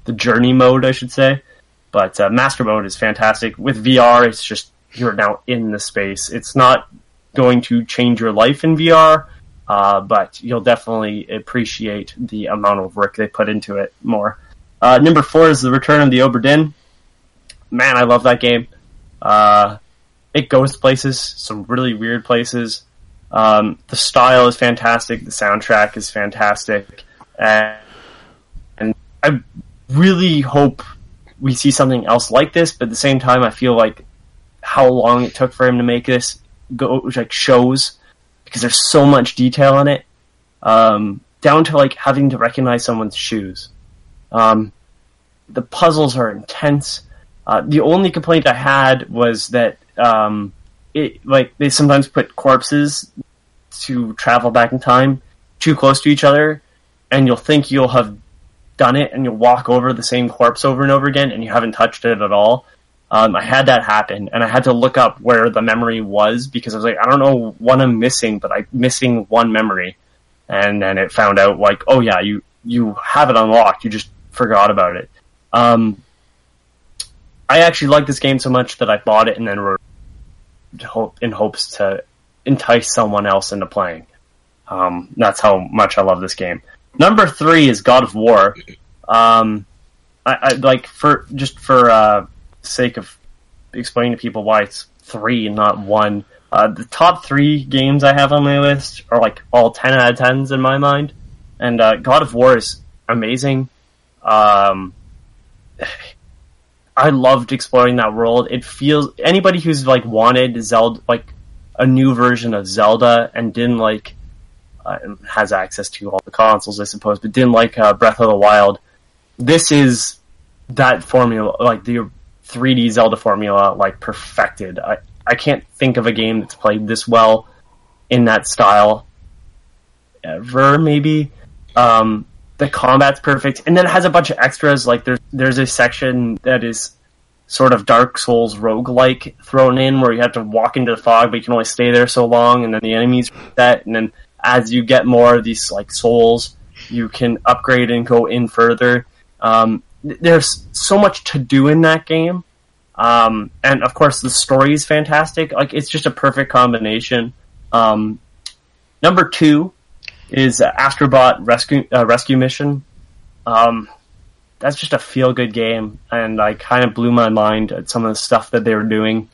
the journey mode, I should say. But uh, Master Mode is fantastic. With VR, it's just you're now in the space. It's not going to change your life in VR, uh, but you'll definitely appreciate the amount of work they put into it more. Uh, number four is the Return of the Obra Dinn. Man, I love that game. Uh, it goes places, some really weird places. Um, the style is fantastic. The soundtrack is fantastic, and, and I really hope we see something else like this. But at the same time, I feel like how long it took for him to make this go like shows because there's so much detail in it, um, down to like having to recognize someone's shoes. Um, the puzzles are intense. Uh, the only complaint I had was that um, it like they sometimes put corpses to travel back in time too close to each other, and you'll think you'll have done it, and you'll walk over the same corpse over and over again, and you haven't touched it at all. Um, I had that happen, and I had to look up where the memory was because I was like, I don't know what I'm missing, but I'm missing one memory, and then it found out like, oh yeah, you you have it unlocked, you just forgot about it. Um, I actually like this game so much that I bought it and then wrote in hopes to entice someone else into playing. Um, that's how much I love this game. Number three is God of War. Um, I, I like for just for uh, sake of explaining to people why it's three and not one. Uh, the top three games I have on my list are like all ten out of tens in my mind, and uh, God of War is amazing. Um, I loved exploring that world. It feels anybody who's like wanted Zelda, like a new version of Zelda, and didn't like uh, has access to all the consoles, I suppose, but didn't like uh, Breath of the Wild. This is that formula, like the 3D Zelda formula, like perfected. I I can't think of a game that's played this well in that style ever. Maybe um, the combat's perfect, and then it has a bunch of extras. Like there's there's a section that is sort of Dark Souls roguelike thrown in where you have to walk into the fog, but you can only stay there so long, and then the enemies that, and then as you get more of these like souls, you can upgrade and go in further. Um, there's so much to do in that game, um, and of course the story is fantastic. Like it's just a perfect combination. Um, number two is Astrobot Rescue uh, Rescue Mission. Um, that's just a feel good game, and I kind of blew my mind at some of the stuff that they were doing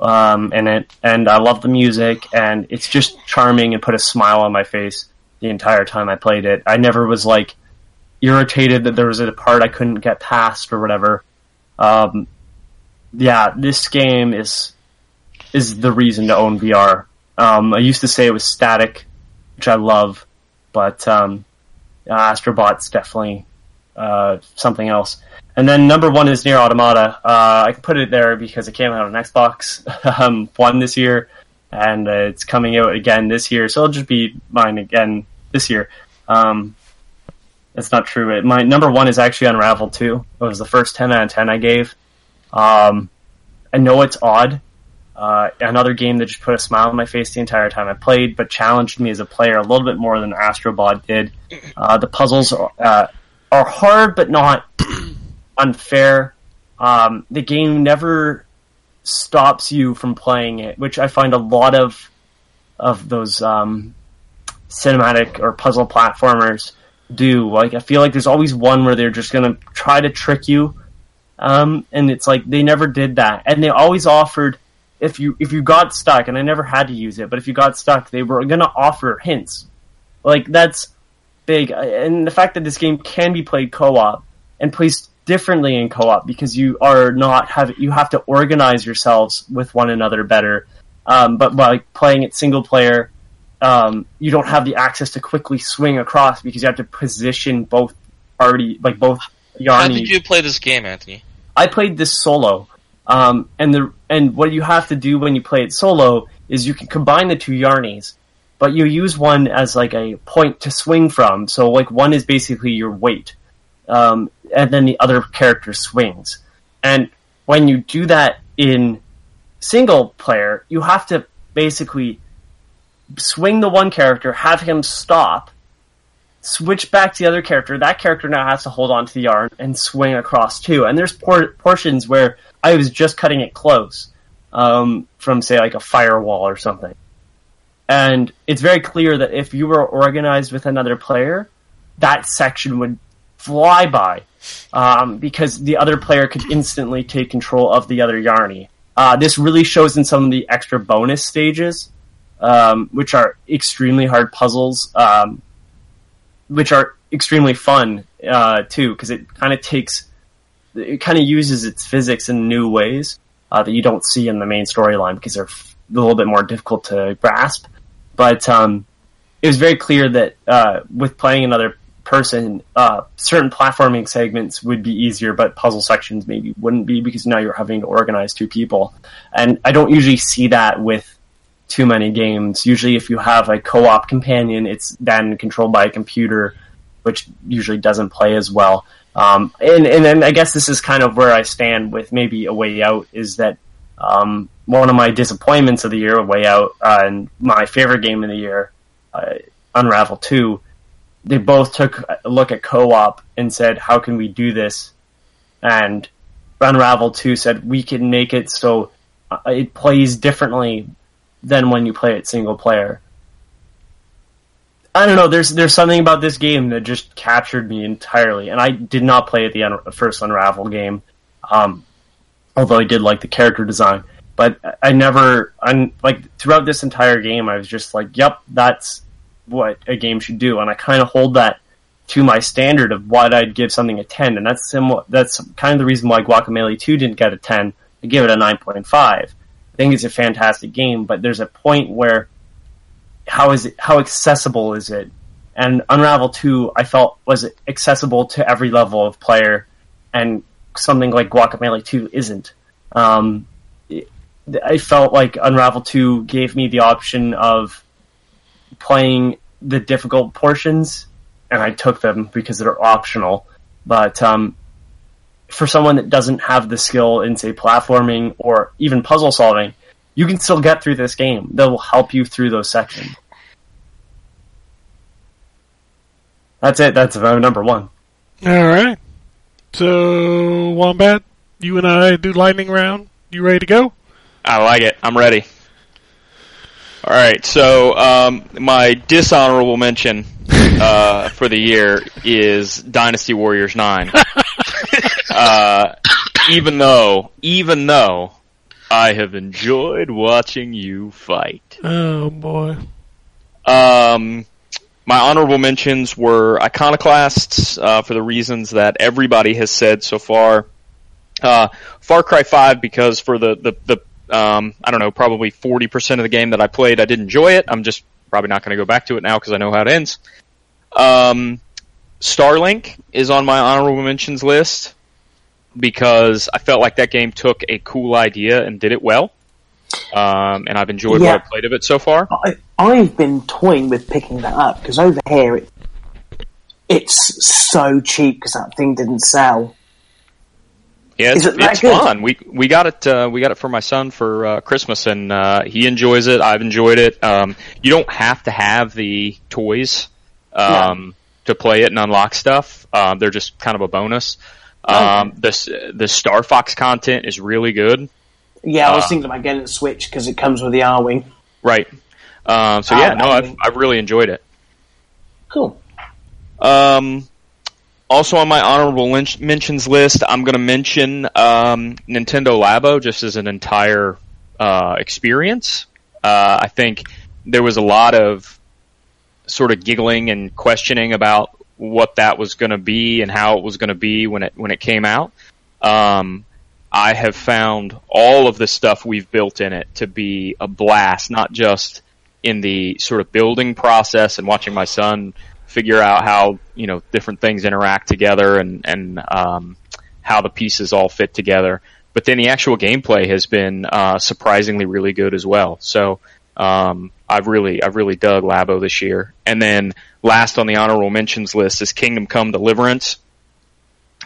um, in it. And I love the music, and it's just charming and put a smile on my face the entire time I played it. I never was like irritated that there was a part I couldn't get past or whatever. Um, yeah, this game is is the reason to own VR. Um, I used to say it was Statik, which I love, but um, Astrobot's definitely uh, something else. And then number one is Nier Automata. Uh, I can put it there because it came out on Xbox um, One this year, and uh, it's coming out again this year. So it'll just be mine again this year. Um, that's not true. It, my number one is actually Unravel 2. It was the first 10 out of 10 I gave. Um, I know it's odd. Uh, another game that just put a smile on my face the entire time I played, but challenged me as a player a little bit more than Astrobot did. Uh, the puzzles are, uh, are hard, but not unfair. Um, the game never stops you from playing it, which I find a lot of of those um, cinematic or puzzle platformers do. Like I feel like there's always one where they're just gonna try to trick you, um, and it's like they never did that, and they always offered if you if you got stuck, and I never had to use it, but if you got stuck, they were gonna offer hints. Like that's big, and the fact that this game can be played co-op and plays differently in co-op because you are not have you have to organize yourselves with one another better. Um, but by playing it single player, um, you don't have the access to quickly swing across because you have to position both party like both Yarny. How did you play this game, Anthony? I played this solo, um, and the and what you have to do when you play it solo is you can combine the two Yarnies, but you use one as like a point to swing from. So like one is basically your weight, um, and then the other character swings. And when you do that in single player, you have to basically swing the one character, have him stop, switch back to the other character. That character now has to hold on to the yarn and swing across too. And there's por- portions where I was just cutting it close um, from, say, like a firewall or something. And it's very clear that if you were organized with another player, that section would fly by um, because the other player could instantly take control of the other Yarny. Uh, this really shows in some of the extra bonus stages, um, which are extremely hard puzzles, um, which are extremely fun uh, too, because it kind of takes, it kind of uses its physics in new ways uh, that you don't see in the main storyline because they're f- a little bit more difficult to grasp. But um, it was very clear that uh, with playing another person, uh, certain platforming segments would be easier, but puzzle sections maybe wouldn't be because now you're having to organize two people. And I don't usually see that with too many games. Usually, if you have a co-op companion, it's then controlled by a computer, which usually doesn't play as well. Um, and and then I guess this is kind of where I stand with maybe a way out is that um, one of my disappointments of the year, a way out, uh, and my favorite game of the year, uh, Unravel Two. They both took a look at co-op and said, "How can we do this?" And Unravel Two said, "We can make it so uh, it plays differently than when you play it single player." I don't know. There's there's something about this game that just captured me entirely, and I did not play at the un- first Unravel game, um, although I did like the character design. But I never, I'm like throughout this entire game, I was just like, "Yep, that's what a game should do," and I kind of hold that to my standard of what I'd give something a ten, and that's similar. That's kind of the reason why Guacamelee Two didn't get a ten. I give it a nine point five. I think it's a fantastic game, but there's a point where how is it how accessible is it? And unravel 2 i felt was accessible to every level of player and something like Guacamelee 2 isn't. Um, it- i felt like unravel 2 gave me the option of playing the difficult portions and i took them because they're optional. But um, for someone that doesn't have the skill in say platforming or even puzzle solving you can still get through this game. They'll help you through those sections. That's it. That's number one. All right. So, Wombat, you and I do lightning round. You ready to go? I like it. I'm ready. All right, so um, my dishonorable mention uh, for the year is Dynasty Warriors Nine. uh, even though, even though I have enjoyed watching you fight. Oh boy. Um, my honorable mentions were Iconoclasts uh, for the reasons that everybody has said so far. Uh, Far Cry 5 because for the the, the um, I don't know probably 40% of the game that I played I did enjoy it. I'm just probably not going to go back to it now because I know how it ends. Um, Starlink is on my honorable mentions list because I felt like that game took a cool idea and did it well. Um, and I've enjoyed Yeah. what I've played of it so far. I, I've been toying with picking that up because over here it, it's so cheap because that thing didn't sell. Yeah, it's, Is it it's fun. We we got it. Uh, we got it for my son for uh, Christmas, and uh, he enjoys it. I've enjoyed it. Um, you don't have to have the toys um, to play it and unlock stuff. Um, they're just kind of a bonus. Um, the the Star Fox content is really good. Yeah, I was Uh. thinking about getting a Switch because it comes with the Arwing. Right. Um, so Oh, yeah, no, I've. I've really enjoyed it. Cool. Um, also on my honorable mentions list, I'm going to mention um, Nintendo Labo just as an entire uh, experience. Uh, I think there was a lot of sort of giggling and questioning about what that was going to be and how it was going to be when it when it came out. Um, I have found all of the stuff we've built in it to be a blast, not just in the sort of building process and watching my son figure out how you know different things interact together and and um, how the pieces all fit together. But then the actual gameplay has been uh, surprisingly really good as well. So um, I've really I've really dug Labo this year. And then last on the honorable mentions list is Kingdom Come Deliverance,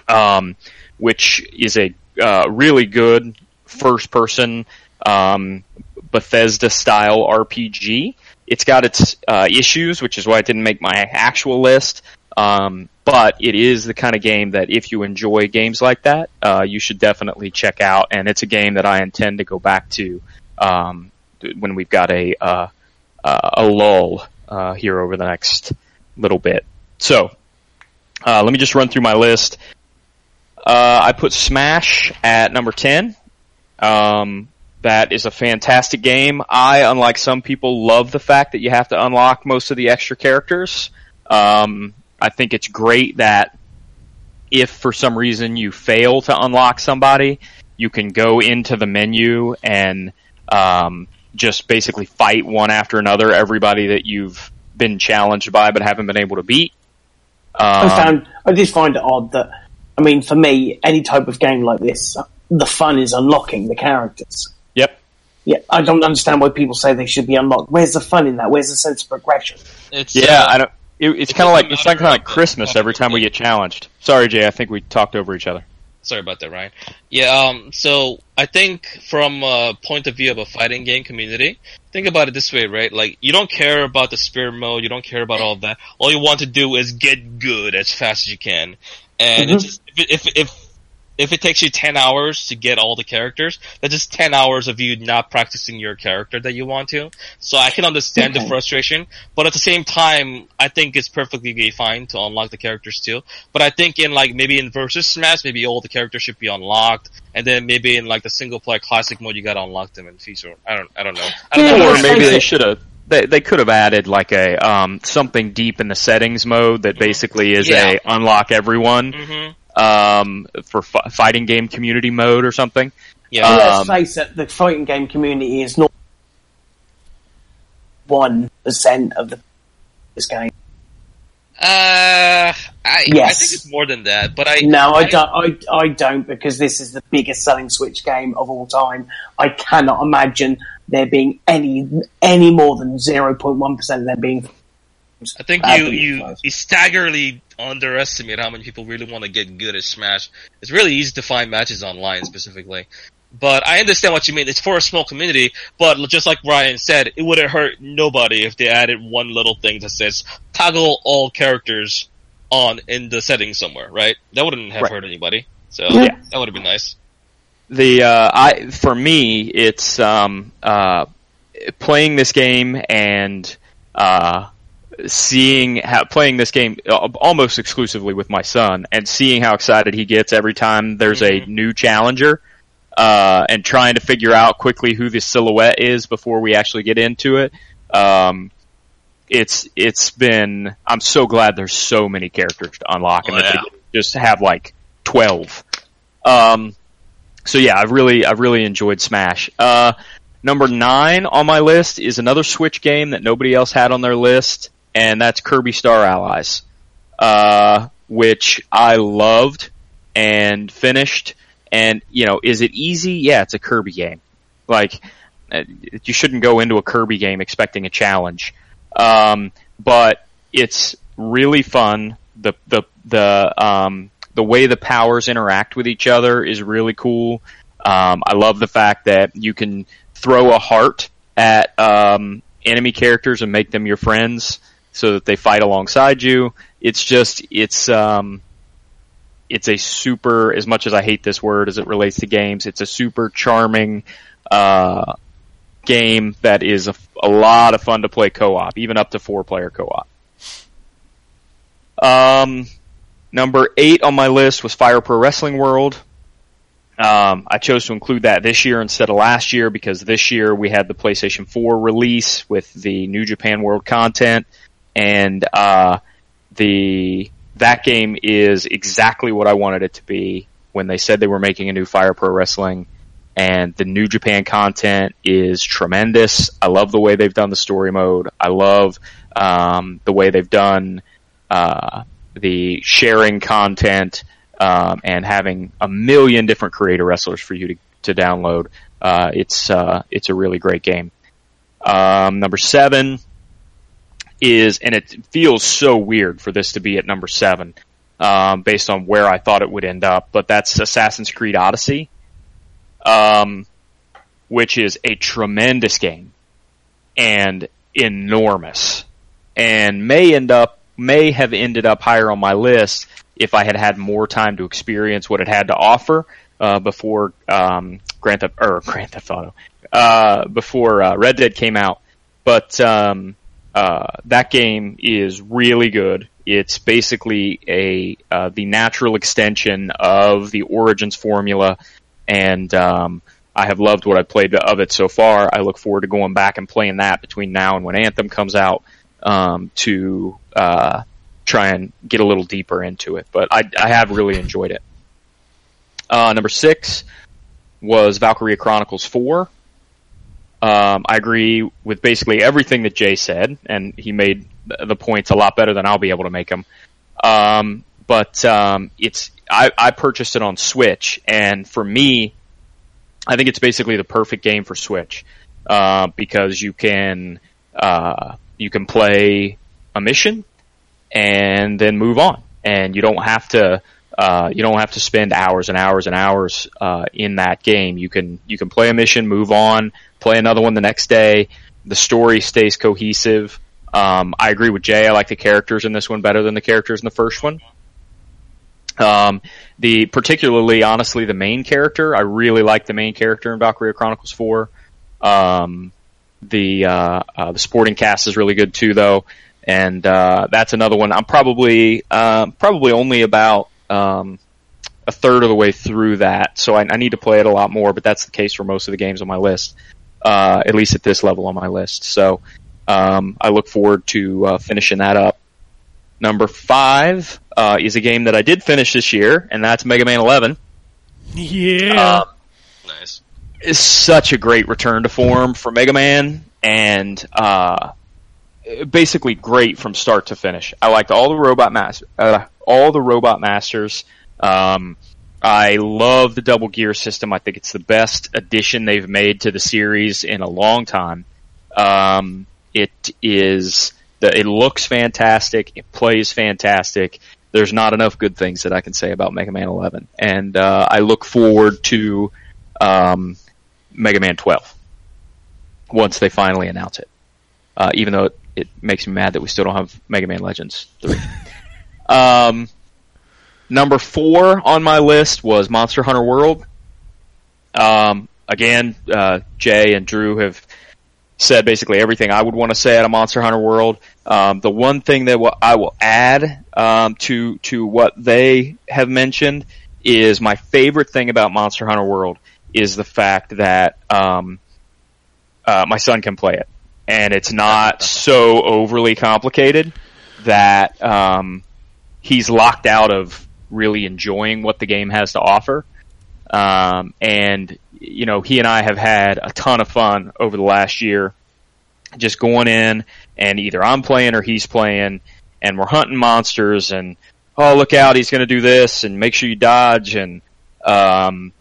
um, which is a uh, really good first person um, Bethesda style RPG. It's got its uh, issues, which is why it didn't make my actual list. Um, but it is the kind of game that if you enjoy games like that, uh, you should definitely check out. And it's a game that I intend to go back to um, when we've got a uh, uh, a lull uh, here over the next little bit. So uh, let me just run through my list. Uh, I put Smash at number ten. Um, that is a fantastic game. I, unlike some people, love the fact that you have to unlock most of the extra characters. Um, I think it's great that if for some reason you fail to unlock somebody, you can go into the menu and um, just basically fight one after another everybody that you've been challenged by but haven't been able to beat. I Um, found I just find it odd that I mean, for me, any type of game like this, the fun is unlocking the characters. Yep. Yeah, I don't understand why people say they should be unlocked. Where's the fun in that? Where's the sense of progression? It's Yeah, uh, I don't. It, it's kind of like doesn't it's kind of like Christmas every time we get challenged. Sorry, Jay. I think we talked over each other. Sorry about that, Ryan. Yeah, um, so I think from a point of view of a fighting game community, think about it this way, right? Like, you don't care about the spirit mode, you don't care about all that. All you want to do is get good as fast as you can. And it's mm-hmm. just, if, if, if, if it takes you 10 hours to get all the characters, that's just 10 hours of you not practicing your character that you want to. So I can understand the frustration, but at the same time, I think it's perfectly fine to unlock the characters too. But I think in like, maybe in versus Smash, maybe all the characters should be unlocked, and then maybe in like the single player classic mode, you gotta unlock them in feature. I don't, I don't know. I don't know. or maybe they should have. They, they could have added like a um, something deep in the settings mode that basically is Yeah. a unlock everyone Mhm. Um, for fi- fighting game community mode or something. Yeah. And let's Um, face it, the fighting game community is not one percent of the this game. Uh, I, I think it's more than that, but I No, I don't. I, I don't because this is the biggest selling Switch game of all time. I cannot imagine there being any any more than zero point one percent of them being. I think you you, you staggerly underestimate how many people really want to get good at Smash. It's really easy to find matches online specifically. But I understand what you mean. It's for a small community, but just like Ryan said, it wouldn't hurt nobody if they added one little thing that says toggle all characters on in the settings somewhere, right? That wouldn't have Right. hurt anybody. So Yeah. that would have been nice. the uh, I for me it's um, uh, playing this game and uh, seeing how playing this game uh, almost exclusively with my son and seeing how excited he gets every time there's a new challenger uh, and trying to figure out quickly who the silhouette is before we actually get into it. Um, it's it's been I'm so glad there's so many characters to unlock and Oh, that yeah. just have like twelve. Um, so yeah, I've really I've really enjoyed Smash. Uh, number nine on my list is another Switch game that nobody else had on their list, and that's Kirby Star Allies, uh, which I loved and finished. And you know, is it easy? Yeah, it's a Kirby game. Like uh, you shouldn't go into a Kirby game expecting a challenge, um, but it's really fun. The the the um, the way the powers interact with each other is really cool. Um, I love the fact that you can throw a heart at um, enemy characters and make them your friends so that they fight alongside you. It's just it's um, it's a super as much as I hate this word as it relates to games. It's a super charming uh, game that is a, a lot of fun to play co-op, even up to four player co-op. Um, number eight on my list was Fire Pro Wrestling World. Um, I chose to include that this year instead of last year because this year we had the PlayStation 4 release with the New Japan World content, and uh, the that game is exactly what I wanted it to be when they said they were making a new Fire Pro Wrestling. And the New Japan content is tremendous. I love the way they've done the story mode. I love um, the way they've done uh, the sharing content um, and having a million different creator wrestlers for you to, to download. Uh, it's uh, it's a really great game. Um, number seven is, and it feels so weird for this to be at number seven, um, based on where I thought it would end up, but that's Assassin's Creed Odyssey, um, which is a tremendous game and enormous, and may end up may have ended up higher on my list if I had had more time to experience what it had to offer uh, before um, Grand Theft or Grand Theft Auto uh, before uh, Red Dead came out. But um, uh, that game is really good. It's basically a uh, the natural extension of the Origins formula, and um, I have loved what I've played of it so far. I look forward to going back and playing that between now and when Anthem comes out um, to uh, try and get a little deeper into it. But I, I have really enjoyed it. Uh, number six was Valkyria Chronicles 4. Um, I agree with basically everything that Jay said, and he made the points a lot better than I'll be able to make them. Um, but um, it's I, I purchased it on Switch, and for me, I think it's basically the perfect game for Switch uh, because you can uh, you can play a mission and then move on, and you don't have to uh, you don't have to spend hours and hours and hours uh, in that game. You can you can play a mission, move on, play another one the next day. The story stays cohesive. Um, I agree with Jay. I like the characters in this one better than the characters in the first one. Um, the particularly, honestly, the main character. I really like the main character in Valkyria Chronicles Four. Um, the uh, uh, the sporting cast is really good too, though, and uh, that's another one. I'm probably um probably only about um, a third of the way through that, so I, I need to play it a lot more. But that's the case for most of the games on my list, uh, at least at this level on my list. So um, I look forward to uh, finishing that up. Number five uh, is a game that I did finish this year, and that's Mega Man 11. Yeah. Um, Nice. It's such a great return to form for Mega Man, and uh, basically great from start to finish. I liked all the robot mas- uh, all the robot masters. Um, I love the double gear system. I think it's the best addition they've made to the series in a long time. Um, it is the, it looks fantastic. It plays fantastic. There's not enough good things that I can say about Mega Man 11, and uh, I look forward to um, Mega Man 12 once they finally announce it. Uh, even though it, it makes me mad that we still don't have Mega Man Legends 3. um, number four on my list was Monster Hunter World. Um, again, uh, Jay and Drew have said basically everything I would want to say at a Monster Hunter World. Um, the one thing that wa- I will add um, to to what they have mentioned is my favorite thing about Monster Hunter World is the fact that um, uh, my son can play it, and it's not so overly complicated that um, he's locked out of really enjoying what the game has to offer. Um, and you know, he and I have had a ton of fun over the last year, just going in and either I'm playing or he's playing, and we're hunting monsters and oh look out, he's going to do this and make sure you dodge and um,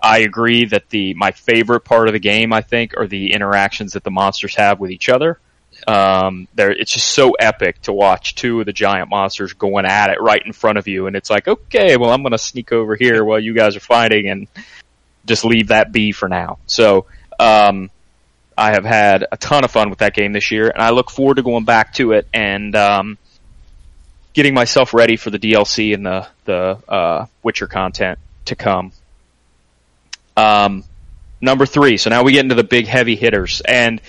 I agree that the my favorite part of the game I think are the interactions that the monsters have with each other. Um, there, it's just so epic to watch two of the giant monsters going at it right in front of you, and it's like, okay, well, I'm going to sneak over here while you guys are fighting, and just leave that be for now. So, um, I have had a ton of fun with that game this year, and I look forward to going back to it and um, getting myself ready for the DLC and the the uh, Witcher content to come. Um, number three. So now we get into the big heavy hitters, and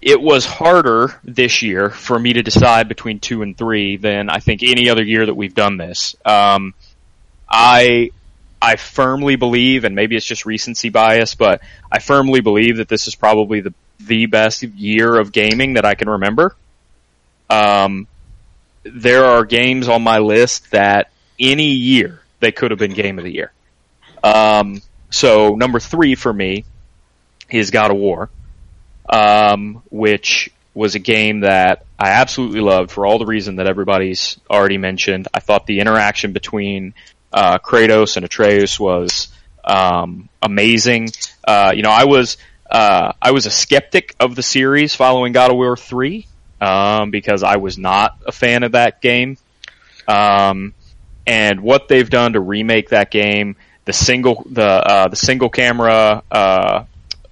it was harder this year for me to decide between two and three than I think any other year that we've done this. Um, I I firmly believe, and maybe it's just recency bias, but I firmly believe that this is probably the the best year of gaming that I can remember. Um, there are games on my list that any year they could have been game of the year. Um, so number three for me is God of War, um, which was a game that I absolutely loved for all the reason that everybody's already mentioned. I thought the interaction between uh, Kratos and Atreus was um, amazing. Uh, you know, I was uh, I was a skeptic of the series following God of War three um, because I was not a fan of that game. Um, and what they've done to remake that game, the single the uh, the single camera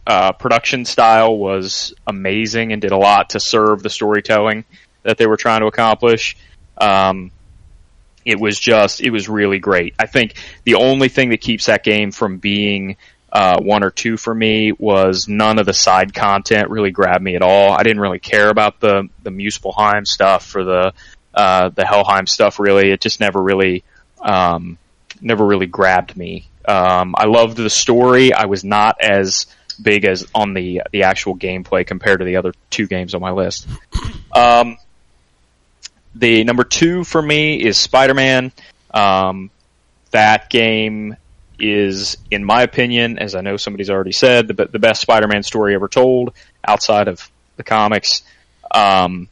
uh, production style was amazing and did a lot to serve the storytelling that they were trying to accomplish. Um, it was just it was really great. I think the only thing that keeps that game from being uh, one or two for me was none of the side content really grabbed me at all. I didn't really care about the the Muspelheim stuff or the uh, the Helheim stuff. Really, it just never really um, never really grabbed me. Um, I loved the story. I was not as big as on the the actual gameplay compared to the other two games on my list. Um, the number two for me is Spider Man. Um, that game is, in my opinion, as I know somebody's already said, the, the best Spider Man story ever told outside of the comics. Um,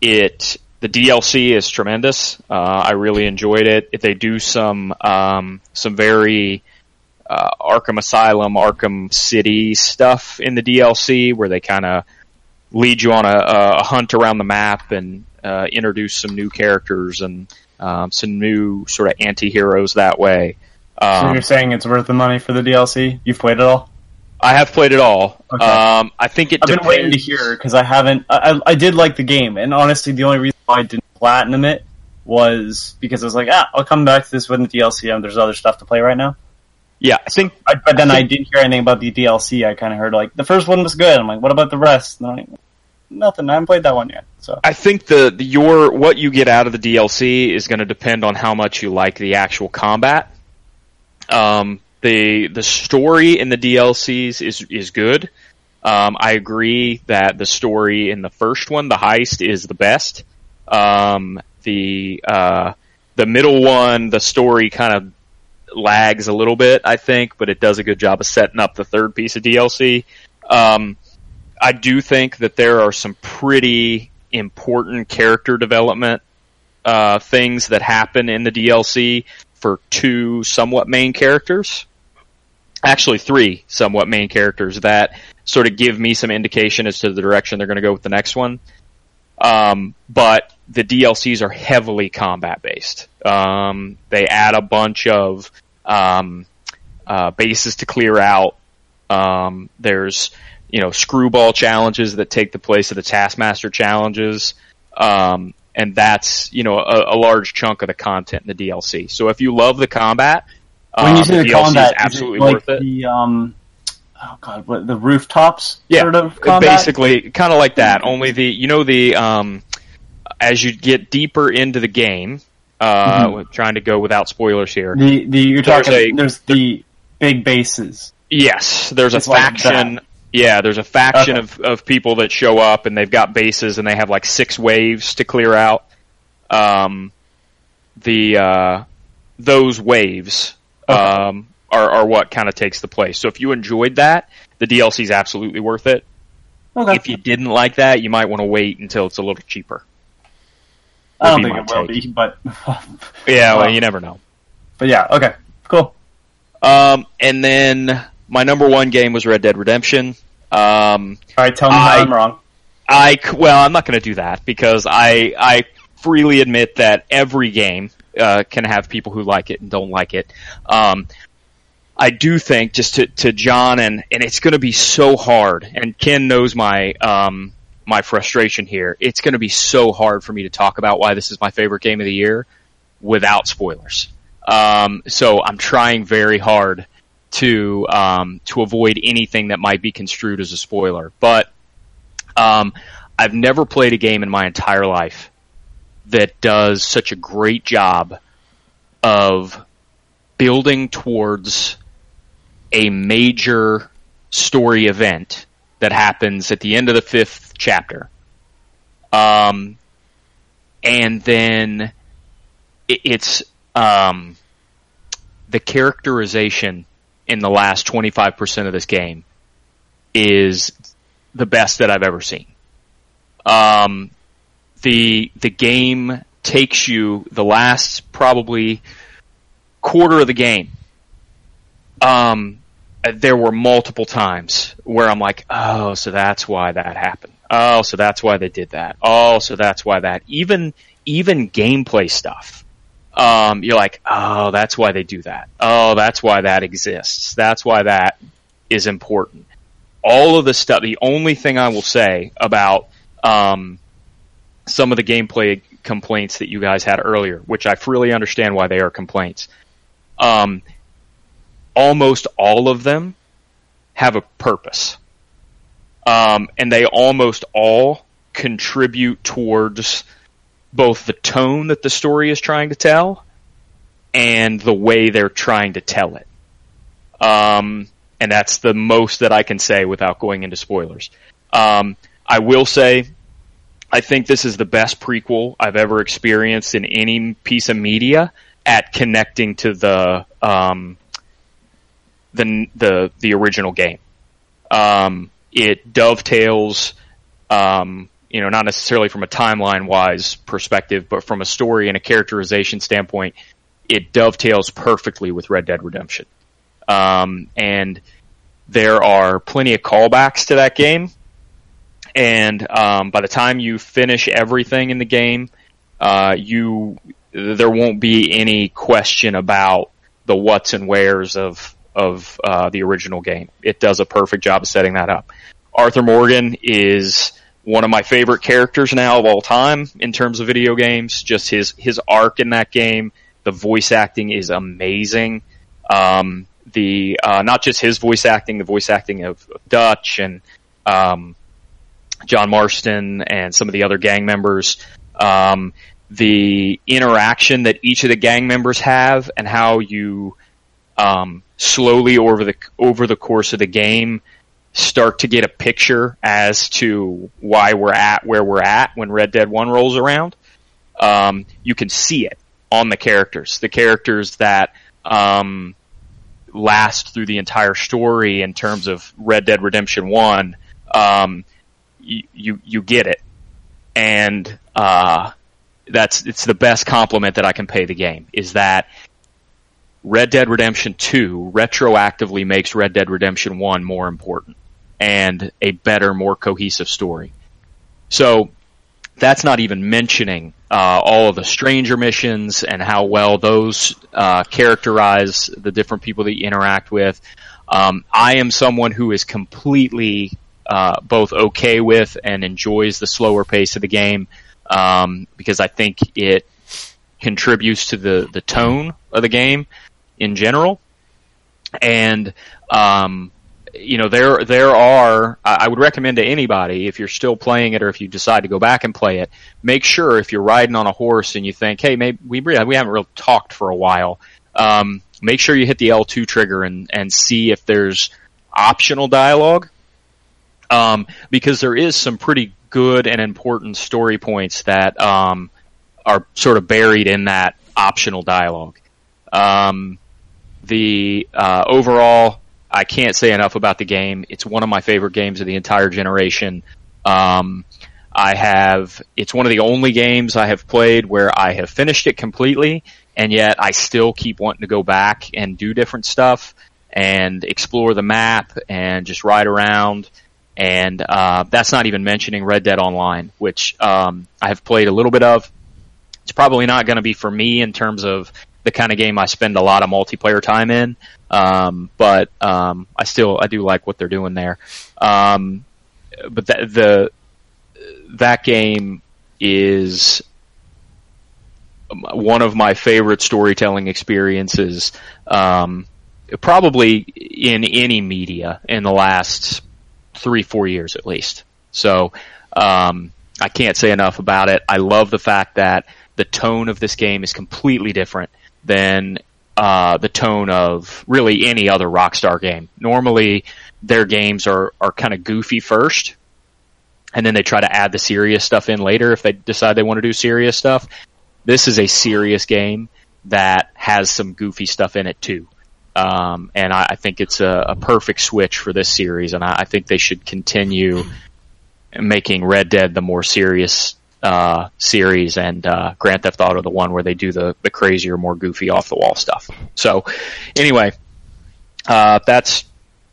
it the DLC is tremendous. Uh, I really enjoyed it. If they do some um, some very uh, Arkham Asylum, Arkham City stuff in the DLC, where they kind of lead you on a, a hunt around the map and uh, introduce some new characters and um, some new sort of anti-heroes that way. So Um, you're saying it's worth the money for the DLC? You've played it all? I have played it all. Okay. Um, I think it I've been waiting to hear because I haven't. I, I I did like the game, and honestly, the only reason why I didn't platinum it was because I was like, ah, I'll come back to this when the DLC. And there's other stuff to play right now. Yeah, I think I, but then I, didn't hear anything about the DLC. I kind of heard like the first one was good. I'm like, what about the rest? And I'm like, nothing. I haven't played that one yet. So I think the, the your what you get out of the DLC is going to depend on how much you like the actual combat. Um, the the story in the DLCs is is good. Um, I agree that the story in the first one, the heist, is the best. Um, the uh, the middle one, the story kind of lags a little bit, I think, but it does a good job of setting up the third piece of DLC. Um, I do think that there are some pretty important character development uh, things that happen in the DLC for two somewhat main characters. Actually, three somewhat main characters that sort of give me some indication as to the direction they're going to go with the next one. Um, but the DLCs are heavily combat based. Um, they add a bunch of um, uh, bases to clear out. Um, there's you know screwball challenges that take the place of the Taskmaster challenges, um, and that's you know a, a large chunk of the content in the DLC. So if you love the combat, when you um, say the DLC combat, is absolutely is it like worth it. the um, oh god, what the rooftops Yeah, sort of combat? basically kind of like that. Only the you know the um, as you get deeper into the game, uh, we're trying to go without spoilers here. Mm-hmm. The the you're There's talking. a- there's the big bases. Yes, there's a It's like faction. that. yeah, there's a faction Okay. of, of people that show up and they've got bases and they have like six waves to clear out. Um, the uh, those waves um, are are what kind of takes the place. So if you enjoyed that, the DLC is absolutely worth it. Okay. If you didn't like that, you might want to wait until it's a little cheaper. I don't think it will be, but Yeah, well, Wow. you never know. but yeah, okay, cool. Um, and then my number one game was Red Dead Redemption. Um, All right, tell me I, I'm wrong. I well, I'm not going to do that because I I freely admit that every game uh, can have people who like it and don't like it. Um, I do think just to to John and and it's going to be so hard. And Ken knows my um my frustration here. It's going to be so hard for me to talk about why this is my favorite game of the year without spoilers. Um, so I'm trying very hard to um, to avoid anything that might be construed as a spoiler, but. Um, I've never played a game in my entire life that does such a great job of building towards a major story event that happens at the end of the fifth chapter. Um, and then it, it's um, the characterization in the last 25% of this game is the best that I've ever seen. Um, the the game takes you the last probably quarter of the game. Um, there were multiple times where I'm like, oh, so that's why that happened. Oh, so that's why they did that. Oh, so that's why that. Even even gameplay stuff. Um, you're like, oh, that's why they do that. Oh, that's why that exists. That's why that is important all of the stuff. The only thing I will say about um, some of the gameplay complaints that you guys had earlier, which I freely understand why they are complaints, um, almost all of them have a purpose, um, and they almost all contribute towards both the tone that the story is trying to tell and the way they're trying to tell it. Um, and that's the most that I can say without going into spoilers. Um, I will say, I think this is the best prequel I've ever experienced in any piece of media at connecting to the um, the the the original game. Um, it dovetails, um, you know, not necessarily from a timeline wise perspective, but from a story and a characterization standpoint, it dovetails perfectly with Red Dead Redemption. Um, and there are plenty of callbacks to that game. And um, by the time you finish everything in the game, uh, you there won't be any question about the what's and wheres of of uh, the original game. It does a perfect job of setting that up. Arthur Morgan is one of my favorite characters now of all time in terms of video games. Just his his arc in that game, the voice acting is amazing. Um, the uh, not just his voice acting, the voice acting of, Dutch and um, John Marston and some of the other gang members. Um, the interaction that each of the gang members have and how you um, slowly over the over the course of the game start to get a picture as to why we're at where we're at when Red Dead One rolls around. Um, you can see it on the characters, the characters that um, last through the entire story in terms of Red Dead Redemption One. Um, you, you you get it, and uh, that's it's the best compliment that I can pay the game is that Red Dead Redemption 2 retroactively makes Red Dead Redemption 1 more important and a better, more cohesive story. So that's not even mentioning uh, all of the stranger missions and how well those uh, characterize the different people that you interact with. Um, I am someone who is completely uh, both okay with and enjoys the slower pace of the game um, because I think it contributes to the the tone of the game in general. And um, you know there there are I would recommend to anybody if you're still playing it or if you decide to go back and play it, make sure if you're riding on a horse and you think, hey, maybe we we haven't really talked for a while. Um, make sure you hit the L2 trigger and and see if there's optional dialogue. Um, because there is some pretty good and important story points that um, are sort of buried in that optional dialogue. Um, the uh, overall, I can't say enough about the game. It's one of my favorite games of the entire generation. Um, I have. It's one of the only games I have played where I have finished it completely, and yet I still keep wanting to go back and do different stuff and explore the map and just ride around. And uh, that's not even mentioning Red Dead Online, which um, I have played a little bit of. It's probably not going to be for me in terms of the kind of game I spend a lot of multiplayer time in. Um, but um, I still I do like what they're doing there. Um, but that, the that game is one of my favorite storytelling experiences, um, probably in any media in the last three four years at least. So um, I can't say enough about it. I love the fact that the tone of this game is completely different than uh, the tone of really any other Rockstar game. Normally, their games are are kind of goofy first, and then they try to add the serious stuff in later if they decide they want to do serious stuff. This is a serious game that has some goofy stuff in it too. Um, and I, I, think it's a, a, perfect switch for this series, and I, I, think they should continue making Red Dead the more serious uh, series, and uh, Grand Theft Auto the one where they do the the crazier, more goofy, off the wall stuff. So, anyway, uh, that's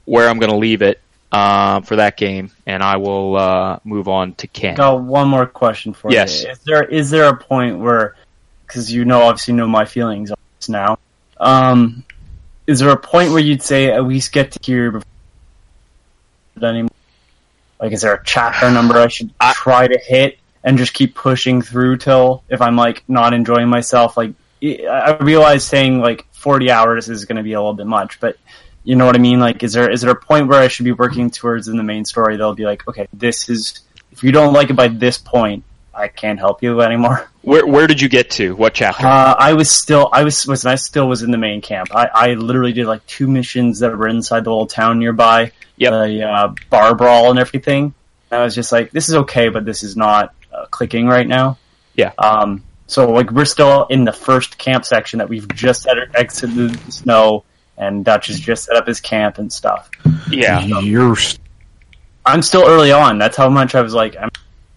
where I'm going to leave it uh, for that game, and I will uh, move on to Ken. Got one more question for yes. you. Is there is there a point where, because you know obviously know my feelings on this now, um, is there a point where you'd say at least get to here before anymore? Like, is there a chapter number I should I, try to hit and just keep pushing through till if I'm like not enjoying myself? Like, I realize saying like 40 hours is going to be a little bit much, but you know what I mean? Like, is there is there a point where I should be working towards in the main story? They'll be like, okay, this is if you don't like it by this point, I can't help you anymore. Where where did you get to? What chapter? Uh, I was still I was was I still was in the main camp. I, I literally did like two missions that were inside the little town nearby. Yep. The uh, bar brawl and everything. And I was just like, this is okay, but this is not clicking right now. Yeah. Um. So like we're still in the first camp section that we've just exited the snow, and Dutch has just set up his camp and stuff. Yeah. You're. I'm still early on. That's how much I was like. I'm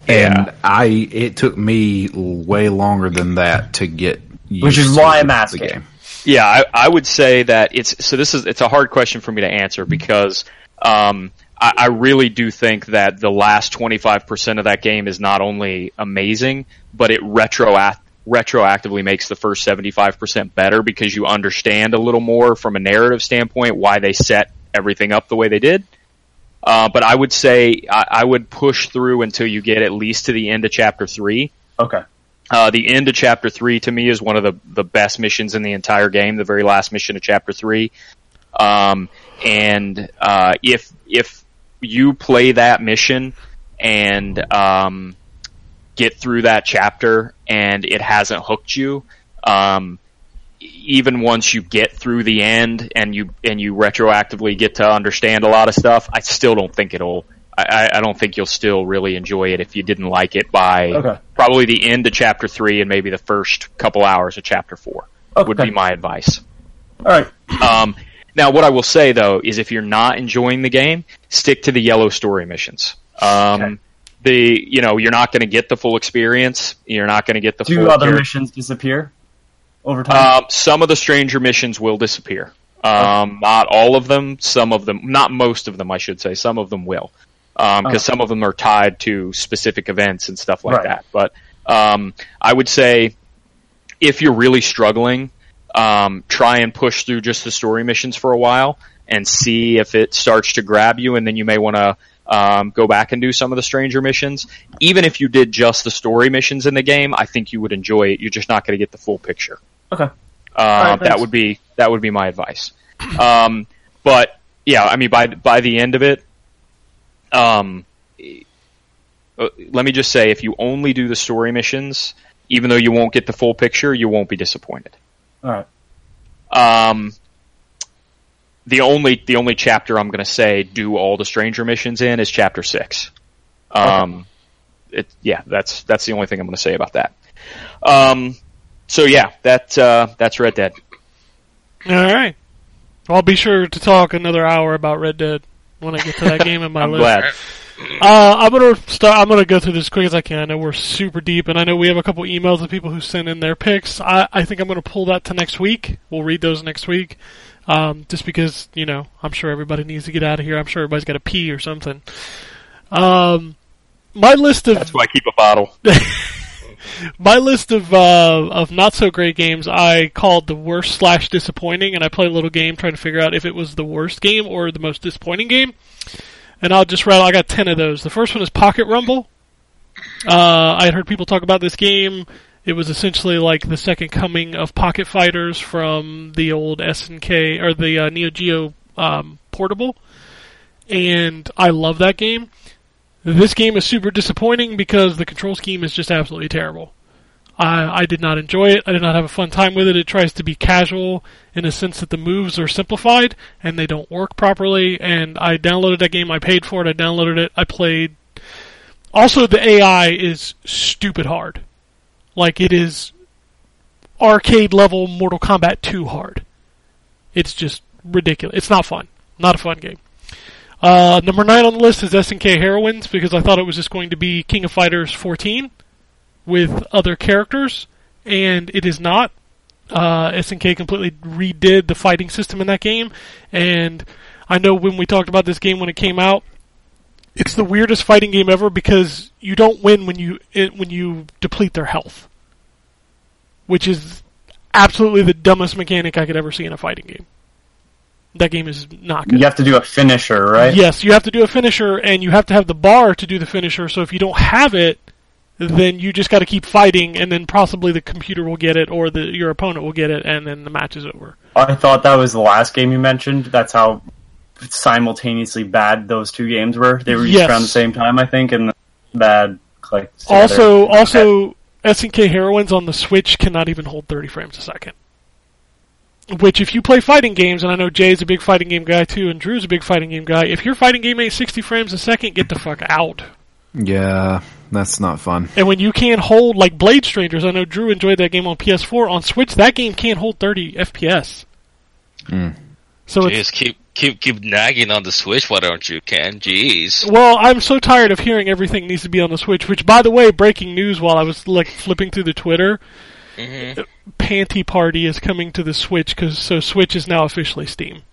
and I it took me way longer than that to get which is why I'm asking. The game. Yeah, I, I, would say that it's so. This is it's a hard question for me to answer because um, I, I really do think that the last 25 percent of that game is not only amazing, but it retroact retroactively makes the first 75% better because you understand a little more from a narrative standpoint why they set everything up the way they did. Uh, but I would say I, I would push through until you get at least to the end of chapter three. Okay. Uh, the end of chapter three to me is one of the, the best missions in the entire game. The very last mission of chapter three. Um, and, uh, if, if you play that mission and, um, get through that chapter and it hasn't hooked you, um, even once you get through the end and you, and you retroactively get to understand a lot of stuff, I still don't think it'll, I, I- don't think you'll still really enjoy it if you didn't like it by Okay. probably the end of chapter three and maybe the first couple hours of chapter four would be my advice. All right. Um, now, what I will say though is if you're not enjoying the game, stick to the yellow story missions. Um, Okay. the you know you're not going to get the full experience. You're not going to get the Do full. other char- missions disappear over time? Um, some of the stranger missions will disappear. Um, not all of them. Some of them, not most of them, I should say. Some of them will, because Okay. some of them are tied to specific events and stuff like Right. that. But um, I would say if you're really struggling, um, try and push through just the story missions for a while and see if it starts to grab you, and then you may want to um, go back and do some of the stranger missions. Even if you did just the story missions in the game, I think you would enjoy it. You're just not going to get the full picture. okay. Uh, right, that would be that would be my advice. Um, but yeah, I mean by by the end of it, um, uh, let me just say, if you only do the story missions, even though you won't get the full picture, you won't be disappointed. All right. Um, the only the only chapter I'm going to say do all the stranger missions in is chapter six. Um, it yeah, that's that's the only thing I'm going to say about that. Um, so yeah, that uh, that's Red Dead. All right. I'll be sure to talk another hour about Red Dead when I get to that game in my I'm list. glad. Uh, I'm gonna start. I'm gonna go through this as quick as I can. I know we're super deep, and I know we have a couple emails of people who sent in their picks. I, I think I'm gonna pull that to next week. We'll read those next week, um, just because you know I'm sure everybody needs to get out of here. I'm sure everybody's got to pee or something. Um, my list of That's why I keep a bottle. my list of uh, of not so great games I called the worst slash disappointing, and I played a little game trying to figure out if it was the worst game or the most disappointing game. And I'll just rattle. I got ten of those. The first one is Pocket Rumble. Uh, I had heard people talk about this game. It was essentially like the second coming of Pocket Fighters from the old SNK or the uh, Neo Geo um, portable, and I love that game. This game is super disappointing because the control scheme is just absolutely terrible. I, I did not enjoy it. I did not have a fun time with it. It tries to be casual in a sense that the moves are simplified and they don't work properly. And I downloaded that game. I paid for it. I downloaded it. I played. Also, the AI is stupid hard. Like it is arcade level Mortal Kombat 2 hard. It's just ridiculous. It's not fun. Not a fun game. Uh, number nine on the list is SNK Heroines because I thought it was just going to be King of Fighters 14 with other characters, and it is not. Uh, SNK completely redid the fighting system in that game, and I know when we talked about this game when it came out, it's the weirdest fighting game ever because you don't win when you it, when you deplete their health, which is absolutely the dumbest mechanic I could ever see in a fighting game. That game is not good. You have to do a finisher, right? Yes, you have to do a finisher, and you have to have the bar to do the finisher. So if you don't have it, then you just got to keep fighting, and then possibly the computer will get it, or the your opponent will get it, and then the match is over. I thought that was the last game you mentioned. That's how simultaneously bad those two games were. They were Yes. each around the same time, I think, and the bad clicked. together. Also, also, SNK Heroines on the Switch cannot even hold 30 frames a second. Which, if you play fighting games, and I know Jay's a big fighting game guy too, and Drew's a big fighting game guy, if your fighting game ain't 60 frames a second, get the fuck out. Yeah, that's not fun. And when you can't hold like Blade Strangers, I know Drew enjoyed that game on PS4. On Switch, that game can't hold 30 FPS. Mm. So it's Jeez, keep keep keep nagging on the Switch. Why don't you, Ken? Jeez. well, I'm so tired of hearing everything needs to be on the Switch. Which, by the way, breaking news while I was like flipping through the Twitter, hmm Panty Party is coming to the Switch because so Switch is now officially Steam.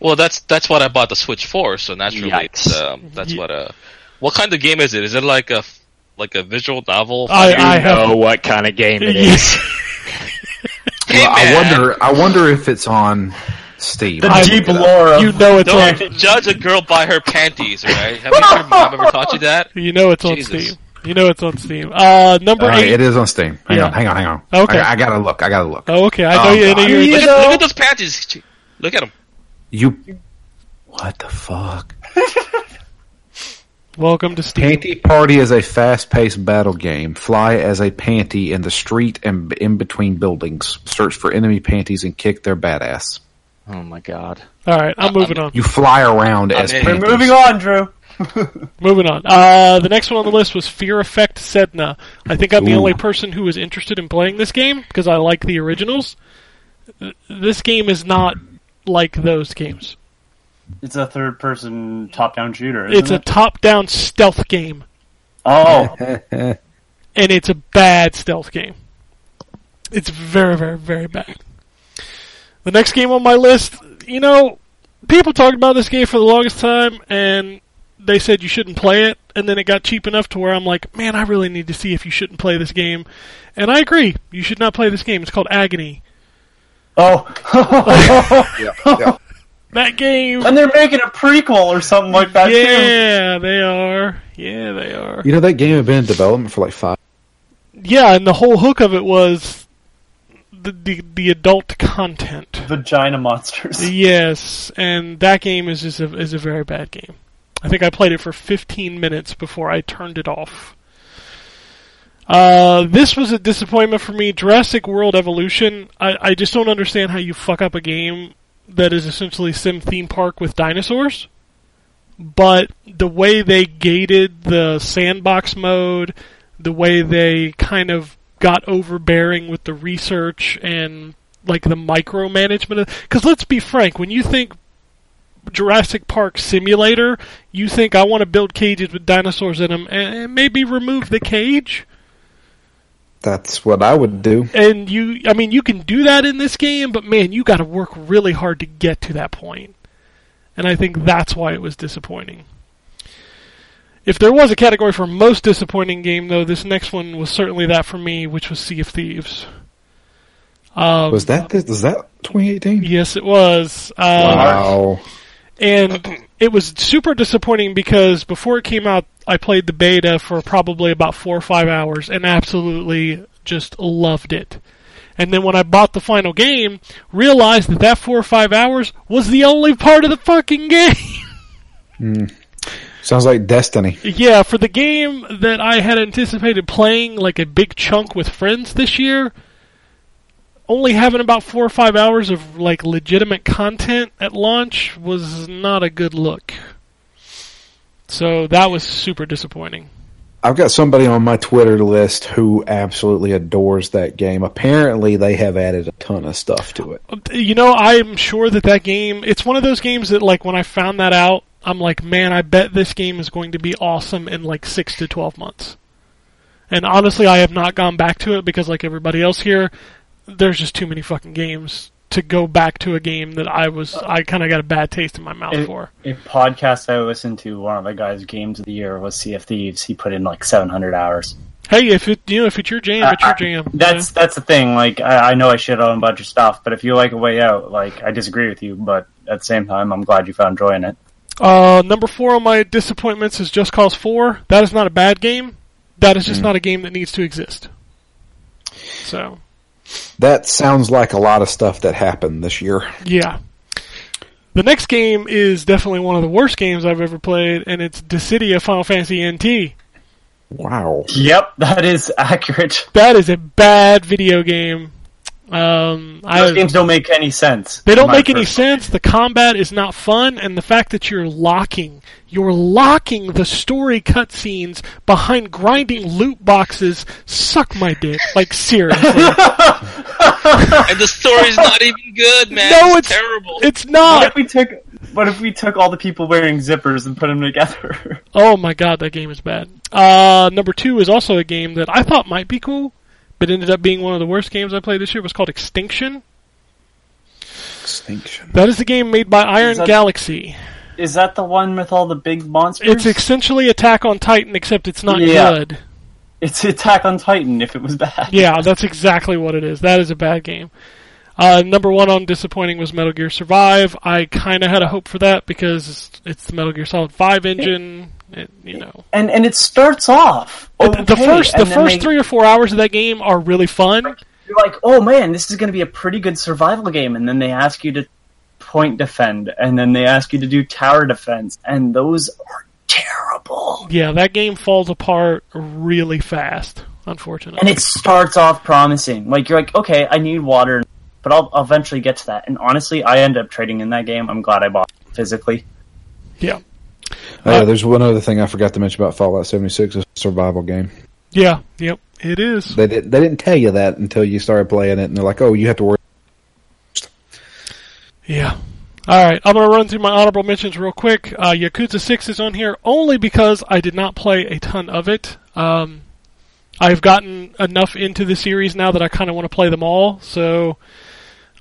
Well, that's that's what I bought the Switch for. So naturally, it's, um, that's Ye- what uh What kind of game is it? Is it like a like a visual novel? I- You I have- know what kind of game it is. Yes. Hey, Well, I wonder. I wonder if it's on Steve. The I- deep lore of You know it's on. Don't judge a girl by her panties, right? Have you, your mom ever taught you that? You know it's on Steam. You know it's on Steam. Uh, number All right, eight. it is on Steam. Hang Yeah. on, hang on, hang on. Okay. I, I gotta look. I gotta look. Oh, okay. I know Oh, you. I know you're. Look You at, look at those panties. Look at them. You. What the fuck? Welcome to Steam. Panty Party is a fast-paced battle game. Fly as a panty in the street and in between buildings. Search for enemy panties and kick their badass. Oh my god. All right, I'm moving on. You fly around as in. We're moving on, Drew. Moving on. Uh, the next one on the list was Fear Effect Sedna. I think I'm the only person who is interested in playing this game because I like the originals. This game is not like those games. It's a third-person top-down shooter. Isn't It's a top-down stealth game, oh, and it's a bad stealth game. It's very, very, very bad. The next game on my list, you know, people talked about this game for the longest time, and they said you shouldn't play it, and then it got cheap enough to where I'm like, man, I really need to see if you shouldn't play this game. And I agree, you should not play this game. It's called Agony. oh, That game, and they're making a prequel or something like that too. yeah, they are. Yeah, they are. You know that game had been in development for like five. Yeah, and the whole hook of it was the the, the adult content. Vagina monsters. Yes, and that game is just a, is a very bad game. I think I played it for 15 minutes before I turned it off. Uh, this was a disappointment for me. Jurassic World Evolution. I, I just don't understand how you fuck up a game that is essentially sim theme park with dinosaurs. But the way they gated the sandbox mode, the way they kind of got overbearing with the research and like the micromanagement. Because let's be frank, when you think Jurassic Park simulator, you think I want to build cages with dinosaurs in them, and, and maybe remove the cage. That's what I would do. And you, I mean, you can do that in this game, but man, you got to work really hard to get to that point. And I think that's why it was disappointing. If there was a category for most disappointing game, though, this next one was certainly that for me, which was Sea of Thieves. Um, Was that this, was that 2018? Yes, it was. Uh, Wow. and it was super disappointing because before it came out, I played the beta for probably about four or five hours and absolutely just loved it. And then when I bought the final game, realized that that four or five hours was the only part of the fucking game. Sounds like Destiny. yeah, for the game that I had anticipated playing like a big chunk with friends this year, only having about four or five hours of like legitimate content at launch was not a good look. So that was super disappointing. I've got somebody on my Twitter list who absolutely adores that game. Apparently, they have added a ton of stuff to it. You know, I'm sure that that game, it's one of those games that like when I found that out, I'm like, man, I bet this game is going to be awesome in like 6 to 12 months. And honestly, I have not gone back to it because like everybody else here, there's just too many fucking games to go back to a game that I was I kind of got a bad taste in my mouth A, for. a podcast I listened to, one of the guys' games of the year was Sea of Thieves. He put in like 700 hours. Hey, if it you know if it's your jam, it's your I- jam. That's that's the thing. Like I, I know I shit on a bunch of stuff, but if you like a way out, like I disagree with you, but at the same time, I'm glad you found joy in it. Uh, number four on my disappointments is Just Cause 4. That is not a bad game. That is just not a game that needs to exist. So, That sounds like a lot of stuff that happened this year. yeah. The next game is definitely one of the worst games I've ever played, and it's Dissidia Final Fantasy NT. Wow. Yep, that is accurate. That is a bad video game. Um, I, Those games don't make any sense. They don't make any sense. The combat is not fun, and the fact that you're locking, you're locking the story cutscenes behind grinding loot boxes. Suck my dick, like seriously. and the story's not even good, man. no, it's, it's terrible. It's not. What not. if we took? What if we took all the people wearing zippers and put them together? Oh my god, that game is bad. Uh, number two is also a game that I thought might be cool, but ended up being one of the worst games I played this year. It was called Extinction. Extinction. That is a game made by Iron Is that- Galaxy. Is that the one with all the big monsters? It's essentially Attack on Titan, except it's not Yeah. good. It's Attack on Titan if it was bad. Yeah, that's exactly what it is. That is a bad game. Uh, number one on disappointing was Metal Gear Survive. I kind of had a hope for that because it's the Metal Gear Solid Five engine. It, you know, And and it starts off. Oh, the first the first they- three or four hours of that game are really fun. You're like, oh man, this is going to be a pretty good survival game, and then they ask you to point defend, and then they ask you to do tower defense, and those are terrible. Yeah, that game falls apart really fast. Unfortunately, And it starts off promising. Like you're like, okay, I need water, but I'll, I'll eventually get to that. And honestly, I end up trading in that game. I'm glad I bought it physically. yeah, Oh, yeah, there's one other thing I forgot to mention about Fallout 76 is a survival game. yeah, yep, it is. They did, they didn't tell you that until you started playing it, and they're like, "Oh, you have to worry." Yeah. All right, I'm going to run through my honorable mentions real quick. Uh, Yakuza 6 is on here only because I did not play a ton of it. Um, I've gotten enough into the series now that I kind of want to play them all, so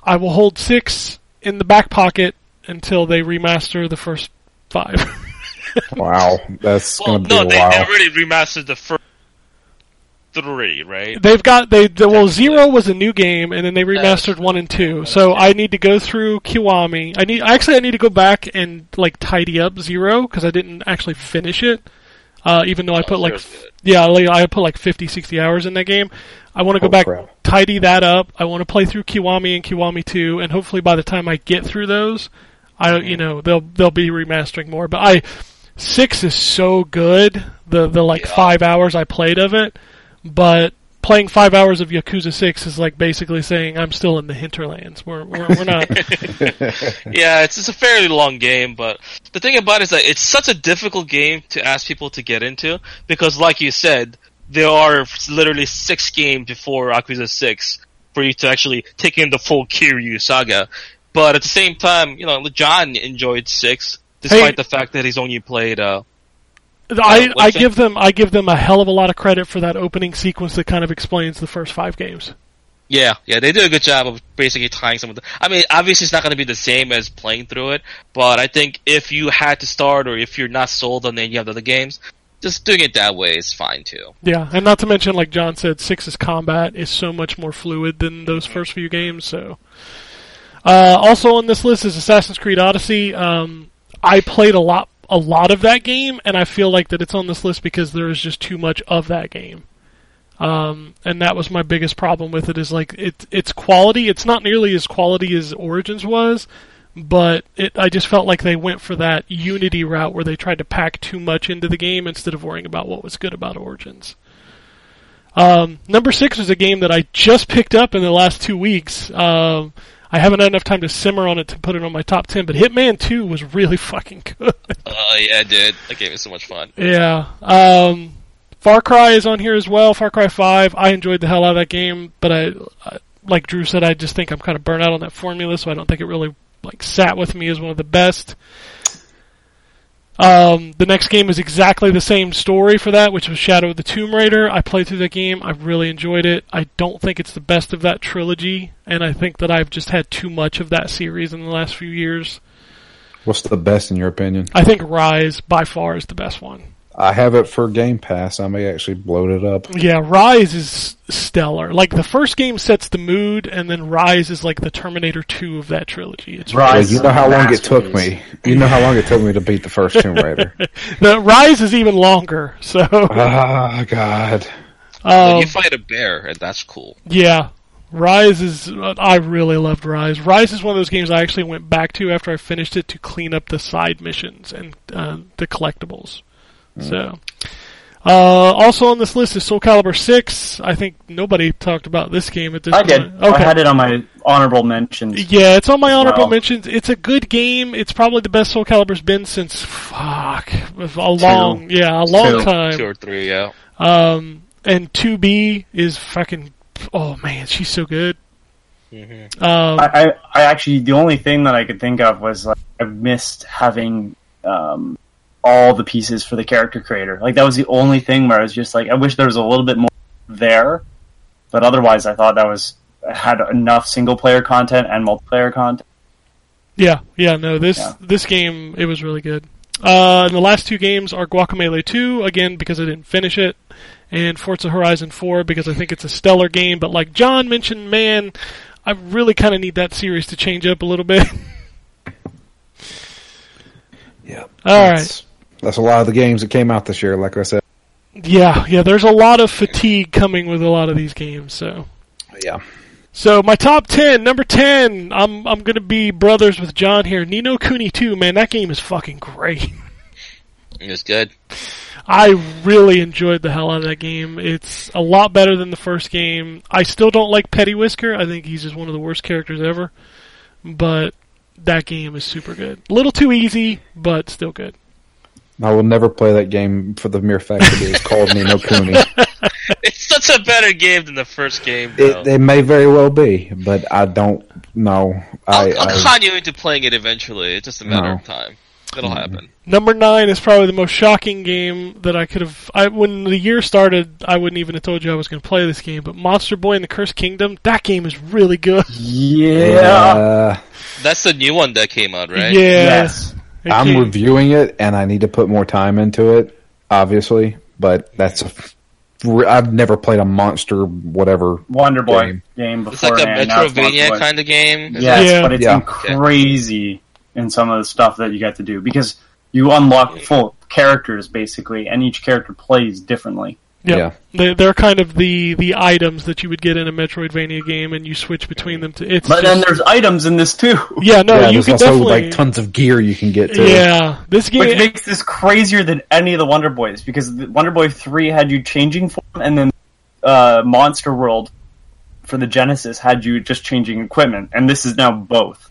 I will hold 6 in the back pocket until they remaster the first 5. Wow, that's Well, going to be no, a they, while. they already remastered the first three, right? They've got they the, well zero was a new game and then they remastered one and two. So I need to go through Kiwami. I need actually I need to go back and like tidy up zero because I didn't actually finish it. Uh, even though I put like Zero's yeah like, I put like 50 60 hours in that game. I want to go Holy back crap. tidy that up. I want to play through Kiwami and Kiwami 2 and hopefully by the time I get through those I you know they'll they'll be remastering more. But I 6 is so good. The the like Yeah. 5 hours I played of it but playing five hours of Yakuza Six is like basically saying I'm still in the hinterlands. We're we're, we're not. Yeah, it's it's a fairly long game, but the thing about it is that it's such a difficult game to ask people to get into because, like you said, there are literally six games before Yakuza Six for you to actually take in the full Kiryu saga. But at the same time, you know, John enjoyed Six despite Hey. the fact that he's only played. Uh, I what's I give them I give them a hell of a lot of credit for that opening sequence that kind of explains the first five games. yeah, yeah, they did a good job of basically tying some of the. I mean, obviously it's not going to be the same as playing through it, but I think if you had to start or if you're not sold on any of the other games, just doing it that way is fine too. Yeah, and not to mention, like John said, Six's combat is so much more fluid than those first few games. So, uh, also on this list is Assassin's Creed Odyssey. Um, I played a lot, a lot of that game, and I feel like that it's on this list because there is just too much of that game. Um, and that was my biggest problem with it. Is like it, its quality. It's not nearly as quality as Origins was, but it. I just felt like they went for that Unity route where they tried to pack too much into the game instead of worrying about what was good about Origins. Um, number six is a game that I just picked up in the last two weeks. Um, I haven't had enough time to simmer on it to put it on my top ten, but Hitman Two was really fucking good. Oh yeah, dude, that game is so much fun. yeah. Um, Far Cry is on here as well. Far Cry Five. I enjoyed the hell out of that game, but I, I like Drew said, I just think I'm kind of burnt out on that formula, so I don't think it really like sat with me as one of the best. Um, the next game is exactly the same story for that, which was Shadow of the Tomb Raider. I played through that game. I really enjoyed it. I don't think it's the best of that trilogy, and I think that I've just had too much of that series in the last few years. What's the best in your opinion? I think Rise by far is the best one. I have it for Game Pass. I may actually load it up. Yeah, Rise is stellar. Like the first game sets the mood, and then Rise is like the Terminator Two of that trilogy. It's Well, Rise. you know how long it took me. You know how long it took me to beat the first Tomb Raider. the Rise is even longer. So Ah, God. But um, you fight a bear, and that's cool. yeah, Rise is. I really loved Rise. Rise is one of those games I actually went back to after I finished it to clean up the side missions and uh, the collectibles. So. Uh, also on this list is Soul Calibur 6. I think nobody talked about this game at this I point. did. I had it on my honorable mentions. Yeah, it's on my honorable well. mentions. It's a good game. It's probably the best Soul Calibur's been since fuck a long yeah a long Two. time. Two or three, yeah. Um, and 2B is fucking oh man, she's so good. Mm-hmm. Um, I, I, I actually the only thing that I could think of was like I missed having um, all the pieces for the character creator. Like that was the only thing where I was just like, I wish there was a little bit more there. But otherwise, I thought that was had enough single player content and multiplayer content. yeah, yeah, no, this Yeah. this game it was really good. Uh, and the last two games are Guacamelee 2, again, because I didn't finish it, and Forza Horizon 4, because I think it's a stellar game, but like John mentioned, man, I really kind of need that series to change up a little bit. Yeah. All right. That's, That's a lot of the games that came out this year. Like I said. Yeah, yeah. There's a lot of fatigue coming with a lot of these games. So, Yeah. so my top ten, number ten, I'm I'm gonna be brothers with John here. Ni no Kuni 2, man, that game is fucking great. It was good. I really enjoyed the hell out of that game. It's a lot better than the first game. I still don't like Pettiwhisker. I think he's just one of the worst characters ever. But that game is super good. A little too easy, but still good. I will never play that game for the mere fact that it was called Ni no Kuni. It's such a better game than the first game. Though. It, it may very well be, but I don't know. I, I'll, I'll I con you into playing it eventually. It's just a matter No. of time. It'll happen. Number nine is probably the most shocking game that I could have. I, when the year started, I wouldn't even have told you I was going to play this game. But Monster Boy and the Cursed Kingdom, that game is really good. Yeah. uh, That's the new one that came out, right? Yeah. Yes. It I'm reviewing it, and I need to put more time into it, obviously. But that's a. I've never played a monster whatever. Wonder Boy Game. game, It's like a beforehand, now it's Monster Metroidvania kind of game. Yes, Yeah. but it's Yeah. crazy in some of the stuff that you get to do because you unlock full characters basically, and each character plays differently. Yep. Yeah. They, they're kind of the, the items that you would get in a Metroidvania game, and you switch between them. To it's But then there's items in this too, yeah, no, yeah, you there's can also definitely like tons of gear you can get to. yeah. This game, which makes this crazier than any of the Wonder Boys because Wonder Boy three had you changing form, and then uh, Monster World for the Genesis had you just changing equipment, and this is now both.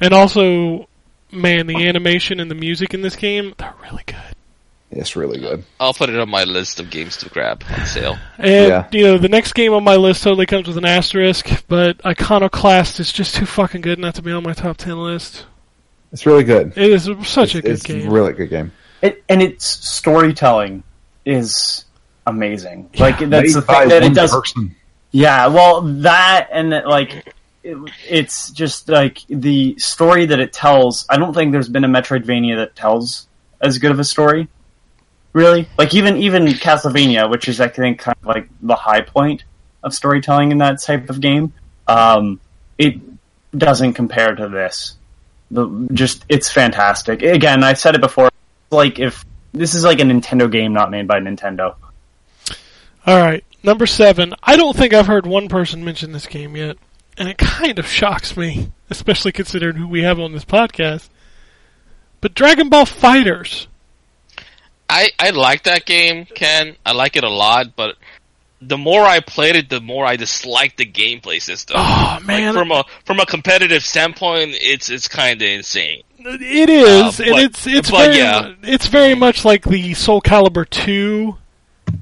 and also, man, the animation and the music in this game, they're really good. It's really good. I'll put it on my list of games to grab on sale. And Yeah. you know, the next game on my list totally comes with an asterisk, but Iconoclast is just too fucking good not to be on my top ten list. It's really good. It is such a good it's game. a really good game. It, and its storytelling is amazing. Like that's the Made by thing that it does. person. Yeah, well, that and that, like it, it's just like the story that it tells. I don't think there's been a Metroidvania that tells as good of a story. Really, like even even Castlevania, which is I think kind of like the high point of storytelling in that type of game. Um, it doesn't compare to this. The, just it's fantastic. Again, I've said it before. Like if this is like a Nintendo game not made by Nintendo. All right, number seven. I don't think I've heard one person mention this game yet, and it kind of shocks me, especially considering who we have on this podcast. But Dragon Ball FighterZ. I I like that game, Ken. I like it a lot, but the more I played it, the more I disliked the gameplay system. Oh man, Like from a from a competitive standpoint, it's it's kind of insane. It is, Uh, and it's it's but very yeah. it's very much like the Soul Calibur two,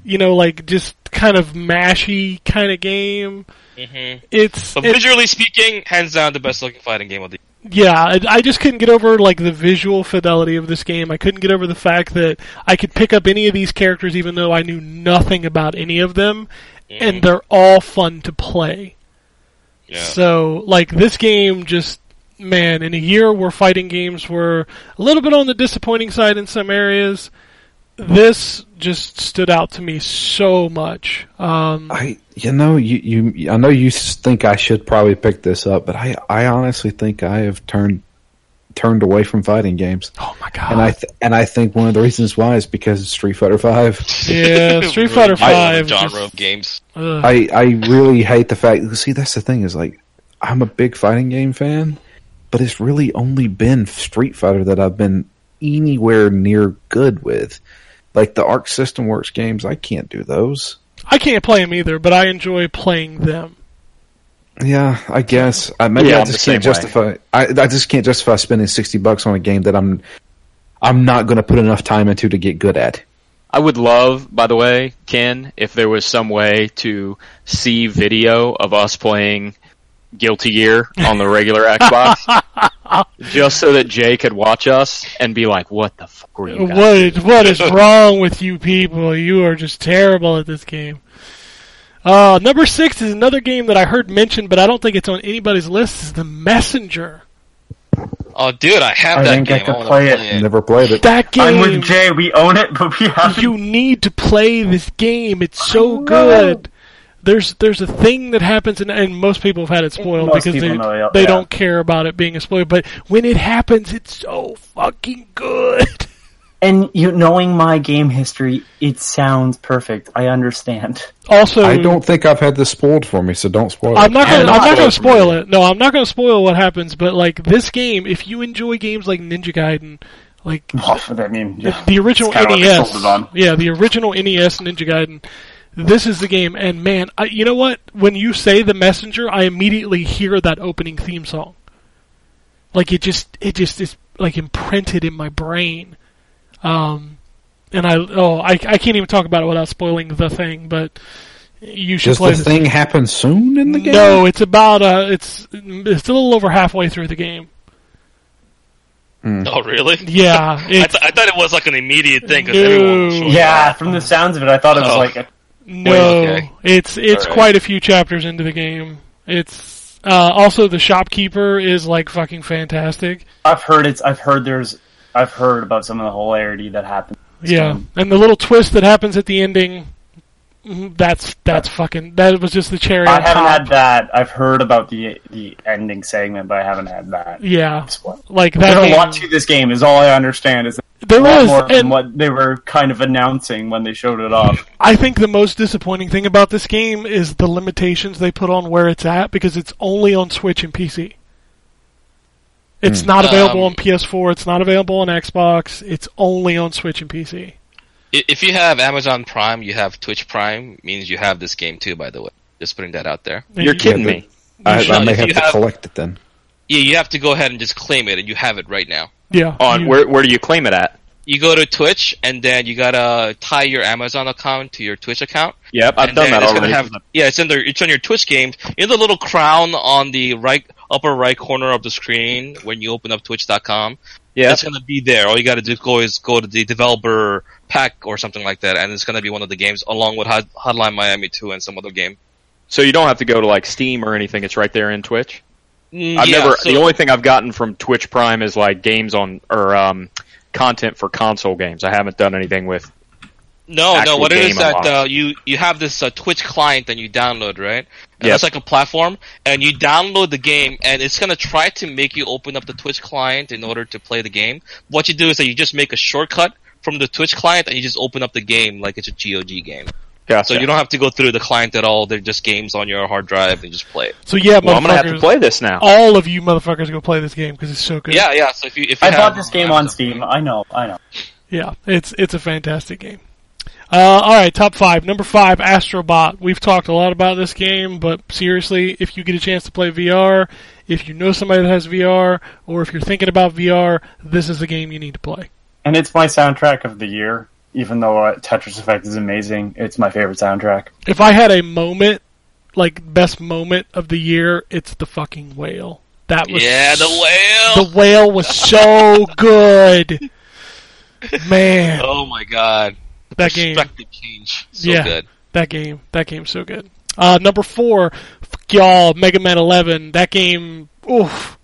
you know, like just kind of mashy kind of game. hmm It's But it- visually speaking, hands down the best looking fighting game of the yeah, I, I just couldn't get over like the visual fidelity of this game. I couldn't get over the fact that I could pick up any of these characters even though I knew nothing about any of them, and mm-hmm. they're all fun to play. Yeah. So, like, this game just, man, in a year where fighting games were a little bit on the disappointing side in some areas, this just stood out to me so much. Um, I, you know, you, you, I know you think I should probably pick this up, but I, I honestly think I have turned, turned away from fighting games, oh my god. and I, th- and I think one of the reasons why is because of Street Fighter Five. yeah, Street Fighter 5. genre just- of games. ugh. I, I really hate the fact. See, that's the thing is like, I'm a big fighting game fan, but it's really only been Street Fighter that I've been anywhere near good with. Like the Arc System Works games, I can't do those. I can't play them either, but I enjoy playing them. Yeah, I guess. I, maybe Yeah, I just can't same way. justify. I, I just can't justify spending sixty bucks on a game that I'm, I'm not going to put enough time into to get good at. I would love, by the way, Ken, if there was some way to see video of us playing Guilty Gear on the regular Xbox, just so that Jay could watch us and be like, "What the fuck were you guys?" What what is wrong with you people? You are just terrible at this game. Uh, number six is another game that I heard mentioned, but I don't think it's on anybody's list. Is the Messenger. Oh, dude, I have I that think I game. could wanna play it. Never played it. That game. I'm with Jay. We own it, but we haven't. You need to play this game. It's so good. There's there's a thing that happens, and, and most people have had it spoiled Most because they know, yeah. they don't care about it being a spoiler. But when it happens, it's so fucking good. And you knowing my game history, it sounds perfect. I understand. Also, I don't think I've had this spoiled for me, so don't spoil I'm it. not gonna. I'm I'm not not gonna spoil it. No, I'm not gonna spoil what happens. But like this game, if you enjoy games like Ninja Gaiden, like I mean, the, the original It's kinda what they NES, sold it on. yeah, the original NES Ninja Gaiden. This is the game, and man, I, you know what? When you say the messenger, I immediately hear that opening theme song. Like it just, it just is like imprinted in my brain. Um, and I, oh, I, I can't even talk about it without spoiling the thing, but you should Does play the this. thing happen soon in the game? No, it's about uh, it's it's a little over halfway through the game. Oh, really? Yeah, I, th- I thought it was like an immediate thing because No. everyone was yeah, from the sounds of it, I thought it was Oh. like a no, okay. it's it's Alright. quite a few chapters into the game. It's uh, also the shopkeeper is like fucking fantastic. I've heard it's. I've heard there's. I've heard about some of the hilarity that happened. Yeah, and the little twist that happens at the ending. Mm, That's that's fucking. That was just the cherry I on haven't top. had that. I've heard about the the ending segment, but I haven't had that. yeah, like that. There's a lot to this game. Is all I understand. Is there a lot was, more than what they were kind of announcing when they showed it off. I think the most disappointing thing about this game is the limitations they put on where it's at because it's only on Switch and PC. It's not available Um, on PS4. It's not available on Xbox. It's only on Switch and PC. I- If you have Amazon Prime, you have Twitch Prime, means you have this game too. By the way, just putting that out there. You're kidding but- me. I, should- I may have to have- collect it then. Yeah, you have to go ahead and just claim it, and you have it right now. Yeah. On you- where where do you claim it at? You go to Twitch, and then you gotta tie your Amazon account to your Twitch account. Yep, I've done that already. Have, yeah, it's in the it's on your Twitch games. In the little crown on the right upper right corner of the screen when you open up Twitch.com, yeah, it's gonna be there. All you gotta do go is go to the developer pack or something like that, and it's gonna be one of the games along with Hot- Hotline Miami 2 and some other game. so you don't have to go to like Steam or anything. It's right there in Twitch. Mm, I've yeah, never. so- the only thing I've gotten from Twitch Prime is like games on or um, content for console games. I haven't done anything with. No, no. actual What it is game that uh, you you have this uh, Twitch client that you download, right? And Yep. That's like a platform, and you download the game, and it's gonna try to make you open up the Twitch client in order to play the game. What you do is that you just make a shortcut from the Twitch client, and you just open up the game like it's a GOG game. Yeah, So you don't have to go through the client at all. They're just games on your hard drive, and you just play it. so yeah, Well, I'm gonna have to play this now. all of you motherfuckers go play this game because it's so good. Yeah, yeah. So if you if you I have, bought this game on Steam. I know. I know. Yeah, it's it's a fantastic game. Uh, all right, top five. Number five, Astrobot. We've talked a lot about this game, but seriously, if you get a chance to play VR, if you know somebody that has VR, or if you're thinking about VR, this is the game you need to play. And it's my soundtrack of the year. Even though uh, Tetris Effect is amazing, it's my favorite soundtrack. If I had a moment, like best moment of the year, it's the fucking whale. That was yeah, the whale. the whale was so good, man. oh my god, That game. perspective change. So Yeah. good. That game, that game's so good. Uh, number four, fuck y'all, Mega Man 11. That game, oof.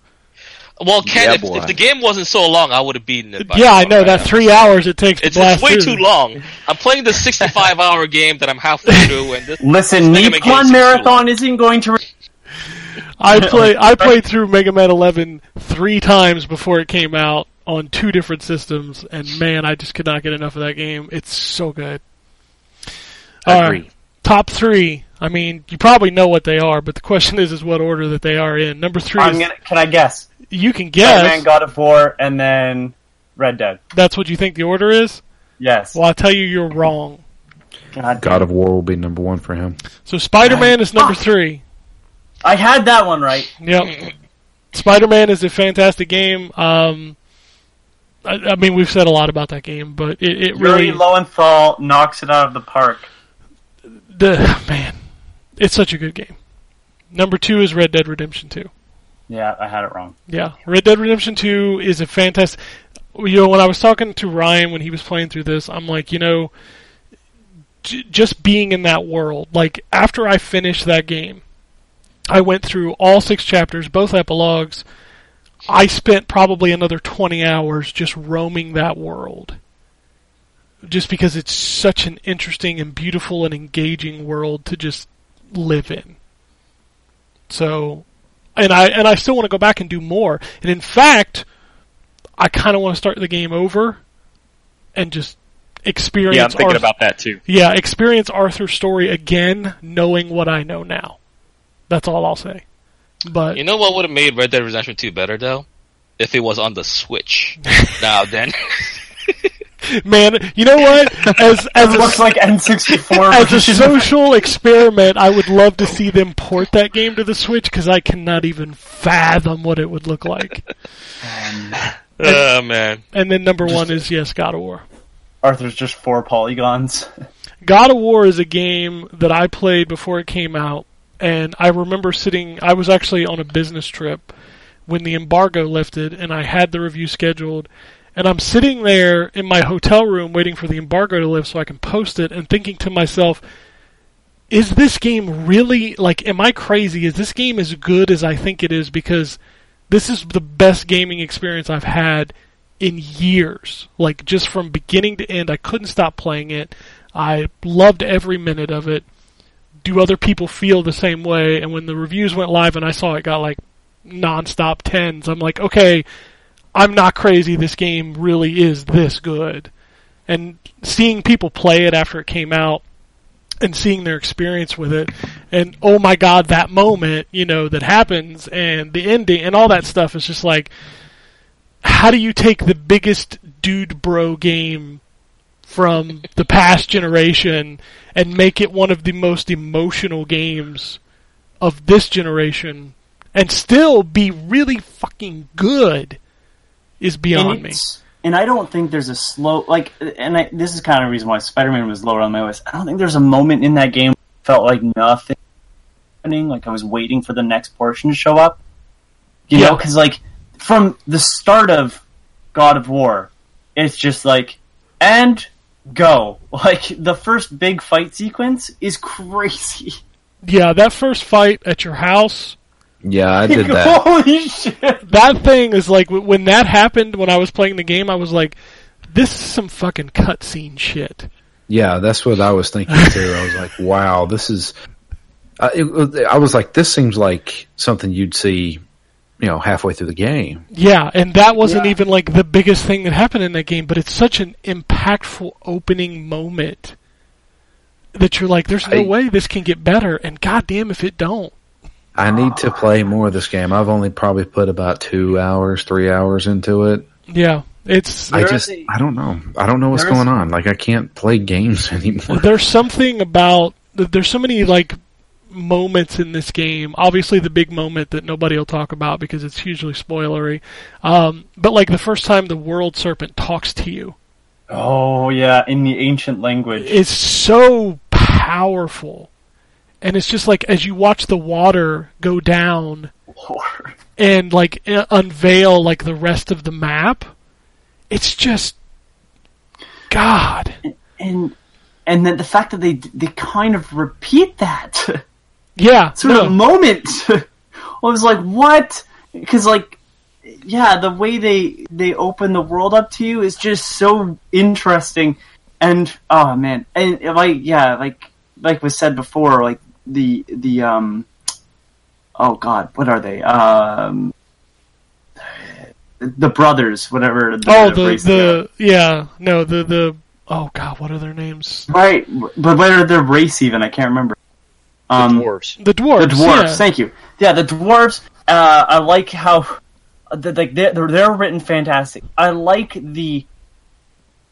Well, Ken, Yeah, if, if the game wasn't so long, I would have beaten it. By Yeah, I know right? that three hours it takes to It's, blast it's way through. too long. I'm playing the 65 hour game that I'm halfway through, and this. Listen, Mega Man game's Nippon Marathon isn't going to. Re- I play, I played through Mega Man 11 three times before it came out on two different systems, and man, I just could not get enough of that game. It's so good. All right, Agree. top three. I mean, you probably know what they are, but the question is, is what order that they are in. Number 3 I'm is, gonna. Can I guess? you can guess Spider-Man. God of War, and then Red Dead. That's what you think the order is. Yes. Well, I'll tell you, you're wrong. God, God of War will be number one for him. So Spider-Man is number three. I had that one right. Yep. Spider-Man is a fantastic game. Um, I, I mean, we've said a lot about that game, but it, it Yuri really, Lowenthal knocks it out of the park. the man, it's such a good game. Number two is Red Dead Redemption Two. Yeah, I had it wrong. Yeah, Red Dead Redemption Two is a fantastic. You know, when I was talking to Ryan when he was playing through this, I'm like, you know, j- just being in that world. Like after I finished that game, I went through all six chapters, both epilogues. I spent probably another 20 hours just roaming that world. Just because it's such an interesting and beautiful and engaging world to just live in. So, and I and I still want to go back and do more. And in fact, I kind of want to start the game over and just experience. Yeah, I'm thinking about that too. yeah, experience Arthur's story again, knowing what I know now. That's all I'll say. But You know what would have made Red Dead Redemption 2 better though? If it was on the Switch. now then. man, you know what? As as It a, looks like N64 as a social experiment, I would love to see them port that game to the Switch because I cannot even fathom what it would look like. Um, oh man. And then number one is yes, God of War. Arthur's just four polygons. God of War is a game that I played before it came out, and I remember sitting. I was actually on a business trip when the embargo lifted, and I had the review scheduled. And I'm sitting there in my hotel room waiting for the embargo to lift so I can post it, and thinking to myself, "Is this game really like? Am I crazy? Is this game as good as I think it is? Because this is the best gaming experience I've had in years. Like just from beginning to end, I couldn't stop playing it. I loved every minute of it. Do other people feel the same way? And when the reviews went live and I saw it got like nonstop tens, I'm like, okay, I'm not crazy. This game really is this good. And seeing people play it after it came out and seeing their experience with it and oh my god that moment you know that happens and the ending and all that stuff is just like how do you take the biggest dude bro game from the past generation and make it one of the most emotional games of this generation and still be really fucking good is beyond me. And I don't think there's a slow like, and I, this is kind of the reason why Spider-Man was lower on my list. I don't think there's a moment in that game felt like nothing happening. Like I was waiting for the next portion to show up. You know, because like from the start of God of War, it's just like and go. Like the first big fight sequence is crazy. Yeah, that first fight at your house, Yeah, I did that. Holy shit! that thing is like when that happened when I was playing the game, I was like, this is some fucking cutscene shit. Yeah, that's what I was thinking too. I was like, wow, this is. Uh, it, I was like, this seems like something you'd see, you know, halfway through the game. Yeah, and that wasn't Yeah. even like the biggest thing that happened in that game, but it's such an impactful opening moment that you're like, there's no I- way this can get better, and goddamn if it don't. I need to play more of this game. I've only probably put about two hours, three hours into it. Yeah, it's I just, a- I don't know. I don't know what's going on. Like, I can't play games anymore. there's something about there's so many like moments in this game. Obviously, the big moment that nobody will talk about because it's hugely spoilery. Um, but like the first time the world serpent talks to you Oh yeah, in the ancient language. It's so powerful, and it's just like as you watch the water go down Lord. and like unveil like the rest of the map. It's just God. and and then the fact that they they kind of repeat that Yeah, sort no. of moment. I was like, what? Because like, yeah, the way they they open the world up to you is just so interesting, and oh man, and like yeah, like like was said before, like the the um, oh god, what are they? Um. The brothers, whatever. Oh, the the yeah, no, the the oh god, what are their names? Right, but what are their race even? I can't remember. Um, Dwarves. The dwarves. the dwarves. yeah. Thank you. Yeah, the dwarves. Uh, I like how uh, the, like they're, they're they're written fantastic. I like the.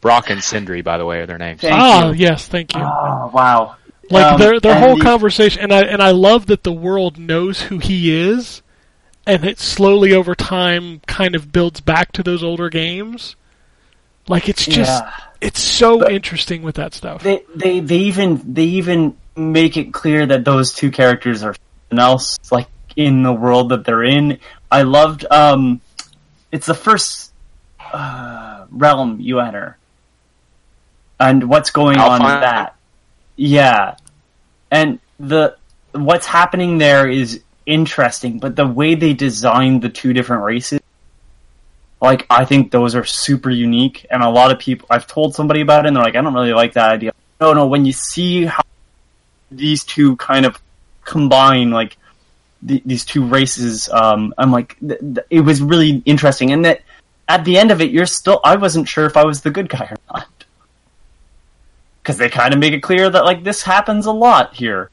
Brok and Sindri, by the way, are their names. Thank Ah, you. yes, thank you. Oh wow. like Um, their their whole the- conversation, and I and I love that the world knows who he is, and it slowly over time kind of builds back to those older games. Like it's just Yeah. it's so But- interesting with that stuff. They they they even they even make it clear that those two characters are something else, like in the world that they're in. I loved. Um, it's the first uh, realm you enter, and what's going on in that. Yeah, and the what's happening there is interesting, but the way they designed the two different races, like I think those are super unique, and a lot of people. I've told somebody about it, and they're like, "I don't really like that idea." No, no. When you see how these two kind of combine like the, these two races. Um, I'm like, th- th- it was really interesting, and that at the end of it, you're still. I wasn't sure if I was the good guy or not because they kind of make it clear that like this happens a lot here.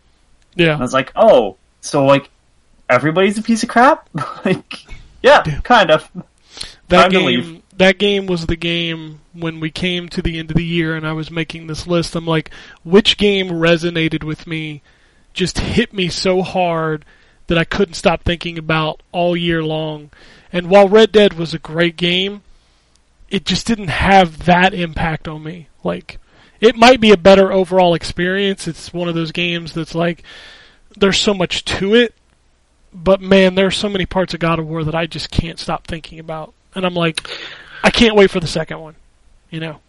Yeah. And I was like, oh, so like everybody's a piece of crap. like, yeah, kind of. that Time to game leave. That game was the game when we came to the end of the year and I was making this list. I'm like, which game resonated with me, just hit me so hard that I couldn't stop thinking about all year long. And while Red Dead was a great game, it just didn't have that impact on me. Like, it might be a better overall experience. It's one of those games that's like, there's so much to it, but man, there's so many parts of God of War that I just can't stop thinking about. And I'm like, I can't wait for the second one. You know?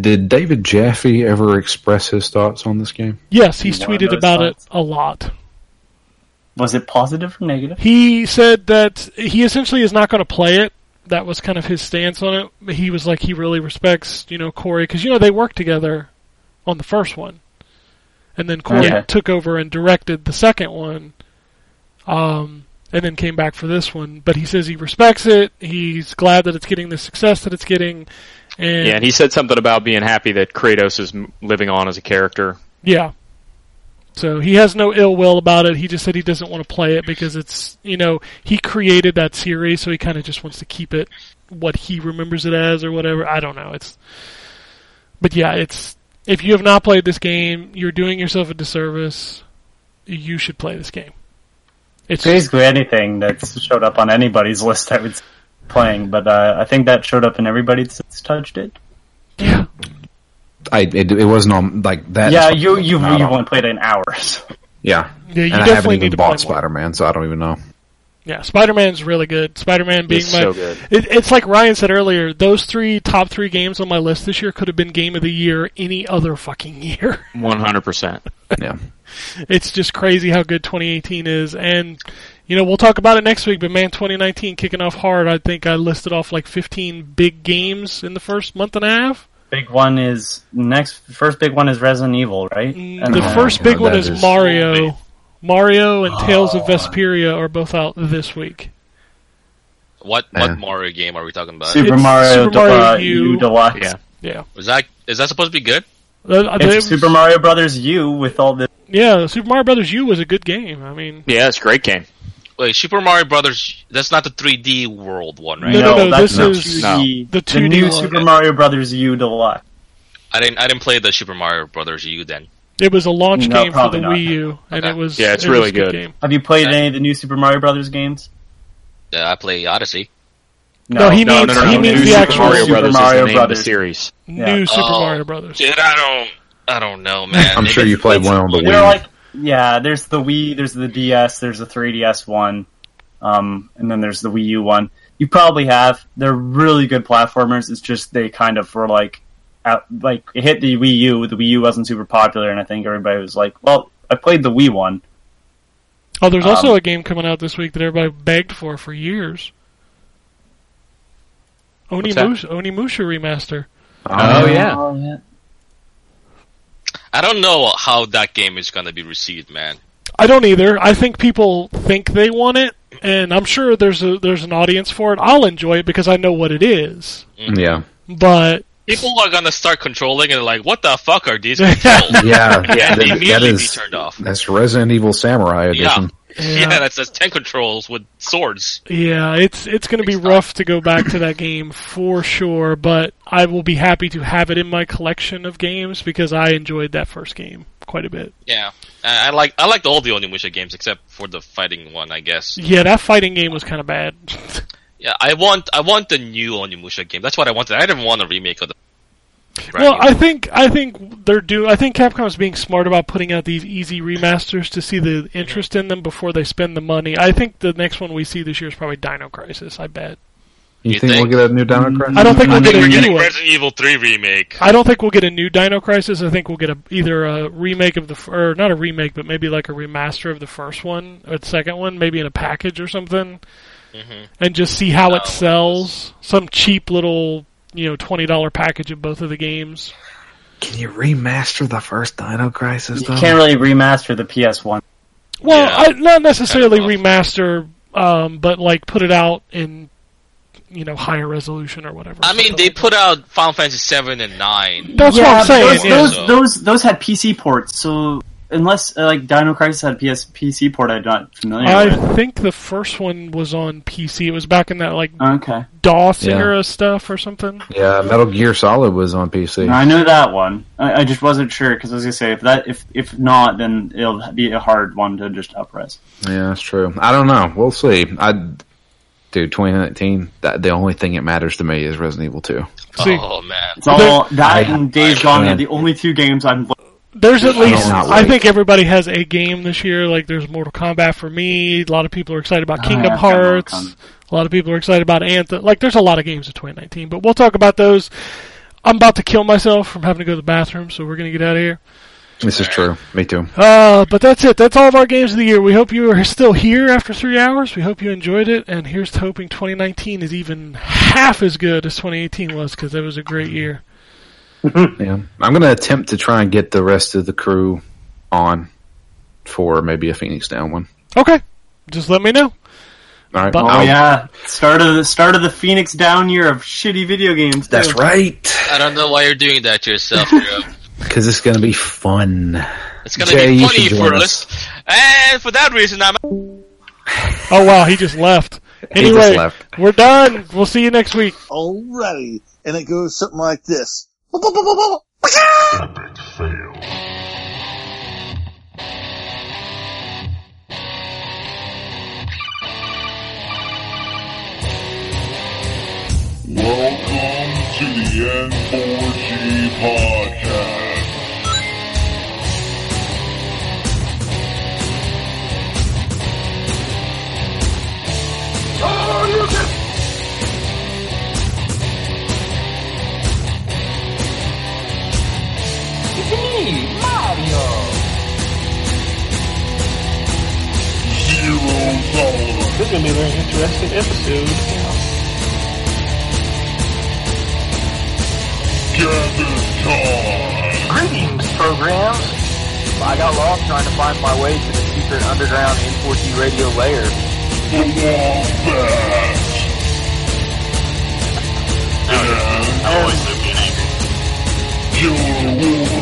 Did David Jaffe ever express his thoughts on this game? Yes, he's One tweeted about thoughts. it a lot. Was it positive or negative? He said that he essentially is not going to play it. That was kind of his stance on it. He was like he really respects, you know, Cory because you know they worked together on the first one, and then Cory Yeah. took over and directed the second one, um, and then came back for this one. But he says he respects it. He's glad that it's getting the success that it's getting, and Yeah, and he said something about being happy that Kratos is living on as a character. Yeah. So he has no ill will about it. He just said he doesn't want to play it because it's, you know, he created that series, so he kind of just wants to keep it what he remembers it as or whatever. I don't know. It's, but yeah, it's, if you have not played this game, you're doing yourself a disservice. You should play this game. It's Basically anything that's showed up on anybody's list, I was playing, but uh, I think that showed up in everybody's that's touched it. yeah, I it, it wasn't on like that. yeah, you you you've on. only played it in hours. Yeah, yeah. You and I definitely haven't need even to bought. Spider Man, so I don't even know. Yeah, Spider Man's really good. Spider Man being It's my so good. It, it's like Ryan said earlier. Those three top three games on my list this year could have been game of the year any other fucking year. One hundred percent. Yeah, It's just crazy how good 2018 is, and you know we'll talk about it next week. But man, 2019 kicking off hard. I think I listed off like 15 big games in the first month and a half. Big one is next. First big one is Resident Evil, right? Mm, and the then- first big one that is is- Mario. Mario and ah. Tales Oh. of Vesperia are both out this week. What Yeah. what Mario game are we talking about? Super It's Mario, Super Mario U. U Deluxe. Yeah. Yeah, is that is that supposed to be good? Uh, It's they- Super Mario Brothers U with all the Yeah, Super Mario Brothers U was a good game. I mean, Yeah, it's a great game. Wait, Super Mario Brothers. That's not the 3D world one, right? No, no, no, that's this the is 2D the the 2D new one. Super Mario Brothers U Deluxe. I didn't I didn't play the Super Mario Brothers U then. It was a launch No, game for the not. Wii U, and Okay. it was Yeah, it's it really a good. good. Game. Have you played Okay. any of the new Super Mario Brothers games? Yeah, I play Odyssey. No, he No, means no, no, he no. means New the Super actual Mario Super Brothers Mario the name Brothers. of the series. new Super Oh, Mario Brothers. Dude, I don't I don't know, man. I'm Maybe sure you played one on the Wii. like yeah, there's the Wii, there's the DS, there's the 3DS one, um, and then there's the Wii U one. You probably have. They're really good platformers. It's just they kind of were like, out, like it hit the Wii U. The Wii U wasn't super popular, and I think everybody was like, "Well, I played the Wii one." Oh, there's also Um, a game coming out this week that everybody begged for for years. What's that? Onimusha, Onimusha remaster. Oh, oh yeah. Oh, yeah. I don't know how that game is gonna be received, man. I don't either. I think people think they want it, and I'm sure there's a there's an audience for it. I'll enjoy it because I know what it is. Mm. yeah, But People are gonna start controlling and like, what the fuck are these controls? yeah, yeah, that- they that immediately be turned off. that's Resident Evil Samurai Yeah. Edition. Yeah, that says tank controls with swords. Yeah, it's it's going to be rough to go back to that game for sure, but I will be happy to have it in my collection of games because I enjoyed that first game quite a bit. Yeah, I, I like I liked all the Onimusha games except for the fighting one, I guess. Yeah, that fighting game was kind of bad. Yeah, I want I want the new Onimusha game. That's what I wanted. I didn't want a remake of the. Brand well, I think I think they're do. I think Capcom's being smart about putting out these easy remasters to see the interest in them before they spend the money. I think the next one we see this year is probably Dino Crisis. I bet. You, You think, think? we'll get a new Dino Crisis? I don't think I we'll think get a new one. Resident Evil Three remake. I don't think we'll get a new Dino Crisis. I think we'll get a either a remake of the or not a remake, but maybe like a remaster of the first one or the second one, maybe in a package or something, Mhm. and just see how it Oh, sells. Some cheap little you know twenty dollar package of both of the games. Can you remaster the first Dino Crisis? You Though? can't really remaster the PS1. Well, Yeah. I, not necessarily Kind remaster, um, but like put it out in you know higher resolution or whatever. I mean, they like put out Final Fantasy seven and nine. That's what I'm saying. Those, yeah. those, those those had PC ports, so unless uh, like Dino Crisis had PS PC port, I'm not familiar with. I think the first one was on PC. It was back in that like Okay, DOS Yeah. era stuff or something. Yeah, Metal Gear Solid was on PC. I know that one. I, I just wasn't sure because I was gonna say if that if if not, then it'll be a hard one to just uprez. Yeah, that's true. I don't know. We'll see. I, dude, 2019. That the only thing that matters to me is Resident Evil 2. See, Oh man, It's all that I- and Days I Gone are the only two games I'm. There's at I least not I think everybody has a game this year. Like there's Mortal Kombat for me. A lot of people are excited about Oh, Kingdom yeah, I've got Mortal Hearts. A lot of people are excited about Anthem. Like there's a lot of games in 2019, but we'll talk about those. I'm about to kill myself from having to go to the bathroom, so we're gonna get out of here. This is true. Me too. Uh, but that's it. That's all of our games of the year. We hope you are still here after three hours. We hope you enjoyed it, and here's to hoping 2019 is even half as good as 2018 was, because it was a great year. Mm-hmm. Yeah, I'm gonna attempt to try and get the rest of the crew on for maybe a Phoenix Down one. Okay, just let me know. All right. But- Oh I'll- yeah, start of the start of the Phoenix Down year of shitty video games. That's right. I don't know why you're doing that to yourself, Because it's gonna be fun. It's gonna be you funny for join list, and for that reason, I'm. Oh wow, he just left. He just Anyway, left. we're done. We'll see you next week. Alrighty. And it goes something like this. Welcome to the N4G podcast. Zero tolerance. This is going to be a very interesting episode. Gather time. Greetings, programs. I got lost trying to find my way to the secret underground N4G radio layer. The Wombat. And I always live in angry. Killer Wolverine.